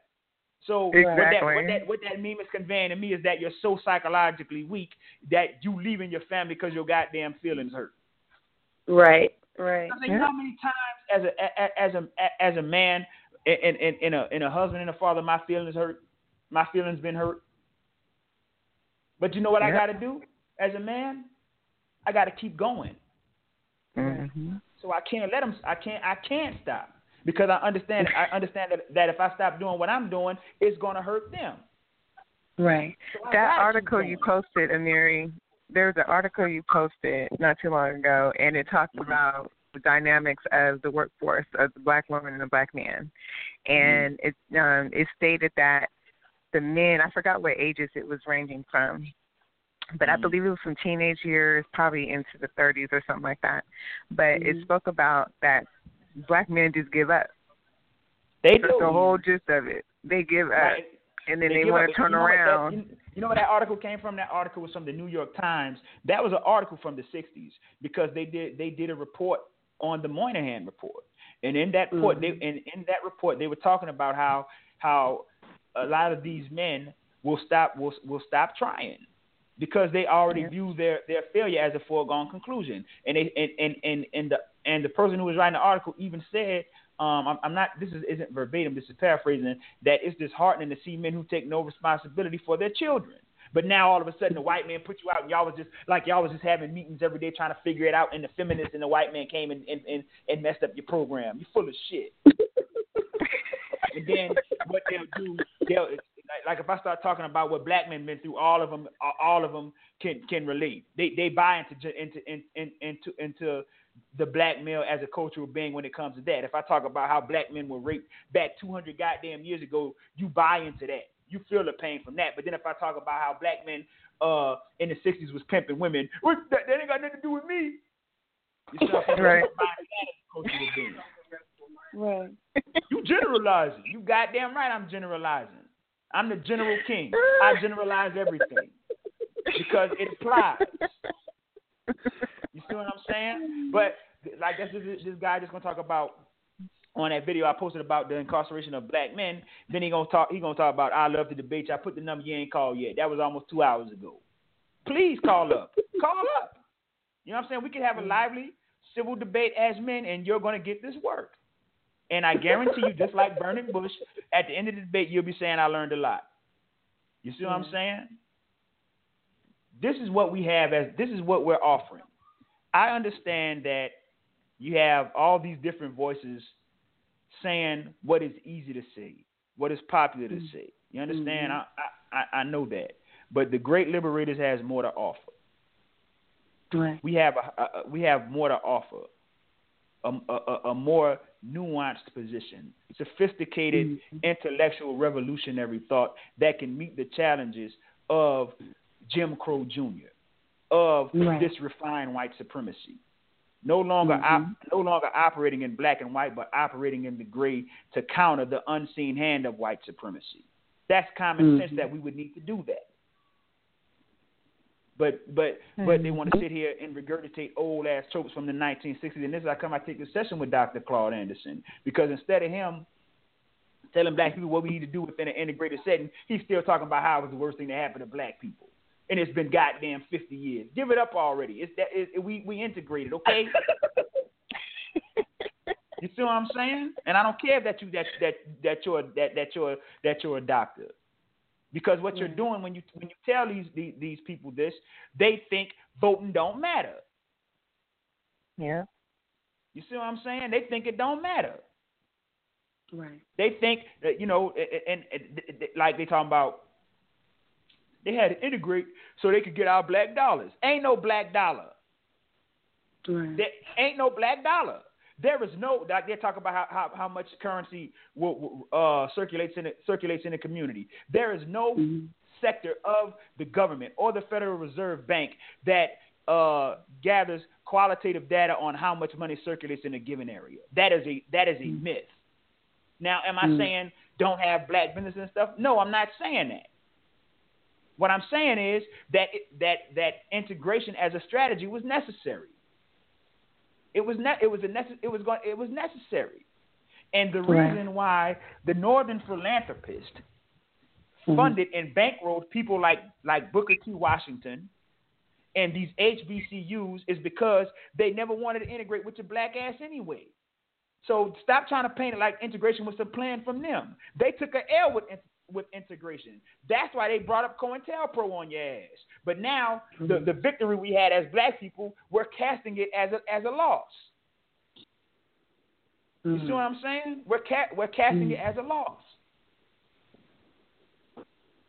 So what that what that what that meme is conveying to me is that you're so psychologically weak that you leaving your family because your goddamn feelings hurt. Right. Right. I you know how many times as a as a as a man and and and a and a husband and a father, my feelings hurt. My feelings been hurt. But you know what I got to do as a man? I got to keep going. hmm So I can't let them. I can't. I can't stop because I understand. I understand that that if I stop doing what I'm doing, it's gonna hurt them. Right. So That article you posted, Amiri, there was an article you posted not too long ago, and it talked Mm-hmm. about the dynamics of the workforce of the black woman and the black man, and it um, it stated that the men, I forgot what ages it was ranging from, but I Mhm. believe it was from teenage years, probably into the 30s or something like that. But it Mhm. spoke about that black men just give up. They That's do. the whole gist of it. They give up, Right. and then they, give want up. to turn you know what that- around. you, know where that article came from? That article was from the New York Times. That was an article from the '60s because they did they did a report on the Moynihan report, and in that report, Mhm. they in in that report they were talking about how how a lot of these men will stop will will stop trying because they already Yeah. view their their failure as a foregone conclusion, and they and and and, and the and the person who was writing the article even said um, I'm, I'm not. This is, isn't verbatim. This is paraphrasing. That it's disheartening to see men who take no responsibility for their children. But now all of a sudden the white man put you out, and y'all was just like y'all was just having meetings every day trying to figure it out, and the feminists and the white man came and and, and, and messed up your program. You're full of shit. and then what they'll do, they'll like, like if I start talking about what black men been through, all of them, all of them can can relate. They they buy into ju- into in, in, into into the black male as a cultural being when it comes to that. If I talk about how black men were raped back 200 goddamn years ago, you buy into that. you feel the pain from that. But then if I talk about how black men uh in the '60s was pimping women, that, that ain't got nothing to do with me. You see what I'm saying? Right. Right. You generalizing. You goddamn right. I'm generalizing. I'm the general king. I generalize everything because it applies. You see what I'm saying? But like this, this guy just gonna talk about on that video I posted about the incarceration of black men. Then he gonna talk. He gonna talk about I love the debate. I put the number you ain't called yet. That was almost two hours ago. Please call up. call up. You know what I'm saying? We can have a lively civil debate as men, and you're gonna get this work. And I guarantee you, just like Burning Bush, at the end of the debate, you'll be saying I learned a lot. You see what I'm mm-hmm. saying? This is what we have as this is what we're offering. I understand that you have all these different voices saying what is easy to say, what is popular to mm-hmm. say. You understand? Mm-hmm. I, I I know that, but the Great Liberators has more to offer. Right. We have a, a we have more to offer, a, a, a more nuanced position, sophisticated mm-hmm. intellectual revolutionary thought that can meet the challenges of Jim Crow Jr. of Right. this refined white supremacy. No longer op- mm-hmm. no longer operating in black and white, but operating in the gray to counter the unseen hand of white supremacy. That's common sense mm-hmm. that we would need to do that. But but but they want to mm-hmm. sit here and regurgitate old ass tropes from the 1960s. And this is how come I take this session with Dr. Claude Anderson because instead of him telling black people what we need to do within an integrated setting, he's still talking about how it was the worst thing that happened to black people. And it's been goddamn 50 years. Give it up already. It's that it, we we integrated, okay? you see what I'm saying? And I don't care that you that that that you're that that you're that you're a doctor. Because what you're doing when you when you tell these, these these people this, they think voting don't matter. Yeah. You see what I'm saying? They think it don't matter. Right. They think that you know, and, and, and like they talking about, they had to integrate so they could get our black dollars. Ain't no black dollar. Right. There ain't no black dollar. There is no like they talk about how, how, how much currency will, uh, circulates in the, circulates in the community. There is no sector of the government or the Federal Reserve Bank that uh, gathers qualitative data on how much money circulates in a given area. That is a that is a myth. Now, am I Mm. saying don't have black business and stuff? No, I'm not saying that. What I'm saying is that it, that that integration as a strategy was necessary. It was ne- it was a necess- it was going it was necessary. And the Right. reason why the northern philanthropist mm-hmm. funded and bankrolled people like like Booker T. Washington and these HBCUs is because they never wanted to integrate with your black ass anyway. So stop trying to paint it like integration was a plan from them. They took a L with with integration. That's why they brought up COINTELPRO on your ass. But now the, mm-hmm. the victory we had as black people, we're casting it as a as a loss. You see mm-hmm. what I'm saying? We're ca- we're casting it mm-hmm. as a loss.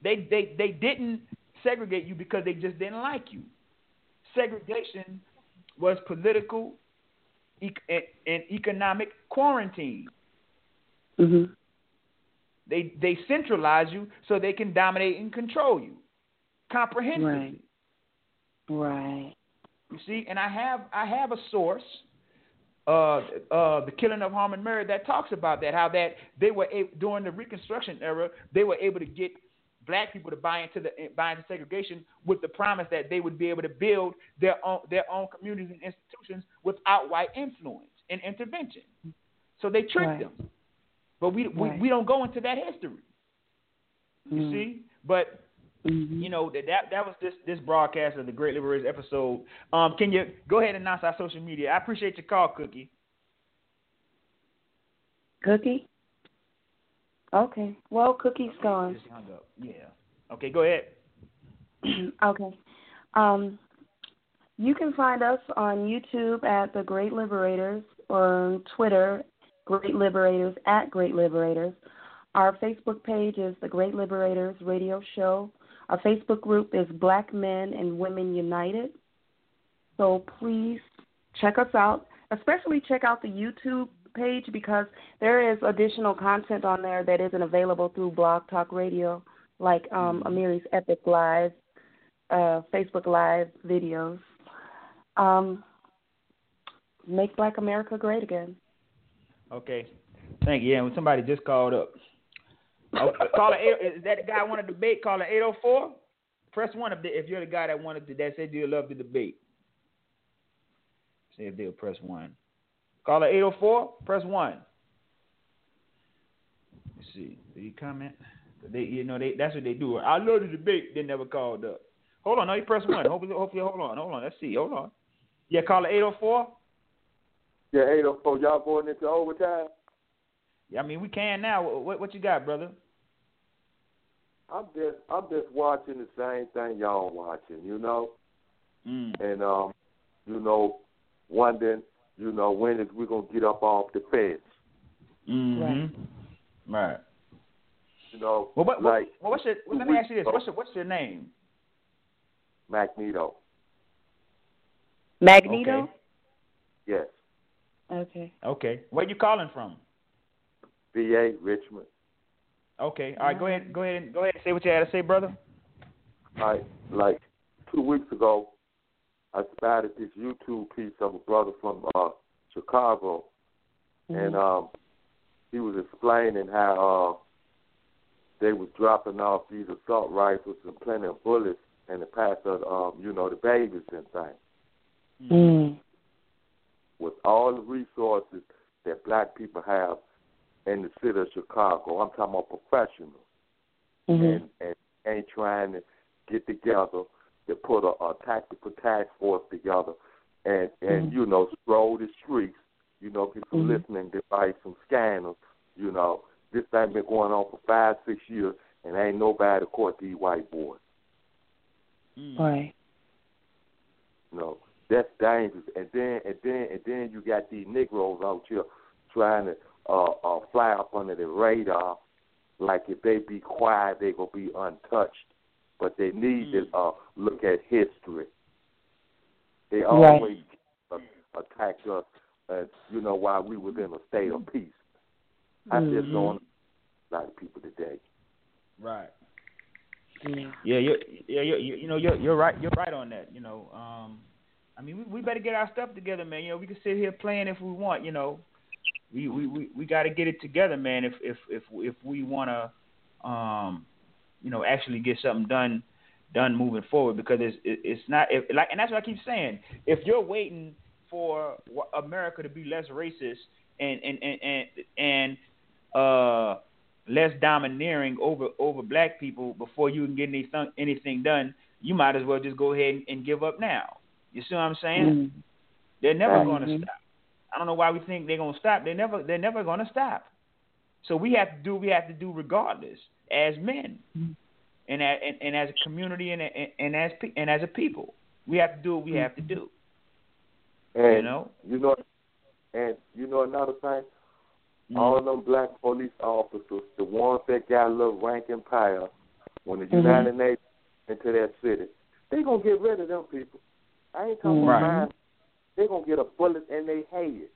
They they they didn't segregate you because they just didn't like you. Segregation was political ec- and, and economic quarantine. Mm-hmm. They they centralize you so they can dominate and control you comprehensively. Right. Right. You see, and I have I have a source, uh, uh, the killing of Harmon Murray that talks about that. How that they were able, during the Reconstruction era, they were able to get black people to buy into the buy into segregation with the promise that they would be able to build their own their own communities and institutions without white influence and intervention. So they tricked Right. them, but we we, Right. we don't go into that history. You Mm. see, but Mm-hmm. you know that that that was this this broadcast of the Great Liberators episode. Um, can you go ahead and announce our social media? I appreciate your call, Cookie. Cookie? Okay. Well, Cookie's gone. Just hung up. Yeah. Okay, go ahead. okay. Um, you can find us on YouTube at The Great Liberators or on Twitter, Great Liberators at Great Liberators. Our Facebook page is The Great Liberators Radio Show. Our Facebook group is Black Men and Women United. So please check us out, especially check out the YouTube page because there is additional content on there that isn't available through Blog Talk Radio. like um, Amiri's Epic Live, uh, Facebook Live videos. Um, make Black America great again. Okay. Thank you. Yeah, when somebody just called up. Oh, call it. Is that the guy wanted to debate? Call it eight oh four. Press one if, you're the guy that wanted to that said you love the debate. See if they'll press one. Call it eight oh four. Press one. Let's see. Did he comment? They, you know, they that's what they do. I love the debate. They never called up. Hold on, no, you press one. hopefully, hopefully, hold on, hold on. Let's see. Hold on. Yeah, call it eight oh four. Yeah, eight oh four. Y'all going into overtime? Yeah, I mean we can now. What what you got, brother? I'm just I'm just watching the same thing y'all watching, you know, mm. and um, you know, wondering, you know, when is we gonna get up off the fence? Mm-hmm. Right. right. You know, well, what, like well, what's your? Well, let me ask you this: what's your what's your name? Magneto. Magneto. Okay. Yes. Okay. Okay. Where you calling from? VA Richmond. Okay. All right. Go ahead. Go ahead and go ahead and say what you had to say, brother. All right. Like two weeks ago, I spotted this YouTube piece of a brother from uh, Chicago, mm-hmm. and um, he was explaining how uh, they was dropping off these assault rifles and plenty of bullets in the path of, um, you know, the babies and things. Mm. With all the resources that black people have in the city of Chicago, I'm talking about professionals, mm-hmm. and, and ain't trying to get together to put a, a tactical task force together and and mm-hmm. you know stroll the streets, you know, get some mm-hmm. listening device, some scanners, you know. This thing been going on for five, six years, and ain't nobody caught these white boys. Right. You know, that's dangerous. And then and then and then you got these Negroes out here trying to uh, uh, fly up under the radar, like if they be quiet, they gonna be untouched. But they need mm. to uh, look at history. They always uh, attack us, uh, you know, while we was in a state of peace. I just Mhm. don't a lot of people today. Right. Yeah. Yeah, you yeah, you you know you're you're right you're right on that. You know, um, I mean we we better get our stuff together, man. You know, we can sit here playing if we want. You know, we we we, we got to get it together, man. If if if if we want to, um, you know, actually get something done done moving forward because it's it, it's not if, like and that's what I keep saying. If you're waiting for America to be less racist and and and and, and uh less domineering over over black people before you can get anything anything done, you might as well just go ahead and, and give up now. You see what I'm saying? Mm-hmm. They're never Right. going to stop. I don't know why we think they're going to stop. They're never they're never going to stop. So we have to do what we have to do regardless as men, Mhm. and, as, and and as a community and and, and as pe- and as a people, we have to do what we have to do. And You know? you know, and you know another thing. All them black police officers, the ones that got a little rank and power, when the Mhm. United Nations into that city, they gonna get rid of them people. I ain't talking Right. about mine. They gonna get a bullet in their head.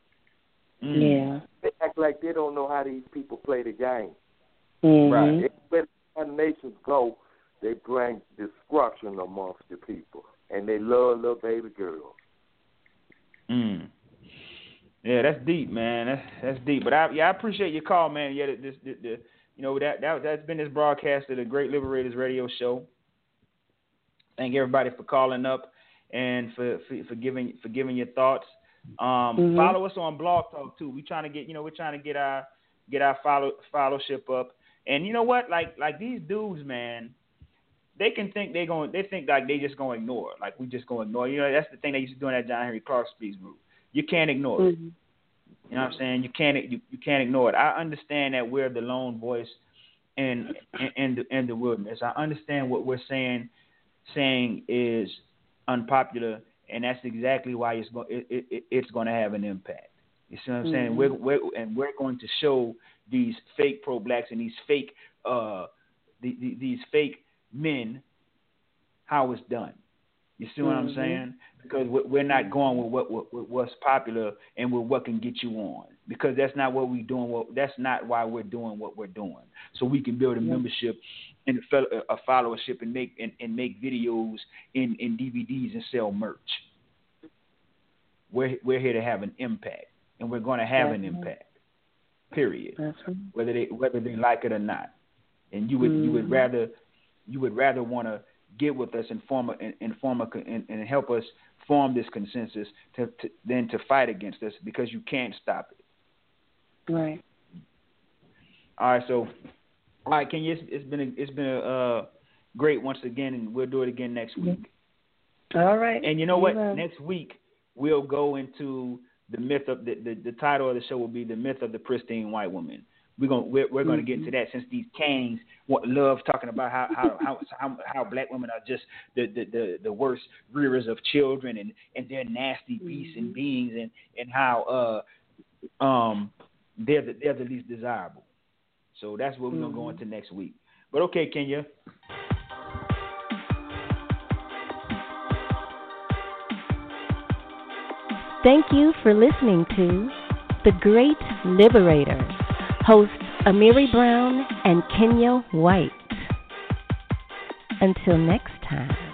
Mm. Yeah. They act like they don't know how these people play the game. Mhm. Right. Where the nations go, they bring destruction amongst the people, and they love little baby girls. Mm. Yeah, that's deep, man. That's that's deep. But I yeah, I appreciate your call, man. Yeah, this, this, the you know that that that's been this broadcast of the Great Liberators Radio Show. Thank everybody for calling up and for for, for giving for giving your thoughts. Um, Mhm. Follow us on Blog Talk too. We're trying to get you know we're trying to get our get our follow fellowship up. And you know what? Like like these dudes, man, they can think they going they think like they just gonna ignore it. Like we just gonna ignore. You know that's the thing they used to do in that John Henrik Clarke speech group. You can't ignore it. Mhm. You know what I'm saying? You can't you, you can't ignore it. I understand that we're the lone voice in in, in the in the wilderness. I understand what we're saying saying is unpopular, and that's exactly why it's going it, it, it's going to have an impact. You see what I'm saying? Mhm. We're, we're and we're going to show these fake pro blacks and these fake uh the, the, these fake men how it's done. You see what I'm Mhm. saying? Because we- we're not going with what, what what's popular and with what can get you on. Because that's not what we're doing. What that's not why we're doing what we're doing. So we can build a Yeah. membership and a followership and make and, and make videos in, in DVDs and sell merch. We're we're here to have an impact, and we're going to have That's an right. impact. Period. Right. Whether they whether they like it or not, and you would mm-hmm. you would mm-hmm. rather you would rather want to get with us and form a, and, and form a, and, and help us form this consensus to, to, than to fight against us because you can't stop it. Right. All right. So, all right, Kenyah, it's, it's been a, it's been a, uh, great once again, and we'll do it again next week. All right. And you know what? Next week we'll go into the myth of the, the the title of the show will be the myth of the pristine white woman we're gonna we're, we're gonna get into mm-hmm. that since these want love talking about how how how how, how black women are just the, the the the worst rearers of children and and they're nasty beasts and mm-hmm. beings and and how uh um they're the, they're the least desirable. So that's what we're gonna go mm-hmm. into next week. But okay, Kenyah. Thank you for listening to The Great Liberator hosts Amiri Brown and Kenyah White. Until next time.